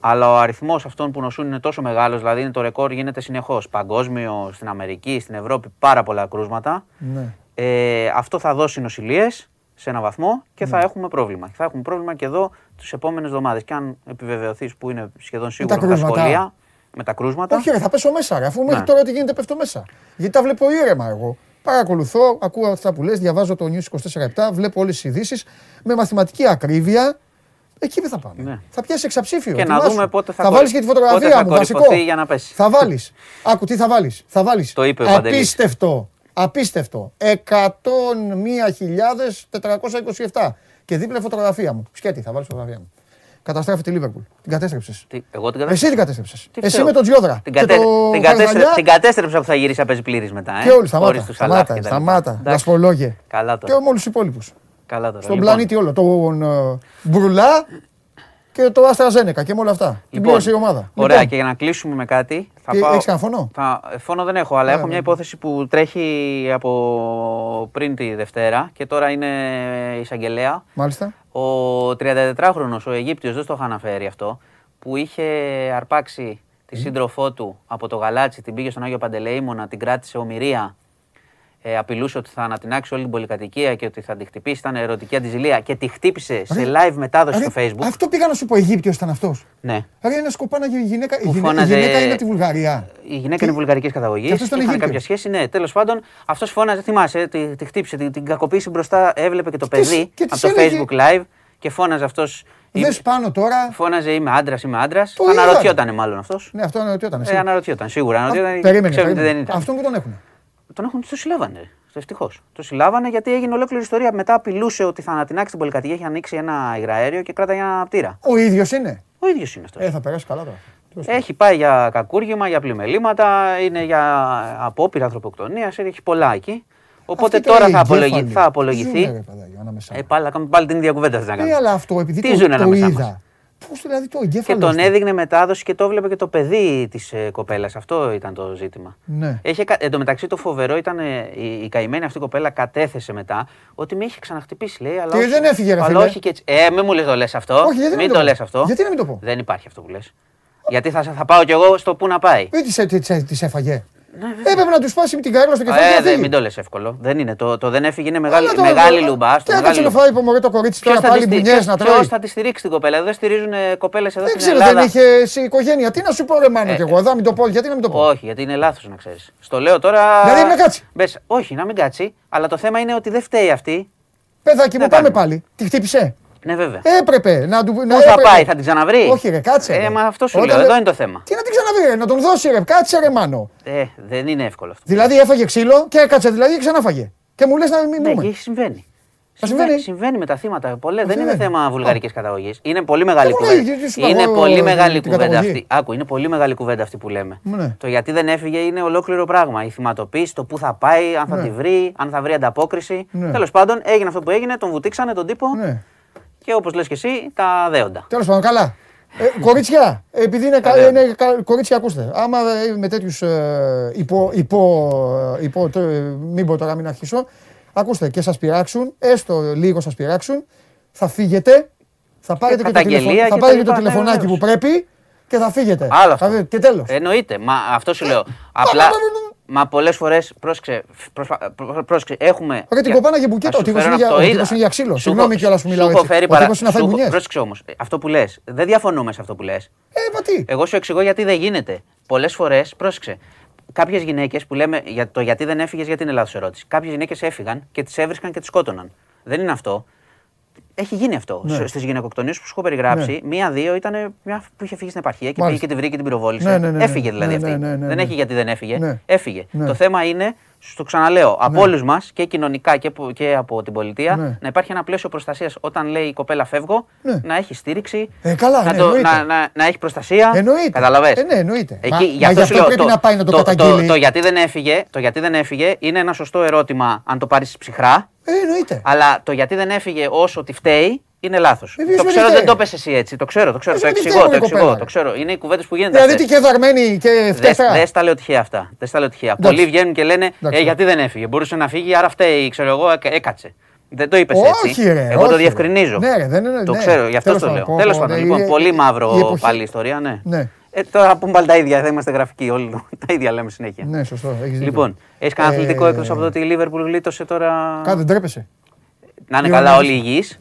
αλλά ο αριθμός αυτών που νοσούν είναι τόσο μεγάλος, δηλαδή είναι το ρεκόρ γίνεται συνεχώς. Παγκόσμιο, στην Αμερική, στην Ευρώπη, πάρα πολλά κρούσματα. ναι. Ε, αυτό θα δώσει νοσηλίες σε ένα βαθμό και Ναι. θα έχουμε πρόβλημα. Θα έχουμε πρόβλημα και εδώ τις επόμενες εβδομάδες. Και αν επιβεβαιωθείς που είναι σχεδόν σίγουρο τα με τα κρούσματα. σχολεία, με τα κρούσματα. Όχι, ρε, θα πέσω μέσα, ρε, αφού μέχρι Ναι. τώρα τι γίνεται, πέφτω μέσα. Γιατί τα βλέπω ήρεμα εγώ. Παρακολουθώ, ακούω αυτά που λες, διαβάζω το News 24-7, βλέπω όλες τις ειδήσεις με μαθηματική ακρίβεια. Εκεί δεν θα πάμε. Ναι. Θα πιάσεις εξαψήφιο. Και να ετοιμάσου. δούμε πότε θα Θα κορυ- βάλεις και τη πότε φωτογραφία θα μου, βασικό. κορυφωθεί για να πέσει. Θα βάλεις. Άκου, τι θα βάλεις. Θα βάλεις. Το είπε ο Παντελής. Απίστευτο. Απίστευτο. 101.427. Και δίπλα η φωτογραφία μου. Σκέτη, θα βάλεις φωτογραφία μου. Καταστρέφει τη Λίβερπουλ. Την κατέστρεψες. Τι, εγώ την Εσύ κατέστρεψα. την κατέστρεψες. Τι Εσύ ξέρω. με τον Τζιόδρα. Την, και κατέ... το την, κατέστρε... Καρδαλιά την κατέστρεψα που θα γυρίσει να παίζει πλήρης μετά. Ε; Και όλοι. Σταμάτα. Χωρίς τους Σαλάχ Σταμάτα. και τα λοιπά. Σταμάτα. Εντάξει. Λασπολόγε. Καλά Και τώρα. με όλους τους υπόλοιπους. Καλά τώρα. Στον λοιπόν. πλανήτη όλο. Τον ε, Μπρουλά και το Αστραζένεκα και με όλα αυτά. Την Λοιπόν, πλήρωσε η ομάδα. Ωραία, Λοιπόν, και για να κλείσουμε με κάτι. Θα τι, πάω... έχεις κανένα φωνό; Θα... ε, Φόνο δεν έχω, αλλά Ε, έχω μια ναι. υπόθεση που τρέχει από πριν τη Δευτέρα και τώρα είναι εισαγγελέα. Μάλιστα. Ο 34χρονος, ο Αιγύπτιος, δεν στο είχα αναφέρει αυτό, που είχε αρπάξει τη σύντροφό του από το γαλάτσι, την πήγε στον Άγιο Παντελεήμονα, την κράτησε ομοιρία, ε, απειλούσε ότι θα ανατινάξει όλη την πολυκατοικία και ότι θα τη χτυπήσει, ήταν ερωτική αντιζηλία και τη χτύπησε σε live μετάδοση στο Ρε, Facebook. Αυτό πήγα να σου πω, Αιγύπτιος ήταν αυτός. Ναι. Ρε, ένα σκοπάνα η γυναίκα. Η Που γυναίκα, η φώναζε- γυναίκα είναι από τη Βουλγαρία. Η γυναίκα είναι βουλγαρικής καταγωγής. Και αυτός ήταν Είχαν Αιγύπτιος. κάποια σχέση. Ναι, τέλος πάντων, αυτός φώναζε, θυμάσαι, τη, τη χτύπησε, την, την κακοποίηση μπροστά, έβλεπε και το της- παιδί και από της το έλεγε- Facebook Live και φώναζε αυτός. Δες πάνω τώρα. Φώναζε είμαι άντρας, είμαι άντρας. Το είδα. Αναρωτιόταν μάλλον αυτός. Ναι, αυτό είναι ότι ήταν. Ε, αναρωτιόταν σίγουρα. Αναρωτιόταν, Περίμενε. ξέρουν ότι δεν περίμενε. ήταν. Αυτόν που τον έχουν. Τον έχουν, το συλλάβανε. Ευτυχώς. Το συλλάβανε γιατί έγινε ολόκληρη ιστορία. Μετά απειλούσε ότι θα ανατινάξει την πολυκατοικία, είχε ανοίξει ένα υγραέριο και κράταγε ένα πτήρα. Ο ίδιος είναι; Ο ίδιος είναι αυτός. Ε, θα περάσει καλά τώρα. Έχει πάει για κακούργημα, για πλημελήματα, είναι για απόπειρα ανθρωποκτονίας, έχει πολλά εκεί. Οπότε Αυτή τώρα οι θα, απολογη- εγκέφαλοι. θα απολογηθεί. Ζουνε, ρε, παιδάκι, ανάμεσα. Ε, πάλι, θα κάνουμε πάλι την ίδια κουβέντα. θες να Ε, κάνουμε. αλλά αυτό επειδή Τι το, ζουνε το ανάμεσά μας. Είδα. Πώ δηλαδή το Και εγκέφαλο. τον του. έδειχνε μετάδοση και το έβλεπε και το παιδί της ε, κοπέλας. Αυτό ήταν το ζήτημα. Ναι. Έχει, κα- εν τω μεταξύ το φοβερό ήταν ε, η, η καημένη αυτή κοπέλα κατέθεσε μετά ότι με είχε ξαναχτυπήσει λέει. Αλλά Και όχι, δεν έφυγε, ρε Αλλά φίλε. όχι και έτσι. Ε, μην μου λες το λες αυτό. Όχι, γιατί να μην το το πω. λες αυτό. Γιατί να μην το πω. Δεν υπάρχει αυτό που λες. Γιατί θα, θα πάω κι εγώ στο πού να πάει. Δεν της- της- της έφαγε; Έπρεπε να τους σπάσει με την καρέκλα στο κεφάλι. Ε, και να δε, φύγει. μην το λες εύκολο. Δεν είναι. Το, το δεν έφυγε είναι μεγάλη, Αλλά το- μεγάλη το- λουμπά. Τι έκατσε να φάει μωρέ το κορίτσι και Ποιος να θα, πάλι τη στηρί- μπουνιές να ποιος τρώει. θα τη στηρίξει την κοπέλα; Δεν στηρίζουν κοπέλες εδώ Δεν στην ξέρω, Ελλάδα. δεν είχε εσύ οικογένεια. Τι να σου πω, ρε Μάνο, Ε, κι εγώ. Δεν μην το πω. Γιατί να μην το πω; Όχι, γιατί είναι λάθος να ξέρεις. Στο λέω τώρα. Δηλαδή, να κάτσει. Μπες, όχι, να μην κάτσει. Αλλά το θέμα είναι ότι δεν φταίει αυτή. Παιδάκι μου, να πάμε κάνουμε. πάλι. Τη χτύπησε. Ναι, βέβαια. Έπρεπε να του. Πού να θα έπρεπε. πάει, θα την ξαναβρει; Όχι, ρε, κάτσε. Ε, ρε. μα αυτό σου Όταν λέω. λέ- Εδώ είναι το θέμα. Τι να την ξαναβρει, ρε, να τον δώσει, ρε. Κάτσε, ρε Μάνο. Ε, δεν είναι εύκολο αυτό. Δηλαδή έφαγε ξύλο και έκατσε δηλαδή και ξανάφαγε. Και μου λες να μην Ναι, μπούμε. και συμβαίνει. Α, συμβαίνει. συμβαίνει με τα θύματα. Πολλέ, δεν συμβαίνει. είναι θέμα βουλγαρικής καταγωγής. Είναι πολύ μεγάλη Εγώ, κουβέντα. γιατί σου είπα Είναι εγώ πολύ την μεγάλη κουβέντα καταγωγή. αυτή. Άκου, είναι πολύ μεγάλη κουβέντα αυτή που λέμε. Ναι. Το γιατί δεν έφυγε είναι ολόκληρο πράγμα. Η θυματοποίηση, το πού θα πάει, αν θα Ναι. τη βρει, αν θα βρει ανταπόκριση. Ναι. Τέλος πάντων, έγινε αυτό που έγινε, τον βουτήξανε τον τύπο Ναι. Και όπως λες και εσύ, τα δέοντα. Τέλος πάντων, καλά. Ε, κορίτσια, επειδή είναι, κα- Ωραία. είναι κα- κορίτσια, ακούστε. Άμα ε, με τέτοιους ε, υπο, υπο, υπο, το, ε, μην πω τώρα, μην αρχίσω. Ακούστε και σας πειράξουν, έστω λίγο σας πειράξουν, θα φύγετε, θα πάρετε και, το, καταγγελία τηλεφω- θα και πάρετε τα και το λοιπά, ναι, τηλεφωνάκι που βεβαίως. πρέπει, και θα φύγετε. Άλλο αυτό. Θα φύγετε. Και τέλος. Εννοείται. Μα αυτό σου λέω. Απλά. Μα πολλές φορές, πρόσεξε, προσπα- προ- πρόσεξε, έχουμε. Ρε, την κοπάνα για μπουκέτο, Θα ο σου τύπος φέρω είναι για- αυτό, ο είδα. τύπος είναι για ξύλο. Σου Συγγνώμη έχω- κιόλας που σου μιλάω έχω έτσι. φέρει Ο παρα- τύπος είναι να φάει σου έχω- μπουνιές. Πρόσεξε όμως, αυτό που λες. Δεν διαφωνούμε σε αυτό που λες. Ε, μα τι; Εγώ σου εξηγώ γιατί δεν γίνεται. Πολλές φορές, πρόσεξε. Κάποιες γυναίκες που λέμε για το γιατί δεν έφυγες, γιατί είναι λάθος ερώτηση. Κάποιες γυναίκες έφυγαν και τις έβρισκαν και τις σκότωναν. Δεν είναι αυτό. Έχει γίνει αυτό. Ναι. Στις γυναικοκτονίες που σου έχω περιγράψει, μία-δύο ήταν μια που είχε φύγει στην επαρχία και πήγε Μάλιστα. και τη βρήκε και την πυροβόλησε. Ναι, ναι, ναι, ναι. Έφυγε δηλαδή Ναι, αυτή. ναι, ναι, ναι, δεν ναι. έχει γιατί δεν έφυγε. Ναι. Έφυγε. Ναι. Το θέμα είναι, στο ξαναλέω, από όλους μας και κοινωνικά και από, και από την πολιτεία, Ναι. να υπάρχει ένα πλαίσιο προστασίας όταν λέει η κοπέλα φεύγω, Ναι. να έχει στήριξη, Ε, καλά, να, ναι, το- εννοείται. να, να, να έχει προστασία. Εννοείται. Καταλαβες; Ε, ναι, εννοείται. Εκεί, Μα- γι' μα αυτό, γι' σου αυτό λέω, πρέπει να πάει να το καταγγείλει. Το, γιατί δεν έφυγε, το γιατί δεν έφυγε είναι ένα σωστό ερώτημα αν το πάρεις ψυχρά. Ε, εννοείται. Αλλά το γιατί δεν έφυγε όσο τη φταίει είναι λάθος. Ε, ποιος το με ξέρω, φταίει. δεν το πες εσύ έτσι. Το ξέρω, το ξέρω. Ε, το δεν τη εξηγώ, φταίει το η κοπέλα, εξηγώ. ρε. Το ξέρω. Είναι οι κουβέντες που γίνονται. Δηλαδή αυτές. τι και δαρμένη και Δεν φτέφρα. δεν στα λέω τυχαία αυτά. Δεν στα λέω τυχαία. Εντάξει. Πολλοί βγαίνουν και λένε Εντάξει. ε, γιατί δεν έφυγε. Μπορούσε να φύγει, άρα φταίει, ξέρω εγώ, έκα- έκατσε. Δεν το είπες έτσι. Όχι, ρε, Εγώ όχι, το ρε. διευκρινίζω. Ναι, ρε, δεν είναι- Το ναι. ξέρω, γι' αυτό Τέλος το πάντων, λέω. πω, Τέλος πω, πάντων, ναι, λοιπόν, η- πολύ η- μαύρο η εποχή- πάλι η ιστορία, ναι. Ναι. Ε, τώρα πούμε πάλι τα ίδια, θα είμαστε γραφικοί όλοι. τα ίδια λέμε συνέχεια. Ναι, σωστό. έχεις δίκιο. Λοιπόν, έχεις κανένα Ε, αθλητικό εκτός από το ότι η Λίβερπουλ γλίτωσε τώρα; Κάτι δεν τρέπεσαι. Να είναι Λίγο καλά να- όλοι υγιείς.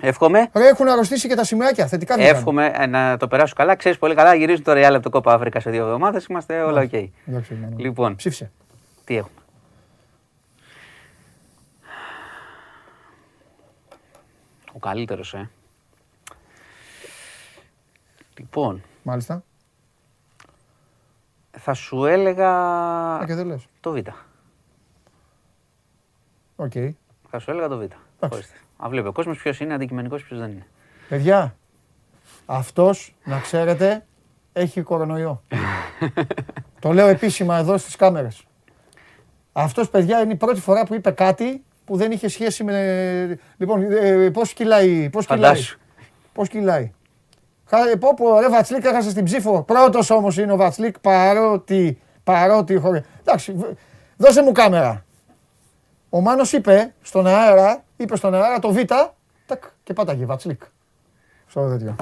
Εύχομαι. Ρε, έχουν αρρωστήσει και τα σημαιάκια. Θετικά δεν κάνουν. Εύχομαι ε, να το περάσω καλά. Ξέρεις πολύ καλά, γυρίζουν το Real από το Κόπα Άφρικα σε δύο εβδομάδες. Είμαστε όλα οκ. Εντάξει, Μανώλη. Λοιπόν, Ψήφισε. τι έχουμε; Ο καλύτερος, ε. Λοιπόν, Μάλιστα. θα σου έλεγα Α, και δεν λες. το Β. Οκ. Θα σου έλεγα το Β. Ορίστε. Α, βλέπει ο κόσμος ποιος είναι αντικειμενικός, ποιος δεν είναι. Παιδιά, αυτός, να ξέρετε, έχει κορονοϊό. το λέω επίσημα εδώ στις κάμερες. Αυτός, παιδιά, είναι η πρώτη φορά που είπε κάτι που δεν είχε σχέση με... Λοιπόν, ε, πώς κυλάει, πώς κυλάει; Φαντάσου. Πώς κυλάει; Χα- ε, Πω πω, ρε Βατσλίκ έχασε την ψήφο. Πρώτος όμως είναι ο Βατσλίκ παρότι, παρότι χωρί... Εντάξει, β- δώσε μου κάμερα. Ο Μάνος είπε στον αέρα, είπε στον αέρα το Β, τακ, και πάταγε Βατσλίκ. Στο τέτοιο.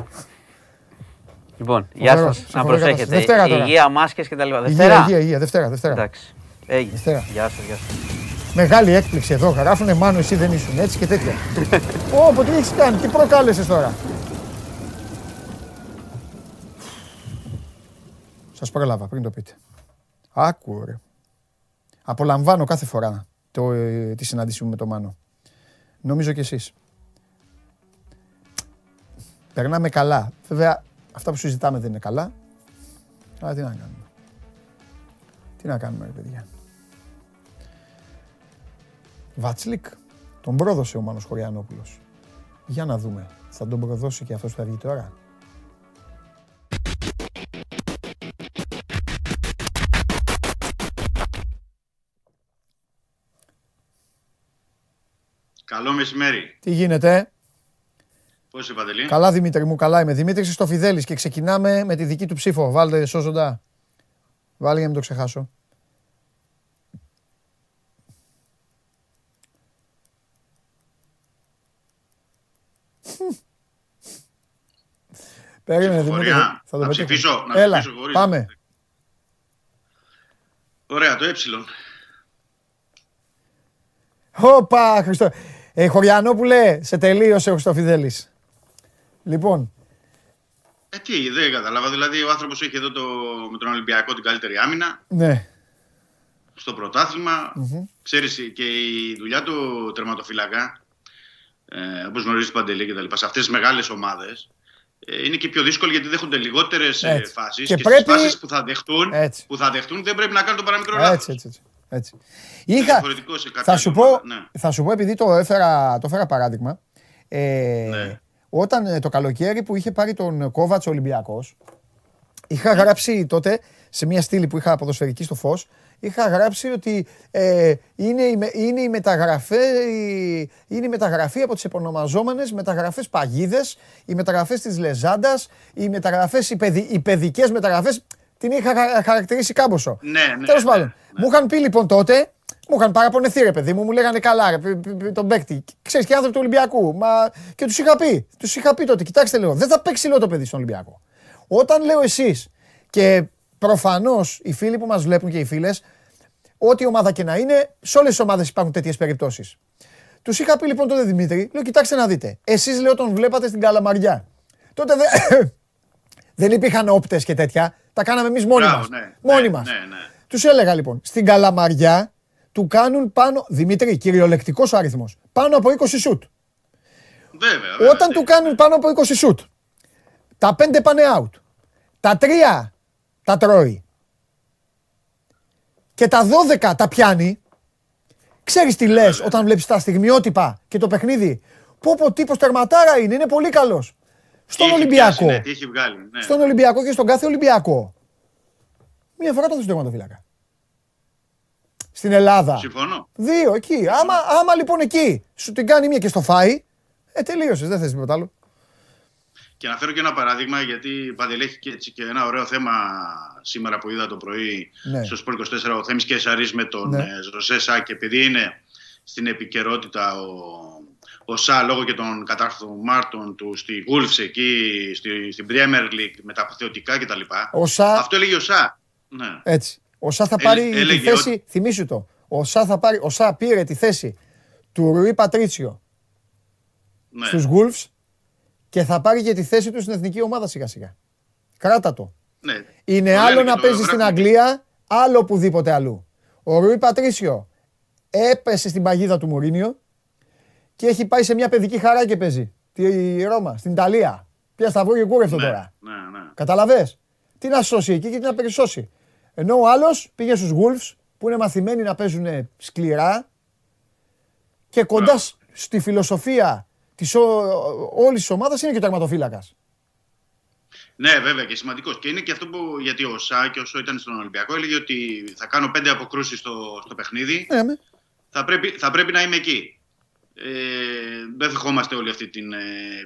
Λοιπόν, γεια Φοβερός, σας. σε Να φοβερή προσέχετε. κατάσταση. Δευτέρα τώρα. Υγεία, μάσκες κτλ. Υγεία, Δευτέρα. υγεία, υγεία, Δευτέρα, Δευτέρα. Εντάξει. Έγινε. Δευτέρα. Γεια σας, γεια σας. Μεγάλη έκπληξη εδώ. Γράφουνε Μάνο, εσύ δεν ήσουν έτσι και τέτοια. Πω, πω, τι έχεις κάνει, τι προκάλεσες τώρα; Σας πρόλαβα πριν το πείτε. Άκου ρε. Απολαμβάνω κάθε φορά το, ε, τη συνάντησή μου με τον Μάνο. Νομίζω κι εσείς. Περνάμε καλά. Βέβαια, αυτά που συζητάμε δεν είναι καλά. Αλλά τι να κάνουμε. Τι να κάνουμε, ρε παιδιά. Βατσλικ. Τον πρόδωσε ο Μάνος Χωριανόπουλος. Για να δούμε. Θα τον προδώσει και αυτός που θα βγει τώρα. Καλό μεσημέρι. Τι γίνεται; Πώς είσαι, Παντελή; Καλά Δημήτρη μου, καλά είμαι. Δημήτρης στο Φιδέλης και ξεκινάμε με τη δική του ψήφο. Βάλτε σώζοντα. Βάλε για να μην το ξεχάσω. Περίμενε Δημήτρη. Ψηφοφορία. Θα το Να πετύχω. ψηφίσω, να Έλα, ψηφίσω χωρίς. πάμε. Ωραία, το ε. Όπα, Χριστό. Ε, Χωριανόπουλε, σε τελείωσε ο Χριστοφιδέλης. Λοιπόν, Ε, τι, δεν κατάλαβα. Δηλαδή, ο άνθρωπος έχει εδώ το, με τον Ολυμπιακό την καλύτερη άμυνα ναι. στο πρωτάθλημα. Ξέρεις, και η δουλειά του τερματοφύλακα, ε, όπως γνωρίζεις Παντελή και τα λοιπά, σε αυτές τις μεγάλες ομάδες, ε, είναι και πιο δύσκολη γιατί δέχονται λιγότερες Έτσι. φάσεις. Και Και, πρέπει- στις φάσεις που θα, δεχτούν, Έτσι. που θα δεχτούν δεν πρέπει να κάνουν το παραμικρό λάθος. Έτσι, έτσι, έτσι. Έτσι. Είχα, διαφορετικό σε κάποια θα, σου πω, ομάδα, ναι. θα σου πω, επειδή το έφερα, το έφερα παράδειγμα, ε, Ναι. όταν ε, το καλοκαίρι που είχε πάρει τον Κόβατς ο Ολυμπιακός, είχα γράψει τότε σε μια στήλη που είχα ποδοσφαιρική στο φως, είχα γράψει ότι ε, είναι, η, με- είναι, η μεταγραφή, είναι η μεταγραφή από τις επωνομαζόμενες μεταγραφές παγίδες, οι μεταγραφές της Λεζάντας, οι μεταγραφές, οι, παιδι, οι παιδικές μεταγραφές, την είχα χα- χαρακτηρίσει κάμποσο. Ναι, ναι, Τέλος ναι, πάντων, ναι. μου είχαν πει λοιπόν τότε, μου είχαν παραπονεθεί ρε παιδί μου, μου λέγανε καλά ρε, π- π- π- τον παίκτη. Ξέρεις και άνθρωποι του Ολυμπιακού. Μα... Και τους είχα πει, τους είχα πει τότε, κοιτάξτε λέω, δεν θα παίξει λέω το παιδί στον Ολυμπιακό. Όταν λέω εσείς και προφανώς οι φίλοι που μας βλέπουν και οι φίλες, ό,τι ομάδα και να είναι, σε όλες τις ομάδες υπάρχουν τέτοιες περιπτώσεις. Τους είχα πει λοιπόν τότε Δημήτρη, λέω κοιτάξτε να δείτε. Εσείς λέω τον βλέπατε στην Καλαμαριά. Τότε δεν, δεν υπήρχαν όπτες και τέτοια. Τα κάναμε εμείς μόνοι Μπράβο, μας. ναι, μόνοι ναι, μας. ναι, ναι. Τους έλεγα λοιπόν, στην Καλαμαριά του κάνουν πάνω. Δημήτρη, κυριολεκτικός ο αριθμό. Πάνω από 20 σουτ. Βέβαια, βέβαια. Όταν του κάνουν πάνω από 20 σουτ, τα 5 πάνε out. Τα 3 τα τρώει. Και τα 12 τα πιάνει. Ξέρεις τι λες όταν βλέπεις τα στιγμιότυπα και το παιχνίδι. Πω πω τύπος τερματάρα είναι, είναι πολύ καλός. Στον Τι έχει Ολυμπιακό. πιάσει, ναι, τι έχει βγάλει. Ναι. Στον Ολυμπιακό και στον κάθε Ολυμπιακό. Μία φορά τον θες τερματοφύλακα. Στην Ελλάδα. Συμφωνώ. Δύο εκεί. Άμα, άμα λοιπόν εκεί σου την κάνει μία και στο φάει, ε, τελείωσες. Δεν θες τίποτα άλλο. Και να φέρω και ένα παράδειγμα, γιατί Παντελή έχει και, έτσι και ένα ωραίο θέμα σήμερα που είδα το πρωί Ναι. στο Σπορ 24 ο Θέμης Κεσαρής με τον Ναι. ναι. Ζωσέ Σά και επειδή είναι στην επικαιρότητα ο, ο Σά λόγω και των κατάρθωμάτων του στη Wolves εκεί, στη, στην Premier League με τα αποθεωτικά κτλ. Ο Σα, Αυτό έλεγε ο Σά. Ναι. έτσι. Ο Σα θα Ε, πάρει τη έλεγε θέση, ότι- θυμήσου το. Ο Σα, θα πάρει, ο Σα πήρε τη θέση του Ρουί Πατρίτσιο ναι. στους Wolves και θα πάρει και τη θέση του στην εθνική ομάδα σιγά σιγά. Κράτα το. ναι. Είναι Το άλλο λένε να και το παίζεις στην γράφουν. Αγγλία, άλλο οπουδήποτε αλλού. Ο Ρουί Πατρίσιο έπεσε στην παγίδα του Μουρίνιο και έχει πάει σε μια παιδική χαρά και παίζει. Τη Ρώμα, στην Ιταλία. Πια σταυρό και κούρευτο Ναι, τώρα. ναι, ναι. Καταλαβες; Τι να σώσει εκεί και τι να περισσώσει. Ενώ ο άλλος πήγε στους Wolves που είναι μαθημένοι να παίζουν σκληρά και κοντά Μπράβο. σ- στη φιλοσοφία της ό- όλης της ομάδας είναι και ο τερματοφύλακας. Ναι, βέβαια και σημαντικός. Και είναι και αυτό που. Γιατί ο Σά και όσο ήταν στον Ολυμπιακό έλεγε ότι θα κάνω πέντε αποκρούσεις στο, στο παιχνίδι. Ναι, με. Θα πρέπει, θα πρέπει να είμαι εκεί. Ε, δεν δεχόμαστε όλη αυτή την ε,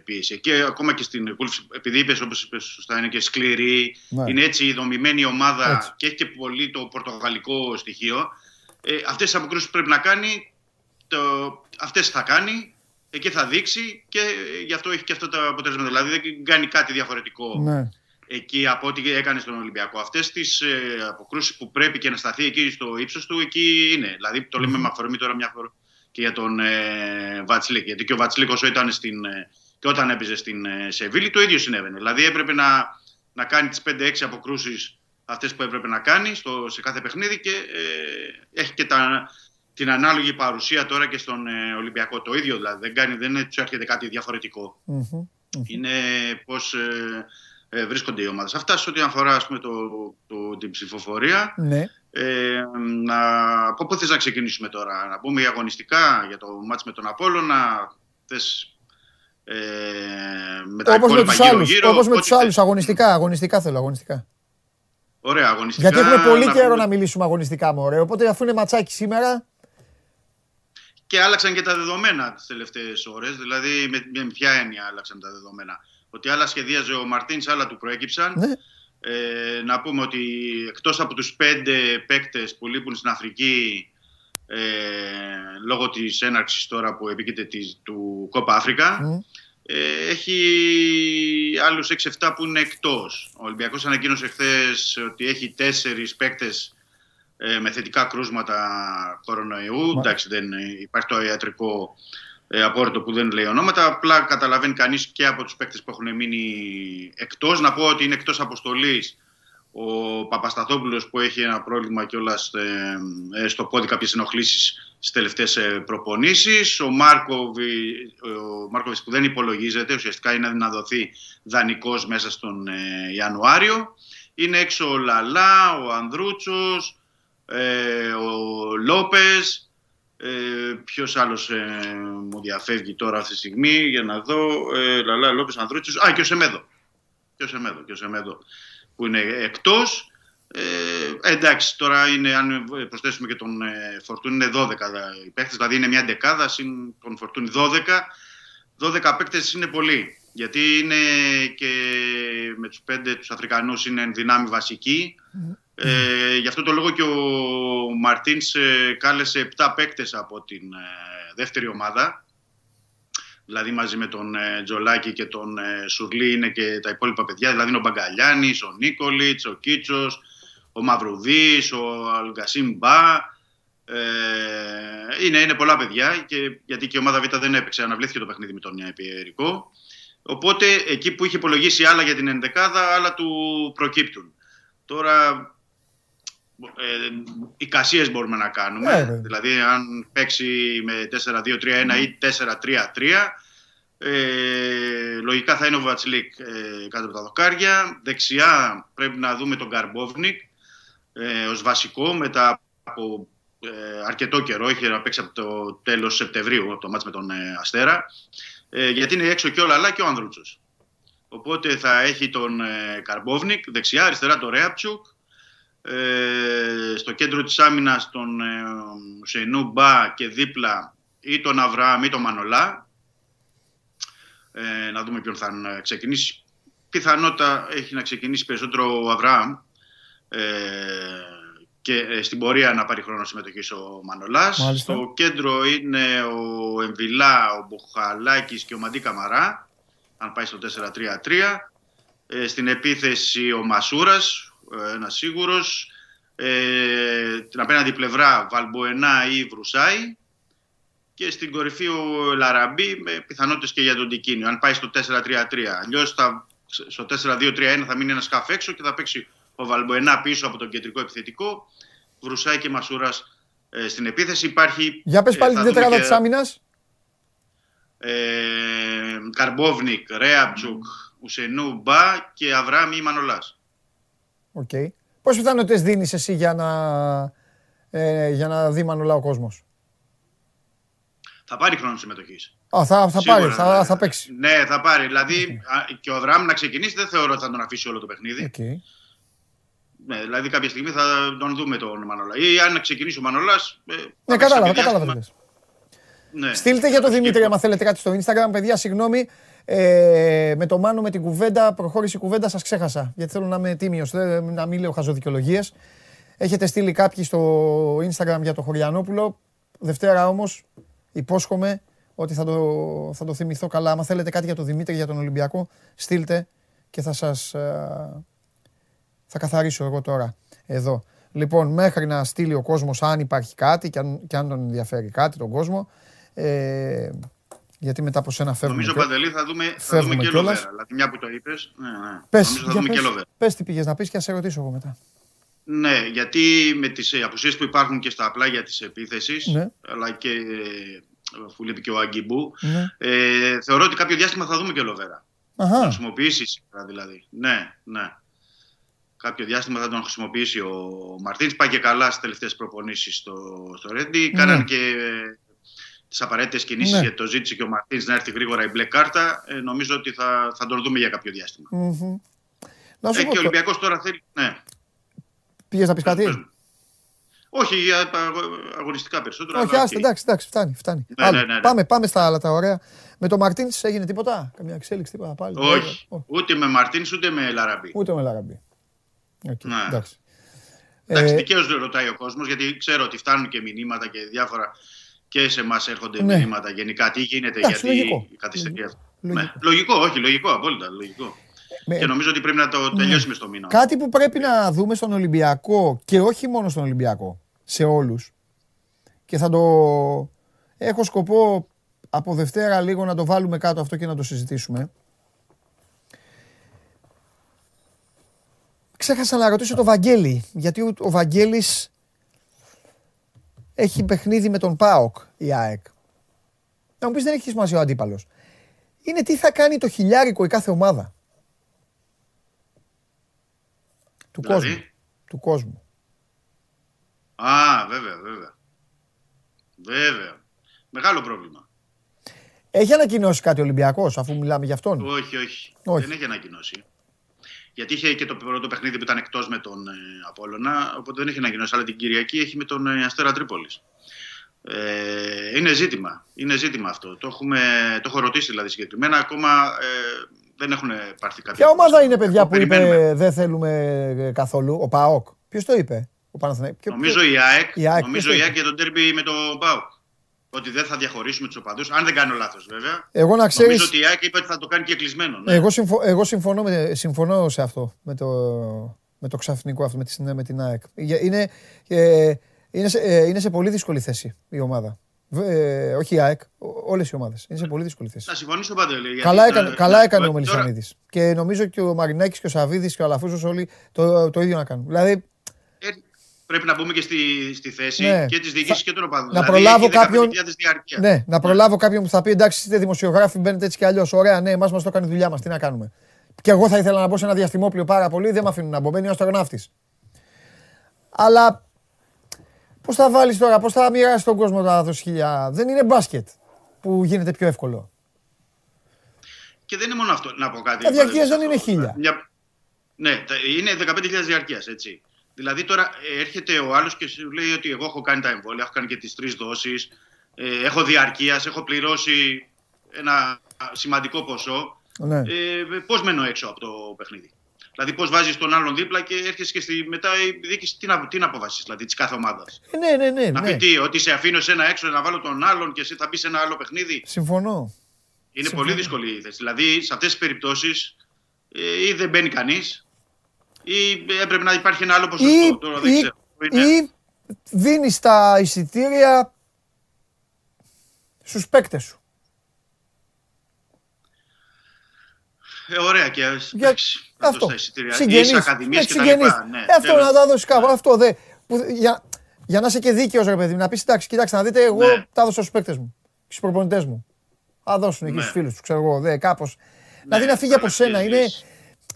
πίεση. Και ακόμα και στην Wolves, επειδή είπες, όπως είπες σωστά, είναι και σκληρή, Ναι. είναι έτσι η δομημένη ομάδα Έτσι. και έχει και πολύ το πορτογαλικό στοιχείο. Ε, Αυτές τις αποκρούσεις που πρέπει να κάνει, το, αυτές θα κάνει, εκεί θα δείξει και ε, γι' αυτό έχει και αυτό το αποτέλεσμα. Δηλαδή δεν κάνει κάτι διαφορετικό Ναι. εκεί από ό,τι έκανε στον Ολυμπιακό. Αυτές τις ε, αποκρούσεις που πρέπει και να σταθεί εκεί στο ύψος του, εκεί είναι. Δηλαδή το λέμε με αφορμή τώρα μια φορά και για τον ε, Βατσλίκ. Γιατί και ο Βατσλίκ όσο ήταν στην, ε, και όταν έπαιζε στην ε, Σεβίλη, το ίδιο συνέβαινε. Δηλαδή έπρεπε να, να κάνει τις 5-6 αποκρούσεις αυτές που έπρεπε να κάνει στο, σε κάθε παιχνίδι και ε, έχει και τα, την ανάλογη παρουσία τώρα και στον ε, Ολυμπιακό. Το ίδιο δηλαδή. Δεν, κάνει, δεν του έρχεται κάτι διαφορετικό Μμμ. είναι πώς ε, ε, βρίσκονται οι ομάδες. Αυτά σε ό,τι αφορά ας πούμε, το, το, την ψηφοφορία. Ναι. Ε, να, από πού θες να ξεκινήσουμε τώρα, να πούμε για αγωνιστικά, για το μάτς με τον Απόλλωνα, θες ε, με τα Όπως με υπόλοιπα τους άλλους, γύρω-γύρω. όπως με ό,τι τους θες. άλλους, αγωνιστικά, αγωνιστικά θέλω, αγωνιστικά. Ωραία, αγωνιστικά. Γιατί έχουμε πολύ καιρό πούμε- να μιλήσουμε αγωνιστικά, μωρέ. Οπότε αφού είναι ματσάκι σήμερα, Και άλλαξαν και τα δεδομένα τις τελευταίες ώρες. Δηλαδή, με, με ποια έννοια άλλαξαν τα δεδομένα. Ότι άλλα σχεδίαζε ο Μαρτίνς, άλλα του προέκυψαν. ναι. Ε, να πούμε ότι εκτός από τους πέντε παίκτες που λείπουν στην Αφρική ε, λόγω της έναρξης τώρα που επίκειται της, του Κόπα Αφρικα Μμ. ε, έχει άλλους 6-7 που είναι εκτός. Ο Ολυμπιακός ανακοίνωσε χθες ότι έχει τέσσερις παίκτες ε, με θετικά κρούσματα κορονοϊού. Μα- Εντάξει, δεν υπάρχει το ιατρικό ε, απόρριτο που δεν λέει ονόματα. Απλά καταλαβαίνει κανείς και από τους παίκτες που έχουν μείνει εκτός. Να πω ότι είναι εκτός αποστολής ο Παπασταθόπουλος που έχει ένα πρόβλημα κιόλας ε, ε, στο πόδι κάποιες ενοχλήσεις στις τελευταίες ε, προπονήσεις. Ο, Μάρκοβι, ο Μάρκοβις που δεν υπολογίζεται, ουσιαστικά είναι να δοθεί δανεικός μέσα στον ε, Ιανουάριο. Είναι έξω ο Λαλά, ο Ανδρούτσος, ε, ο Λόπες, ε, ποιος άλλος ε, μου διαφεύγει τώρα αυτή τη στιγμή για να δω. Ε, Λαλά, Λόπες, Ανδρούτσος. Α, και ο Σεμέδο. Και ο Σεμέδο, και ο Σεμέδο που είναι εκτός. Ε, εντάξει, τώρα είναι, αν προσθέσουμε και τον ε, Φορτούνη είναι 12 οι παίκτες, δηλαδή είναι μια δεκάδα, συν τον Φορτούνη 12. 12 παίκτες είναι πολύ, γιατί είναι και με τους πέντε τους Αφρικανούς είναι εν δυνάμει βασικοί. Ε, γι' αυτό το λόγο και ο Μαρτίνς ε, κάλεσε 7 παίκτες από την ε, δεύτερη ομάδα Δηλαδή μαζί με τον ε, Τζολάκη και τον ε, Σουρλί είναι και τα υπόλοιπα παιδιά. Δηλαδή είναι ο Μπαγκαλιάνης, ο Νίκολιτς, ο Κίτσος, ο Μαυρουδής, ο Αλγκασίμ Μπα. Ε, είναι, είναι πολλά παιδιά και, γιατί και η ομάδα Β δεν έπαιξε, αναβλήθηκε το παιχνίδι με τον Πιερικό. Οπότε εκεί που είχε υπολογίσει άλλα για την ενδεκάδα, άλλα του προκύπτουν. Τώρα ε, εικασίες μπορούμε να κάνουμε. Ναι, βέβαια. δηλαδή αν παίξει με 4-2-3-1 ή 4-3-3 ε, λογικά θα είναι ο Βατσλίκ ε, κάτω από τα δοκάρια. Δεξιά πρέπει να δούμε τον Καρμπόβνικ ε, ως βασικό μετά από ε, αρκετό καιρό. Είχε να παίξει από το τέλος Σεπτεμβρίου το μάτς με τον ε, Αστέρα. Ε, γιατί είναι έξω και ο Λαλά και ο Ανδρούτσος. Οπότε θα έχει τον ε, Καρμπόβνικ δεξιά, αριστερά τον Ρέαπτσουκ. Ε, στο κέντρο της άμυνας τον ε, Σεϊνού Μπα και δίπλα ή τον Αβραάμ ή τον Μανολά. Ε, να δούμε ποιον θα ε, ξεκινήσει. Πιθανότητα έχει να ξεκινήσει περισσότερο ο Αβραάμ ε, και ε, στην πορεία να πάρει χρόνο συμμετοχής ο Μανολάς. Μάλιστα. Στο κέντρο είναι ο Εμβιλά, ο Μποχαλάκης και ο Μαντί Καμαρά, αν πάει στο 4-3-3. Ε, στην επίθεση ο Μασούρας, ε, ένας σίγουρος. Ε, την απέναντι πλευρά Βαλμποενά ή Βρουσάη. Και στην κορυφή ο Λαραμπή με πιθανότητες και για τον Τικίνιο. Αν πάει στο 4-3-3. Αλλιώς στο 4-2-3-1 θα μείνει ένας σκάφ έξω και θα παίξει ο Βαλμποενά πίσω από τον κεντρικό επιθετικό. Βρουσάη και Μασούρας ε, στην επίθεση. Υπάρχει, Για πες ε, πάλι θα την δούμε τετράδα και, της άμυνας. Ε, Καρμπόβνικ, Ρέαπτσουκ, Ουσεϊνού Μπα και Αβραάμ ή Μανολάς. Οκ. Πόσες πιθανότητες δίνεις εσύ για να, ε, για να δει Μανολά ο κόσμος; Θα πάρει χρόνο συμμετοχής. Α, θα, θα πάρει, θα, θα παίξει. Ναι, θα πάρει. Δηλαδή α, και ο Αβραάμ να ξεκινήσει δεν θεωρώ ότι θα τον αφήσει όλο το παιχνίδι. Οκ. Ναι, δηλαδή κάποια στιγμή θα τον δούμε τον Μανολά. Ή αν ξεκινήσει ο Μανολά. Ε, Ναι, κατάλαβα, κατάλαβα. τι λες. Ναι. Στείλτε για το Δημήτρη, άμα θέλετε κάτι στο Instagram. Παιδιά, συγγνώμη. Ε, με το Μάνο, με την κουβέντα, προχώρησε η κουβέντα, σας ξέχασα. Γιατί θέλω να είμαι τίμιος, δεν- να μην λέω χαζοδικαιολογίες. Έχετε στείλει κάποιοι στο Instagram για το Χωριανόπουλο. Δευτέρα όμως, υπόσχομαι ότι θα το, θα το θυμηθώ καλά. Άμα θέλετε κάτι για το Δημήτρη, για τον Ολυμπιακό, στείλτε και θα σας... ε, θα καθαρίσω εγώ τώρα, εδώ. Λοιπόν, μέχρι να στείλει ο κόσμος αν υπάρχει κάτι και αν, και αν τον ενδιαφέρει κάτι τον κόσμο. Ε, γιατί μετά από σένα φεύγουμε. Νομίζω, και- Παντελή, θα δούμε, θα φεύγουμε δούμε και κιόλας. Λοβέρα. Δηλαδή, μια που το είπες. Ναι, ναι. Πες, Νομίζω θα για δούμε πες, και Λοβέρα. πες τι πήγες να πεις και να σε ρωτήσω εγώ μετά. Ναι, γιατί με τις απουσίες που υπάρχουν και στα πλάγια τη επίθεση, Ναι. αλλά και ε, αφού λείπει και ο Αγκιμπού, Ναι. ε, θεωρώ ότι κάποιο διάστημα θα δούμε και Λοβέρα. Θα Αχα, χρησιμοποιήσει σήμερα δηλαδή. Ναι, ναι. Κάποιο διάστημα θα τον χρησιμοποιήσει ο Μαρτίνς. Πάει και καλά στις τελευταίες προπονήσεις στο, στο Ρέντη. Ναι. Κάναν και τις απαραίτητες κινήσεις Ναι. γιατί το ζήτησε και ο Μαρτίνς να έρθει γρήγορα η μπλε κάρτα. Ε, νομίζω ότι θα, θα τον δούμε για κάποιο διάστημα. μμμ. Να σου Ε, πω, και ο το- Ολυμπιακός τώρα θέλει. Ναι. πήγες να πεις Πες κάτι; μου. Όχι, για αγω- αγωνιστικά περισσότερο. Όχι, αλλά άστε, οκ. εντάξει, εντάξει, φτάνει. φτάνει. Ναι, Άλλο. ναι, ναι, ναι. Πάμε, πάμε στα άλλα τα ωραία. Με τον Μαρτίνς έγινε τίποτα, καμιά εξέλιξη, τίποτα πάλι; Όχι. Όχι. Ούτε με Μαρτίνς ούτε με Λαραμπή. Ούτε με Λαραμπή. Οκ, Ναι. εντάξει. Εντάξει, Ε, δικαίως ρωτάει ο κόσμος, γιατί ξέρω ότι φτάνουν και μηνύματα και διάφορα και σε εμάς έρχονται Ναι. μηνύματα γενικά. Τι γίνεται, Εντάξει, γιατί λογικό. καθυστερεί αυτό. Λογικό. Ναι. Λογικό, όχι, λογικό, απόλυτα. Λογικό. με- Και νομίζω ότι πρέπει να το τελειώσουμε στο μήνα. Κάτι που πρέπει να δούμε στον Ολυμπιακό και όχι μόνο στον Ολυμπιακό, σε όλους και θα το έχω σκοπό από Δευτέρα λίγο να το βάλουμε κάτω αυτό και να το συζητήσουμε. Ξέχασα να ρωτήσω το Βαγγέλη, γιατί ο, ο Βαγγέλης έχει παιχνίδι με τον ΠΑΟΚ η ΑΕΚ. Να μου πεις δεν έχεις σημασία ο αντίπαλος. Είναι τι θα κάνει το χιλιάρικο η κάθε ομάδα. Του Δηλαδή; κόσμου. Του κόσμου. Α, βέβαια, βέβαια. Βέβαια. Μεγάλο πρόβλημα. Έχει ανακοινώσει κάτι ο Ολυμπιακός αφού μιλάμε για αυτόν; Όχι, όχι, Όχι. Δεν έχει ανακοινώσει. Γιατί είχε και το πρώτο παιχνίδι που ήταν εκτός με τον ε, Απόλλωνα, οπότε δεν έχει ανακοινώσει. Αλλά την Κυριακή έχει με τον ε, Αστέρα Τρίπολης. Ε, είναι ζήτημα. Είναι ζήτημα αυτό. Το, έχουμε, το έχω ρωτήσει δηλαδή συγκεκριμένα. Ακόμα ε, δεν έχουν πάρθει κάποια. Ποια ομάδα απόφαση. είναι παιδιά που Περιμένουμε. είπε δεν θέλουμε ε, καθόλου, ο ΠΑΟΚ. Ποιος το είπε, ο Παναθηναϊκός. Ποιο- Νομίζω η ΑΕΚ, Η ΑΕΚ, νομίζω ποιος η το ΑΕΚ για τον τέρμπι με τον ΠΑΟΚ. Ότι δεν θα διαχωρίσουμε τους οπαδούς. Αν δεν κάνω λάθος, βέβαια. Εγώ να ξέρεις... Νομίζω ότι η ΑΕΚ είπε ότι θα το κάνει και κλεισμένο. Ναι. Εγώ, συμφω... Εγώ συμφωνώ, με... συμφωνώ σε αυτό. Με το, με το ξαφνικό αυτό, με, τη... με την ΑΕΚ. Είναι, ε, είναι, σε... ε, είναι σε πολύ δύσκολη θέση η ομάδα. Ε, όχι η ΑΕΚ, όλες οι ομάδες. Είναι σε πολύ δύσκολη θέση. Να συμφωνήσω παντελή. Καλά έκανε, καλά έκανε ο Μελισανίδης. Και νομίζω και ο Μαρινάκης και ο Σαββίδης και ο Αλαφούζος όλοι το, το ίδιο να κάνουν. Δηλαδή, ε, πρέπει να μπούμε και στη, στη θέση ναι. και της διοίκησης και των οπαδών. Να δηλαδή, προλάβω κάποιον. Ναι, να προλάβω κάποιον που θα πει εντάξει, είστε δημοσιογράφοι, μπαίνετε έτσι κι αλλιώς. Ωραία, ναι, εμάς μας το κάνει η δουλειά μας. Τι να κάνουμε. Και εγώ θα ήθελα να μπω σε ένα διαστημόπλιο πάρα πολύ, δεν με αφήνουν να μπω. Μπαίνει ο αστροναύτη. Αλλά πώς θα βάλεις τώρα, πώς θα μοιράσει τον κόσμο τα δώσει χιλιά. Δεν είναι μπάσκετ που γίνεται πιο εύκολο. Και δεν είναι μόνο αυτό, να πω κάτι. Τα διαρκείας δεν είναι χίλια. Μια... Ναι, είναι 15.000 διαρκείας, έτσι. Δηλαδή τώρα ε, έρχεται ο άλλος και σου λέει ότι εγώ έχω κάνει τα εμβόλια, έχω κάνει και τις τρεις δόσεις, ε, έχω διαρκείας, έχω πληρώσει ένα σημαντικό ποσό. Ναι. Ε, πώς μένω έξω από το παιχνίδι; Δηλαδή, πώς βάζεις τον άλλον δίπλα και έρχεσαι και στη, μετά η διοίκηση τι να, τι να αποφασίσεις, δηλαδή της κάθε ομάδας; Ε, ναι, ναι, ναι. Να ναι. πει τι, ότι σε αφήνω σε ένα έξω να βάλω τον άλλον και εσύ θα μπει σε ένα άλλο παιχνίδι; Συμφωνώ. Είναι Συμφωνώ. πολύ δύσκολη η θέση. Δηλαδή, σε αυτές τις περιπτώσεις ε, ή δεν μπαίνει κανείς ή έπρεπε να υπάρχει ένα άλλο ποσοστό. Ή, Τώρα δεν ξέρω. Ή δίνεις τα εισιτήρια στους παίκτες σου. Ε, ωραία και για, αυτό. τα εισιτήρια. Συγγενείς, ακαδημίες και τα λοιπά. Ναι, ε, αυτό να τα δώσεις κάπου. Αυτό δε. Που, για, για να είσαι και δίκαιος ρε παιδί να πεις εντάξει κοιτάξτε να δείτε εγώ ναι. τα έδωσα στους παίκτες μου. Στους προπονητές μου. Θα δώσουν εκεί ναι. στους φίλους τους ξέρω εγώ δε κάπως. Ναι, δηλαδή να φύγει από σένα. Είναι,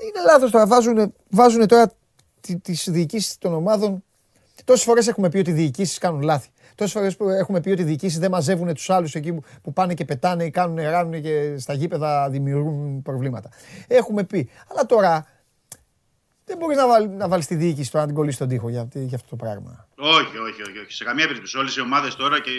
είναι λάθος τώρα. Βάζουν, βάζουν τώρα τις διοικήσεις των ομάδων. Τόσες φορές έχουμε πει ότι οι διοικήσεις κάνουν λάθη. Τόσες φορές έχουμε πει ότι οι διοικήσεις δεν μαζεύουν τους άλλους εκεί που πάνε και πετάνε ή κάνουν, ράνουν και στα γήπεδα δημιουργούν προβλήματα. Έχουμε πει. Αλλά τώρα δεν μπορείς να, βάλει, να βάλεις τη διοίκηση τώρα να την κολλήσει στον τοίχο για, για αυτό το πράγμα. Όχι, όχι, όχι. όχι. Σε καμία περίπτωση. Όλες οι ομάδες τώρα και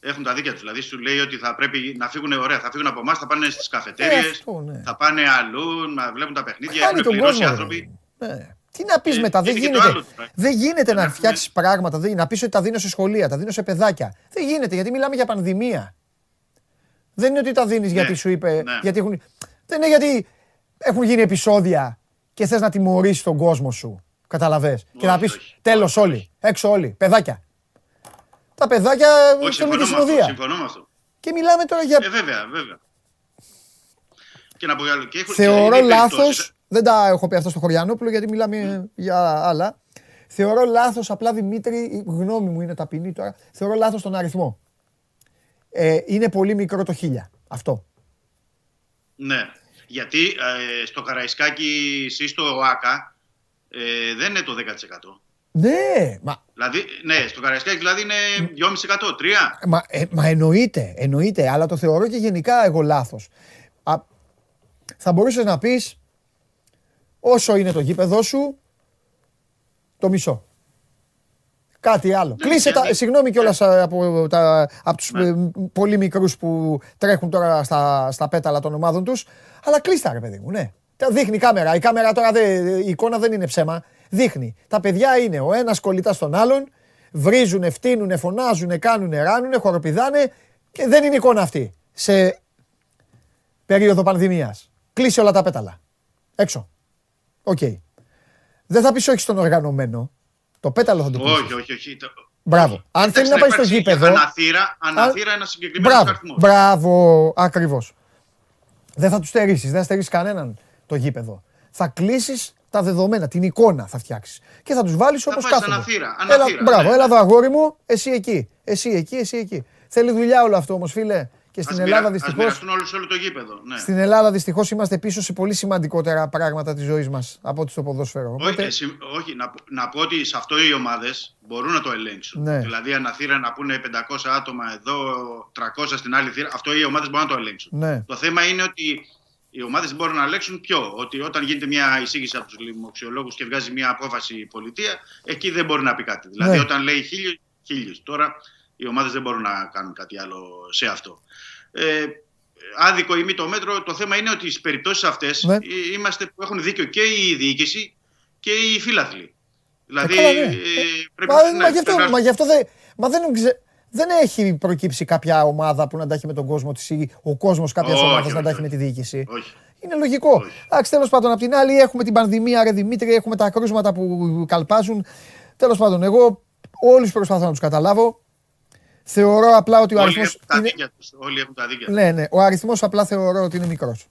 έχουν τα δίκαια τους. Δηλαδή σου λέει ότι θα πρέπει να φύγουν ωραία, θα φύγουν από εμάς, θα πάνε στις καφετέρειε, ε, ναι. θα πάνε αλλού, να βλέπουν τα παιχνίδια. Έχουν πληρώσει οι άνθρωποι. Ναι. Τι να πεις ε, μετά, δεν γίνεται, άλλο, δεν γίνεται να φτιάξεις πράγματα, δεν, να πεις ότι τα δίνω σε σχολεία, τα δίνω σε παιδάκια. Δεν γίνεται γιατί μιλάμε για πανδημία. Δεν είναι ότι τα δίνεις ναι, γιατί σου είπε. Ναι. Γιατί έχουν, δεν είναι γιατί έχουν γίνει επεισόδια και θες να τιμωρήσεις τον κόσμο σου. Καταλαβέ. Και να πεις τέλος όλοι, έξω όλοι, παιδάκια. Τα παιδάκια θέλουν τη συνοδεία. Συμφωνώ με αυτό. Και μιλάμε τώρα για. Ε, βέβαια, βέβαια. Και να πω άλλο. Και έχω, Θεωρώ λάθο. Δεν τα έχω πει αυτό στο Χωριανόπουλο γιατί μιλάμε mm. για άλλα. Θεωρώ λάθος, απλά Δημήτρη, η γνώμη μου είναι ταπεινή τώρα. Θεωρώ λάθος τον αριθμό. Ε, είναι πολύ μικρό το χίλια. Αυτό. Ναι. Γιατί ε, στο Καραϊσκάκι, σύστο ΟΑΚΑ, ε, δεν είναι το 10%. Ναι, μα... Δηλαδή, ναι, στο Καραϊσκάκι δηλαδή είναι 2,5%, 3%. Μα, ε, μα εννοείται, εννοείται, αλλά το θεωρώ και γενικά εγώ λάθος. θα μπορούσες να πεις όσο είναι το γήπεδό σου, το μισό. Κάτι άλλο. Ναι, Κλείσε τα. Συγγνώμη κιόλας ναι. από, από τους ναι. Ε, πολύ μικρούς που τρέχουν τώρα στα, στα πέταλα των ομάδων τους. Αλλά κλείσ' τα, ρε παιδί μου, ναι. Δείχνει η κάμερα. Η κάμερα τώρα δεν, η εικόνα δεν είναι ψέμα. Δείχνει. Τα παιδιά είναι ο ένας κολλητά στον άλλον, βρίζουν, φτύνουν, φωνάζουν, κάνουν, ράνουν, χοροπηδάνε και δεν είναι εικόνα αυτή. Σε περίοδο πανδημίας. Κλείσε όλα τα πέταλα. Έξω. OK. Okay. Δεν θα πεις όχι στον οργανωμένο. Το πέταλο θα το πει. Όχι, όχι, όχι. Μπράβο. Αν θέλει να πάει στο γήπεδο. Αναθύρα, αναθύρα ένα συγκεκριμένος Μπράβο, αριθμός. Μπράβο, ακριβώς. Δεν θα τους στερήσεις, δεν θα στερήσεις κανέναν το γήπεδο. Θα κλείσεις τα δεδομένα, την εικόνα θα φτιάξεις. Και θα τους βάλεις όπως κάθονται. Αναθύρα, αναθύρα, έλα, μπράβο, ναι. έλα εδώ αγόρι μου, εσύ εκεί. Εσύ εκεί, εσύ εκεί. Θέλει δουλειά όλο αυτό όμως, φίλε. Και στην Ελλάδα δυστυχώ. όλο το γήπεδο. Ναι. Στην Ελλάδα δυστυχώς είμαστε πίσω σε πολύ σημαντικότερα πράγματα της ζωής μας από ότι στο ποδόσφαιρο. Όχι, όχι να, να πω ότι σε αυτό οι ομάδες μπορούν να το ελέγξουν. Ναι. Δηλαδή, αναθύρα να πούνε 500 άτομα εδώ, 300 στην άλλη θύρα. Αυτό οι ομάδες μπορούν να το ελέγξουν. Ναι. Το θέμα είναι ότι οι ομάδες μπορούν να ελέγξουν ποιο. Ότι όταν γίνεται μια εισήγηση από τους λιμοξιολόγου και βγάζει μια απόφαση η πολιτεία, εκεί δεν μπορεί να πει κάτι. Δηλαδή, ναι. όταν λέει χίλιου, Τώρα οι ομάδες δεν μπορούν να κάνουν κάτι άλλο σε αυτό. Ε, άδικο ή μη το μέτρο, το θέμα είναι ότι στις περιπτώσεις αυτές ναι. είμαστε που έχουν δίκιο και η διοίκηση και οι φίλαθλοι. Δηλαδή. Ε, ναι. πρέπει, μα, ναι, μα, γι αυτό, μα γι' αυτό δεν, μα δεν, δεν έχει προκύψει κάποια ομάδα που να τα έχει με τον κόσμο της ή ο κόσμος κάποιας Όχι, ομάδας όχι, να τα έχει όχι. με τη διοίκηση. Όχι. Είναι λογικό. Εντάξει, τέλος πάντων, απ' την άλλη έχουμε την πανδημία, ρε Δημήτρη, έχουμε τα κρούσματα που καλπάζουν. Τέλος πάντων, εγώ όλους προσπαθώ να τους καταλάβω. Θεωρώ απλά ότι ο Όλοι αριθμός. έχουν τα δίκια τους. Όλοι έχουν τα δίκια τους. Ναι, ναι. Ο αριθμός απλά θεωρώ ότι είναι μικρός.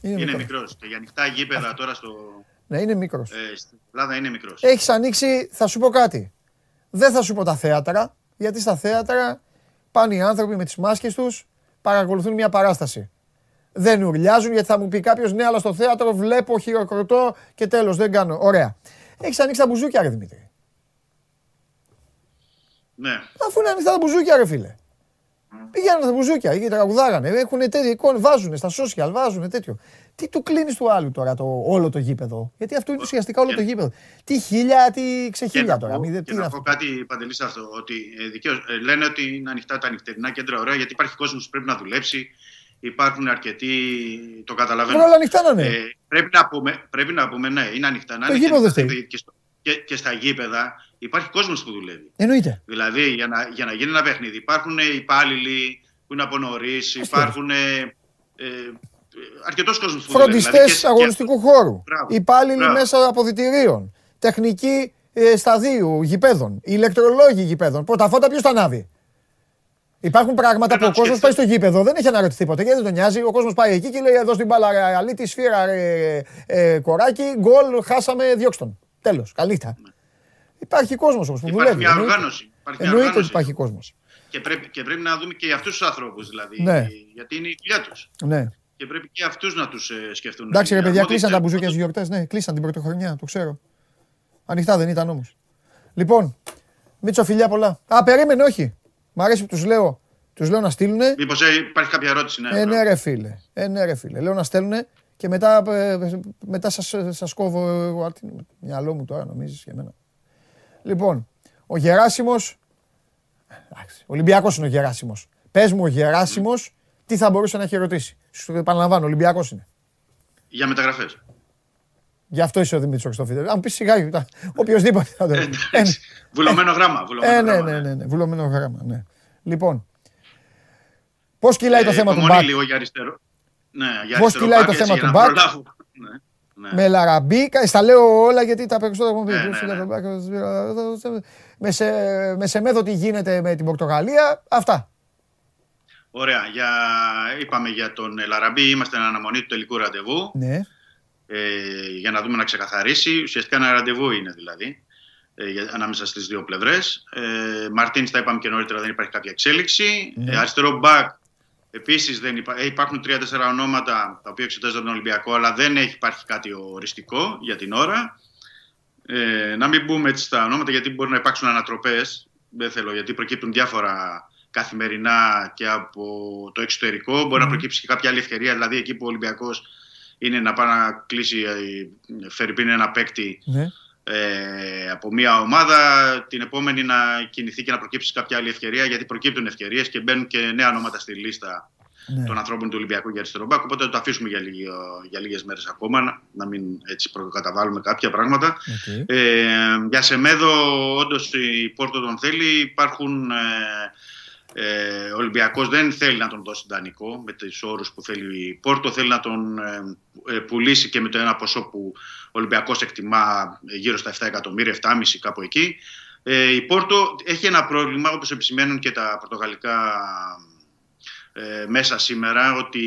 Είναι, Είναι μικρός. μικρός. Και για ανοιχτά γήπεδα τώρα στο, Ναι, είναι μικρός. ε, στην Ελλάδα είναι μικρός. Έχεις ανοίξει, θα σου πω κάτι. Δεν θα σου πω τα θέατρα, γιατί στα θέατρα πάνε οι άνθρωποι με τις μάσκες τους, παρακολουθούν μια παράσταση. Δεν ουρλιάζουν γιατί θα μου πει κάποιος ναι, αλλά στο θέατρο βλέπω, χειροκροτώ και τέλος. Δεν κάνω. Ωραία. Έχεις ανοίξει τα μπουζούκια, ρε Δημήτρη. Ναι. Αφού είναι ανοιχτά τα μπουζούκια, ρε φίλε. Πήγαιναν στα μπουζούκια, εκεί τραγουδάγανε. Έχουν τέτοια εικόνα, βάζουν στα social, βάζουν τέτοιο. Τι του κλείνεις του άλλου τώρα το, όλο το γήπεδο; Γιατί αυτό είναι ουσιαστικά όλο το γήπεδο. Τι χίλια, τι Και ξεχίλια να τώρα. πω, Μη, και τι να είναι πω αυτό. κάτι παντελής σε αυτό. Ότι ε, δικαίως, ε, λένε ότι είναι ανοιχτά τα νυχτερινά κέντρα ωραία γιατί υπάρχει κόσμος που πρέπει να δουλέψει. Υπάρχουν αρκετοί. Το καταλαβαίνω. Μπορεί όλα ανοιχτά να είναι. Ε, πρέπει, να πούμε, πρέπει να πούμε, ναι, είναι ανοιχτά. Να Το είναι και γήπεδο ανοιχτά φταίει. και, στο- και, και στα γήπεδα υπάρχει κόσμος που δουλεύει. Εννοείται. Δηλαδή, για να, για να γίνει ένα παιχνίδι, υπάρχουν υπάλληλοι που είναι από νωρίς, υπάρχουν. Ε, ε, Αρκετός κόσμος που δουλεύει. Φροντιστές Δηλαδή, και- και- αγωνιστικού χώρου. Μπράβο. Υπάλληλοι Μπράβο. μέσα αποδητηρίων. Τεχνικοί ε, σταδίου γηπέδων. Ηλεκτρολόγοι γηπέδων. Πρώτα φώτα ποιος τα ανάβει; Υπάρχουν πράγματα που να ο κόσμος σκεφτεί. πάει στο γήπεδο, δεν έχει αναρωτηθεί ποτέ γιατί δεν τον νοιάζει. Ο κόσμος πάει εκεί και λέει: Εδώ στην μπάλα, ρε, αλήτη, σφύρα, ρε, ε, κοράκι, γκολ, χάσαμε, διώξτε τον. Τέλος. Καλή Υπάρχει κόσμος όμως που Υπάρχει δουλεύει. μια εννοείται. οργάνωση. Υπάρχει μια Εννοείται ότι οργάνωση. υπάρχει κόσμος. Και πρέπει, και πρέπει να δούμε και αυτούς τους ανθρώπους, δηλαδή. Ναι. Γιατί είναι η δουλειά τους. Ναι. Και πρέπει και αυτούς να τους ε, σκεφτούν. Εντάξει, ρε Οι παιδιά, αρμόδιοι κλείσαν τα ξέρουν. μπουζούκια στις γιορτές. Ναι, κλείσαν την πρωτοχρονιά, το ξέρω. Ανοιχτά δεν ήταν όμως. Λοιπόν, Μίτσο, φιλιά πολλά. Α, περίμενε, όχι. Μ' αρέσει που τους λέω. Τους λέω να στείλουν. Μήπως υπάρχει κάποια ερώτηση, ναι. Ε, ναι, ρε φίλε. Ε, ναι, ρε φίλε. Λέω να στέλνουν και μετά, ε, μετά σας, σας κόβω εγώ. Α, τι είναι, Μυαλό μου τώρα νομίζεις για μένα. Λοιπόν, ο Γεράσιμος, εντάξει, Ολυμπιακός είναι ο Γεράσιμος. Πες μου ο Γεράσιμος τι θα μπορούσε να έχει ρωτήσει. Σου το επαναλαμβάνω, Ολυμπιακός είναι. Για μεταγραφέ. Γι' αυτό είσαι ο Δημήτρης Χριστόφιδε. Αν πεις σιγά, τα- οποιοσδήποτε θα το πει. Ε, Βουλωμένο γράμμα. Βουλωμένο ε, ναι, γράμμα, ναι, ναι, ναι, βουλωμένο γράμμα, ναι. Λοιπόν, πώς κυλάει το Ε, θέμα του υπομονή Μπακ. λίγο για αριστερό. Ναι, για Πώς αριστερό κυλάει μπακ, το έτσι, θέμα για του να μπακ. προλάβω. Ναι, ναι. Με Λαραμπή, κα- στα λέω όλα γιατί τα περισσότερα μου πει. Ναι, ναι, ναι. Με, σε, με Σεμέδο τι γίνεται με την Πορτογαλία, αυτά. Ωραία. Για... Είπαμε για τον Λαραμπή, είμαστε εν αναμονή του τελικού ραντεβού. Ναι. ε, για να δούμε να ξεκαθαρίσει. Ουσιαστικά ένα ραντεβού είναι δηλαδή ε, για- ανάμεσα στις δύο πλευρές. Ε, Μαρτίνς, τα είπαμε και νωρίτερα, δεν υπάρχει κάποια εξέλιξη. Ναι. Ε, αριστερό μπακ, επίσης δεν υπά... ε, υπάρχουν τρία-τέσσερα ονόματα τα οποία εξετάζονται τον Ολυμπιακό, αλλά δεν έχει υπάρχει κάτι οριστικό για την ώρα. Ε, να μην μπούμε έτσι στα ονόματα γιατί μπορεί να υπάρξουν ανατροπές. Δεν θέλω γιατί προκύπτουν διάφορα καθημερινά και από το εξωτερικό. Μπορεί να προκύψει και κάποια άλλη ευκαιρία, δηλαδή εκεί που ο Ολυμπιακός είναι να πάει να κλείσει ε, Φερρυπίν ένα παίκτη ναι. ε, από μια ομάδα, την επόμενη να κινηθεί και να προκύψει κάποια άλλη ευκαιρία, γιατί προκύπτουν ευκαιρίες και μπαίνουν και νέα ονόματα στη λίστα Ναι. των ανθρώπων του Ολυμπιακού για αριστερό μπακ. Οπότε θα το αφήσουμε για, λίγη, για λίγες μέρες ακόμα, να, να μην έτσι προκαταβάλουμε κάποια πράγματα. Οκ. Ε, για Σεμέδο, όντως η Πόρτο τον θέλει. Υπάρχουν. Ε, ε, ο Ολυμπιακός δεν θέλει να τον δώσει δανεικό με τους όρους που θέλει η Πόρτο. Θέλει να τον ε, ε, πουλήσει και με το ένα ποσό που ο Ολυμπιακός εκτιμά ε, γύρω στα 7 εκατομμύρια, 7,5 κάπου εκεί. Ε, η Πόρτο έχει ένα πρόβλημα, όπως επισημαίνουν και τα πορτογαλικά ε, μέσα σήμερα, ότι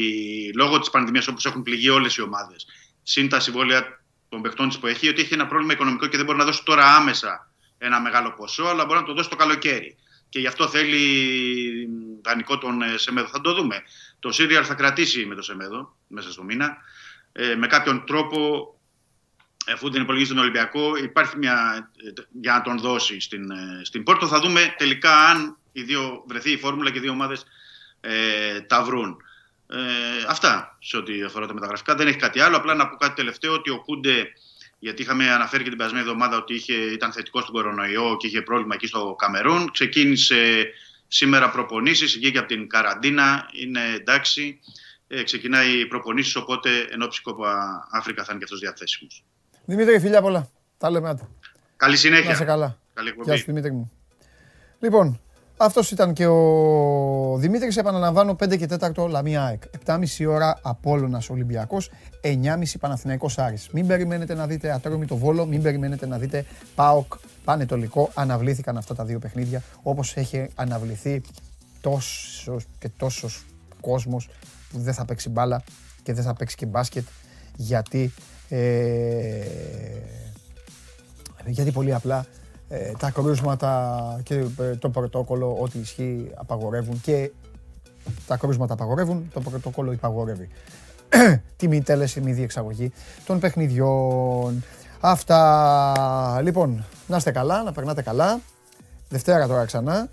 λόγω της πανδημίας, όπως έχουν πληγεί όλες οι ομάδες, συν τα συμβόλαια των παιχτών της που έχει, ότι έχει ένα πρόβλημα οικονομικό και δεν μπορεί να δώσει τώρα άμεσα ένα μεγάλο ποσό, αλλά μπορεί να το δώσει το καλοκαίρι. Και γι' αυτό θέλει δανεικό τον ε, Σεμέδο. Θα το δούμε. Το Σύριαλ θα κρατήσει με το Σεμέδο μέσα στο μήνα. Ε, με κάποιον τρόπο, αφού δεν υπολογίζει τον Ολυμπιακό, υπάρχει μια. ε, για να τον δώσει στην, ε, στην Πόρτο. Θα δούμε τελικά αν οι δύο, βρεθεί η φόρμουλα και οι δύο ομάδες ε, τα βρουν. Ε, αυτά σε ό,τι αφορά τα μεταγραφικά. Δεν έχει κάτι άλλο. Απλά να πω κάτι τελευταίο ότι ο Κούντε, γιατί είχαμε αναφέρει και την περασμένη εβδομάδα ότι είχε, ήταν θετικό στον κορονοϊό και είχε πρόβλημα εκεί στο Καμερούν. Ξεκίνησε σήμερα προπονήσεις, βγήκε από την καραντίνα, είναι εντάξει. Ε, ξεκινάει οι προπονήσεις, οπότε εν ώψη Κόπα Αφρικα θα είναι και αυτός διαθέσιμος. Δημήτρη, φιλιά πολλά. Τα λέμε άντε. Καλή συνέχεια. Να σε καλά. Καλή εκπομπή. Γεια σου Δημήτρη μου. Λοιπόν, Αυτός ήταν και ο Δημήτρης, επαναλαμβάνω 5 και 4 Λαμία ΑΕΚ. 7,5 ώρα Απόλλωνας Ολυμπιακός, 9,5 Παναθηναϊκός Άρης. Μην περιμένετε να δείτε Ατρόμη το Βόλο, μην περιμένετε να δείτε ΠΑΟΚ Πανετολικό. Αναβλήθηκαν αυτά τα δύο παιχνίδια όπως έχει αναβληθεί τόσος και τόσος κόσμος που δεν θα παίξει μπάλα και δεν θα παίξει και μπάσκετ γιατί, ε, γιατί πολύ απλά ε, τα κρούσματα και ε, το πρωτόκολλο ό,τι ισχύει απαγορεύουν και τα κρούσματα απαγορεύουν, το πρωτόκολλο υπαγορεύει. Τιμή τέλεση, μη διεξαγωγή των παιχνιδιών. Αυτά. Λοιπόν, να είστε καλά, να περνάτε καλά. Δευτέρα τώρα ξανά.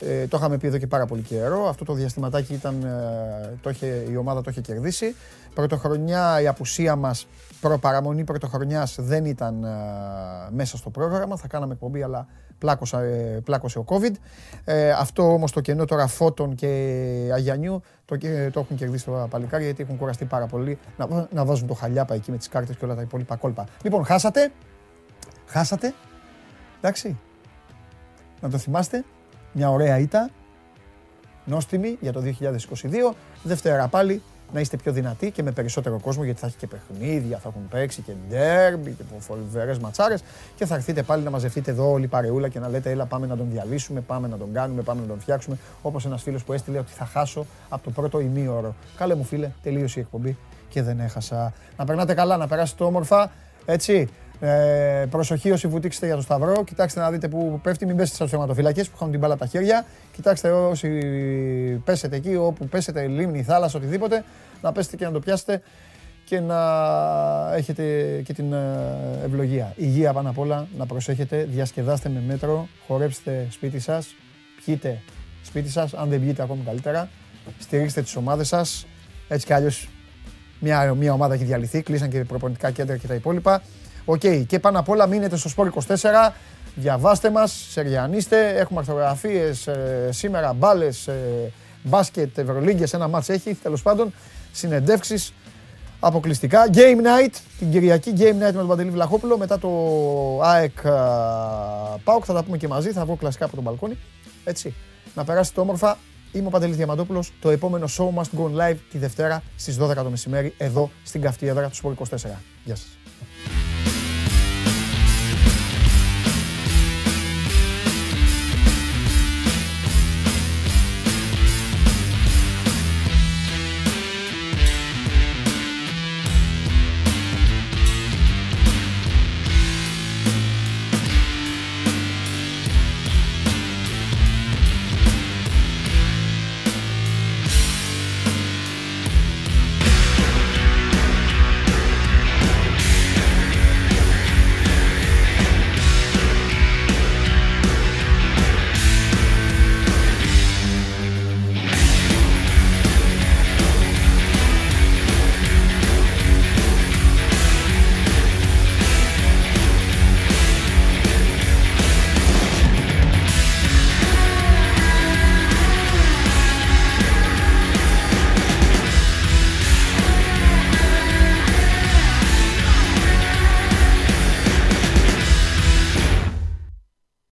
Ε, το είχαμε πει εδώ και πάρα πολύ καιρό. Αυτό το διαστηματάκι ήταν, ε, το είχε, η ομάδα το είχε κερδίσει. Πρωτοχρονιά η απουσία μας, προπαραμονή πρωτοχρονιάς δεν ήταν ε, μέσα στο πρόγραμμα. Θα κάναμε εκπομπή αλλά πλάκωσα, ε, πλάκωσε ο COVID. Ε, αυτό όμως το κενό τώρα Φώτων και Αγιανιού το, το έχουν κερδίσει τα παλικάρια γιατί έχουν κουραστεί πάρα πολύ να, να βάζουν το χαλιάπα εκεί με τις κάρτες και όλα τα υπόλοιπα κόλπα. Λοιπόν, χάσατε. Χάσατε. Εντάξει. Να το θυμάστε μια ωραία ήττα, νόστιμη για το 2022. Δευτέρα πάλι να είστε πιο δυνατοί και με περισσότερο κόσμο γιατί θα έχει και παιχνίδια, θα έχουν παίξει και ντέρμπι και φοβερές ματσάρες και θα έρθετε πάλι να μαζευτείτε εδώ όλη η παρεούλα και να λέτε έλα πάμε να τον διαλύσουμε, πάμε να τον κάνουμε, πάμε να τον φτιάξουμε όπως ένας φίλος που έστειλε ότι θα χάσω από το πρώτο ημίωρο. Καλέ μου φίλε, τελείωσε η εκπομπή και δεν έχασα. Να περνάτε καλά, να περάσετε όμορφα, έτσι. Ε, προσοχή όσοι βουτήξετε για το Σταυρό. Κοιτάξτε να δείτε που πέφτει. Μην πέσετε στου θεματοφυλακέ που έχουν την μπάλα τα χέρια. Κοιτάξτε όσοι πέσετε εκεί, όπου πέσετε, λίμνη, θάλασσα, οτιδήποτε, να πέσετε και να το πιάσετε και να έχετε και την ε, ευλογία. Υγεία πάνω απ' όλα, να προσέχετε, διασκεδάστε με μέτρο, χορέψτε σπίτι σας, πιείτε σπίτι σας, αν δεν πιείτε ακόμη καλύτερα, στηρίξτε τις ομάδες σας, έτσι κι αλλιώς μια, μια ομάδα έχει διαλυθεί, κλείσαν και προπονητικά κέντρα και τα υπόλοιπα. Οκ. Και πάνω απ' όλα μείνετε στο Sport 24. Διαβάστε μας, σεριανίστε. Έχουμε αρθρογραφίες ε, σήμερα, μπάλες, ε, μπάσκετ, ευρωλίγκες, ένα ματς έχει. Τέλος πάντων, συνεντεύξεις αποκλειστικά. Game night, την Κυριακή Game night με τον Παντελή Βλαχόπουλο. Μετά το ΑΕΚ ΠΑΟΚ θα τα πούμε και μαζί. Θα βγω κλασικά από τον μπαλκόνι. Έτσι. Να περάσετε όμορφα. Είμαι ο Παντελής Διαμαντόπουλος. Το επόμενο show must go live τη Δευτέρα στις 12 το μεσημέρι εδώ στην καυτή έδρα του Σπορ 24. Γεια σας.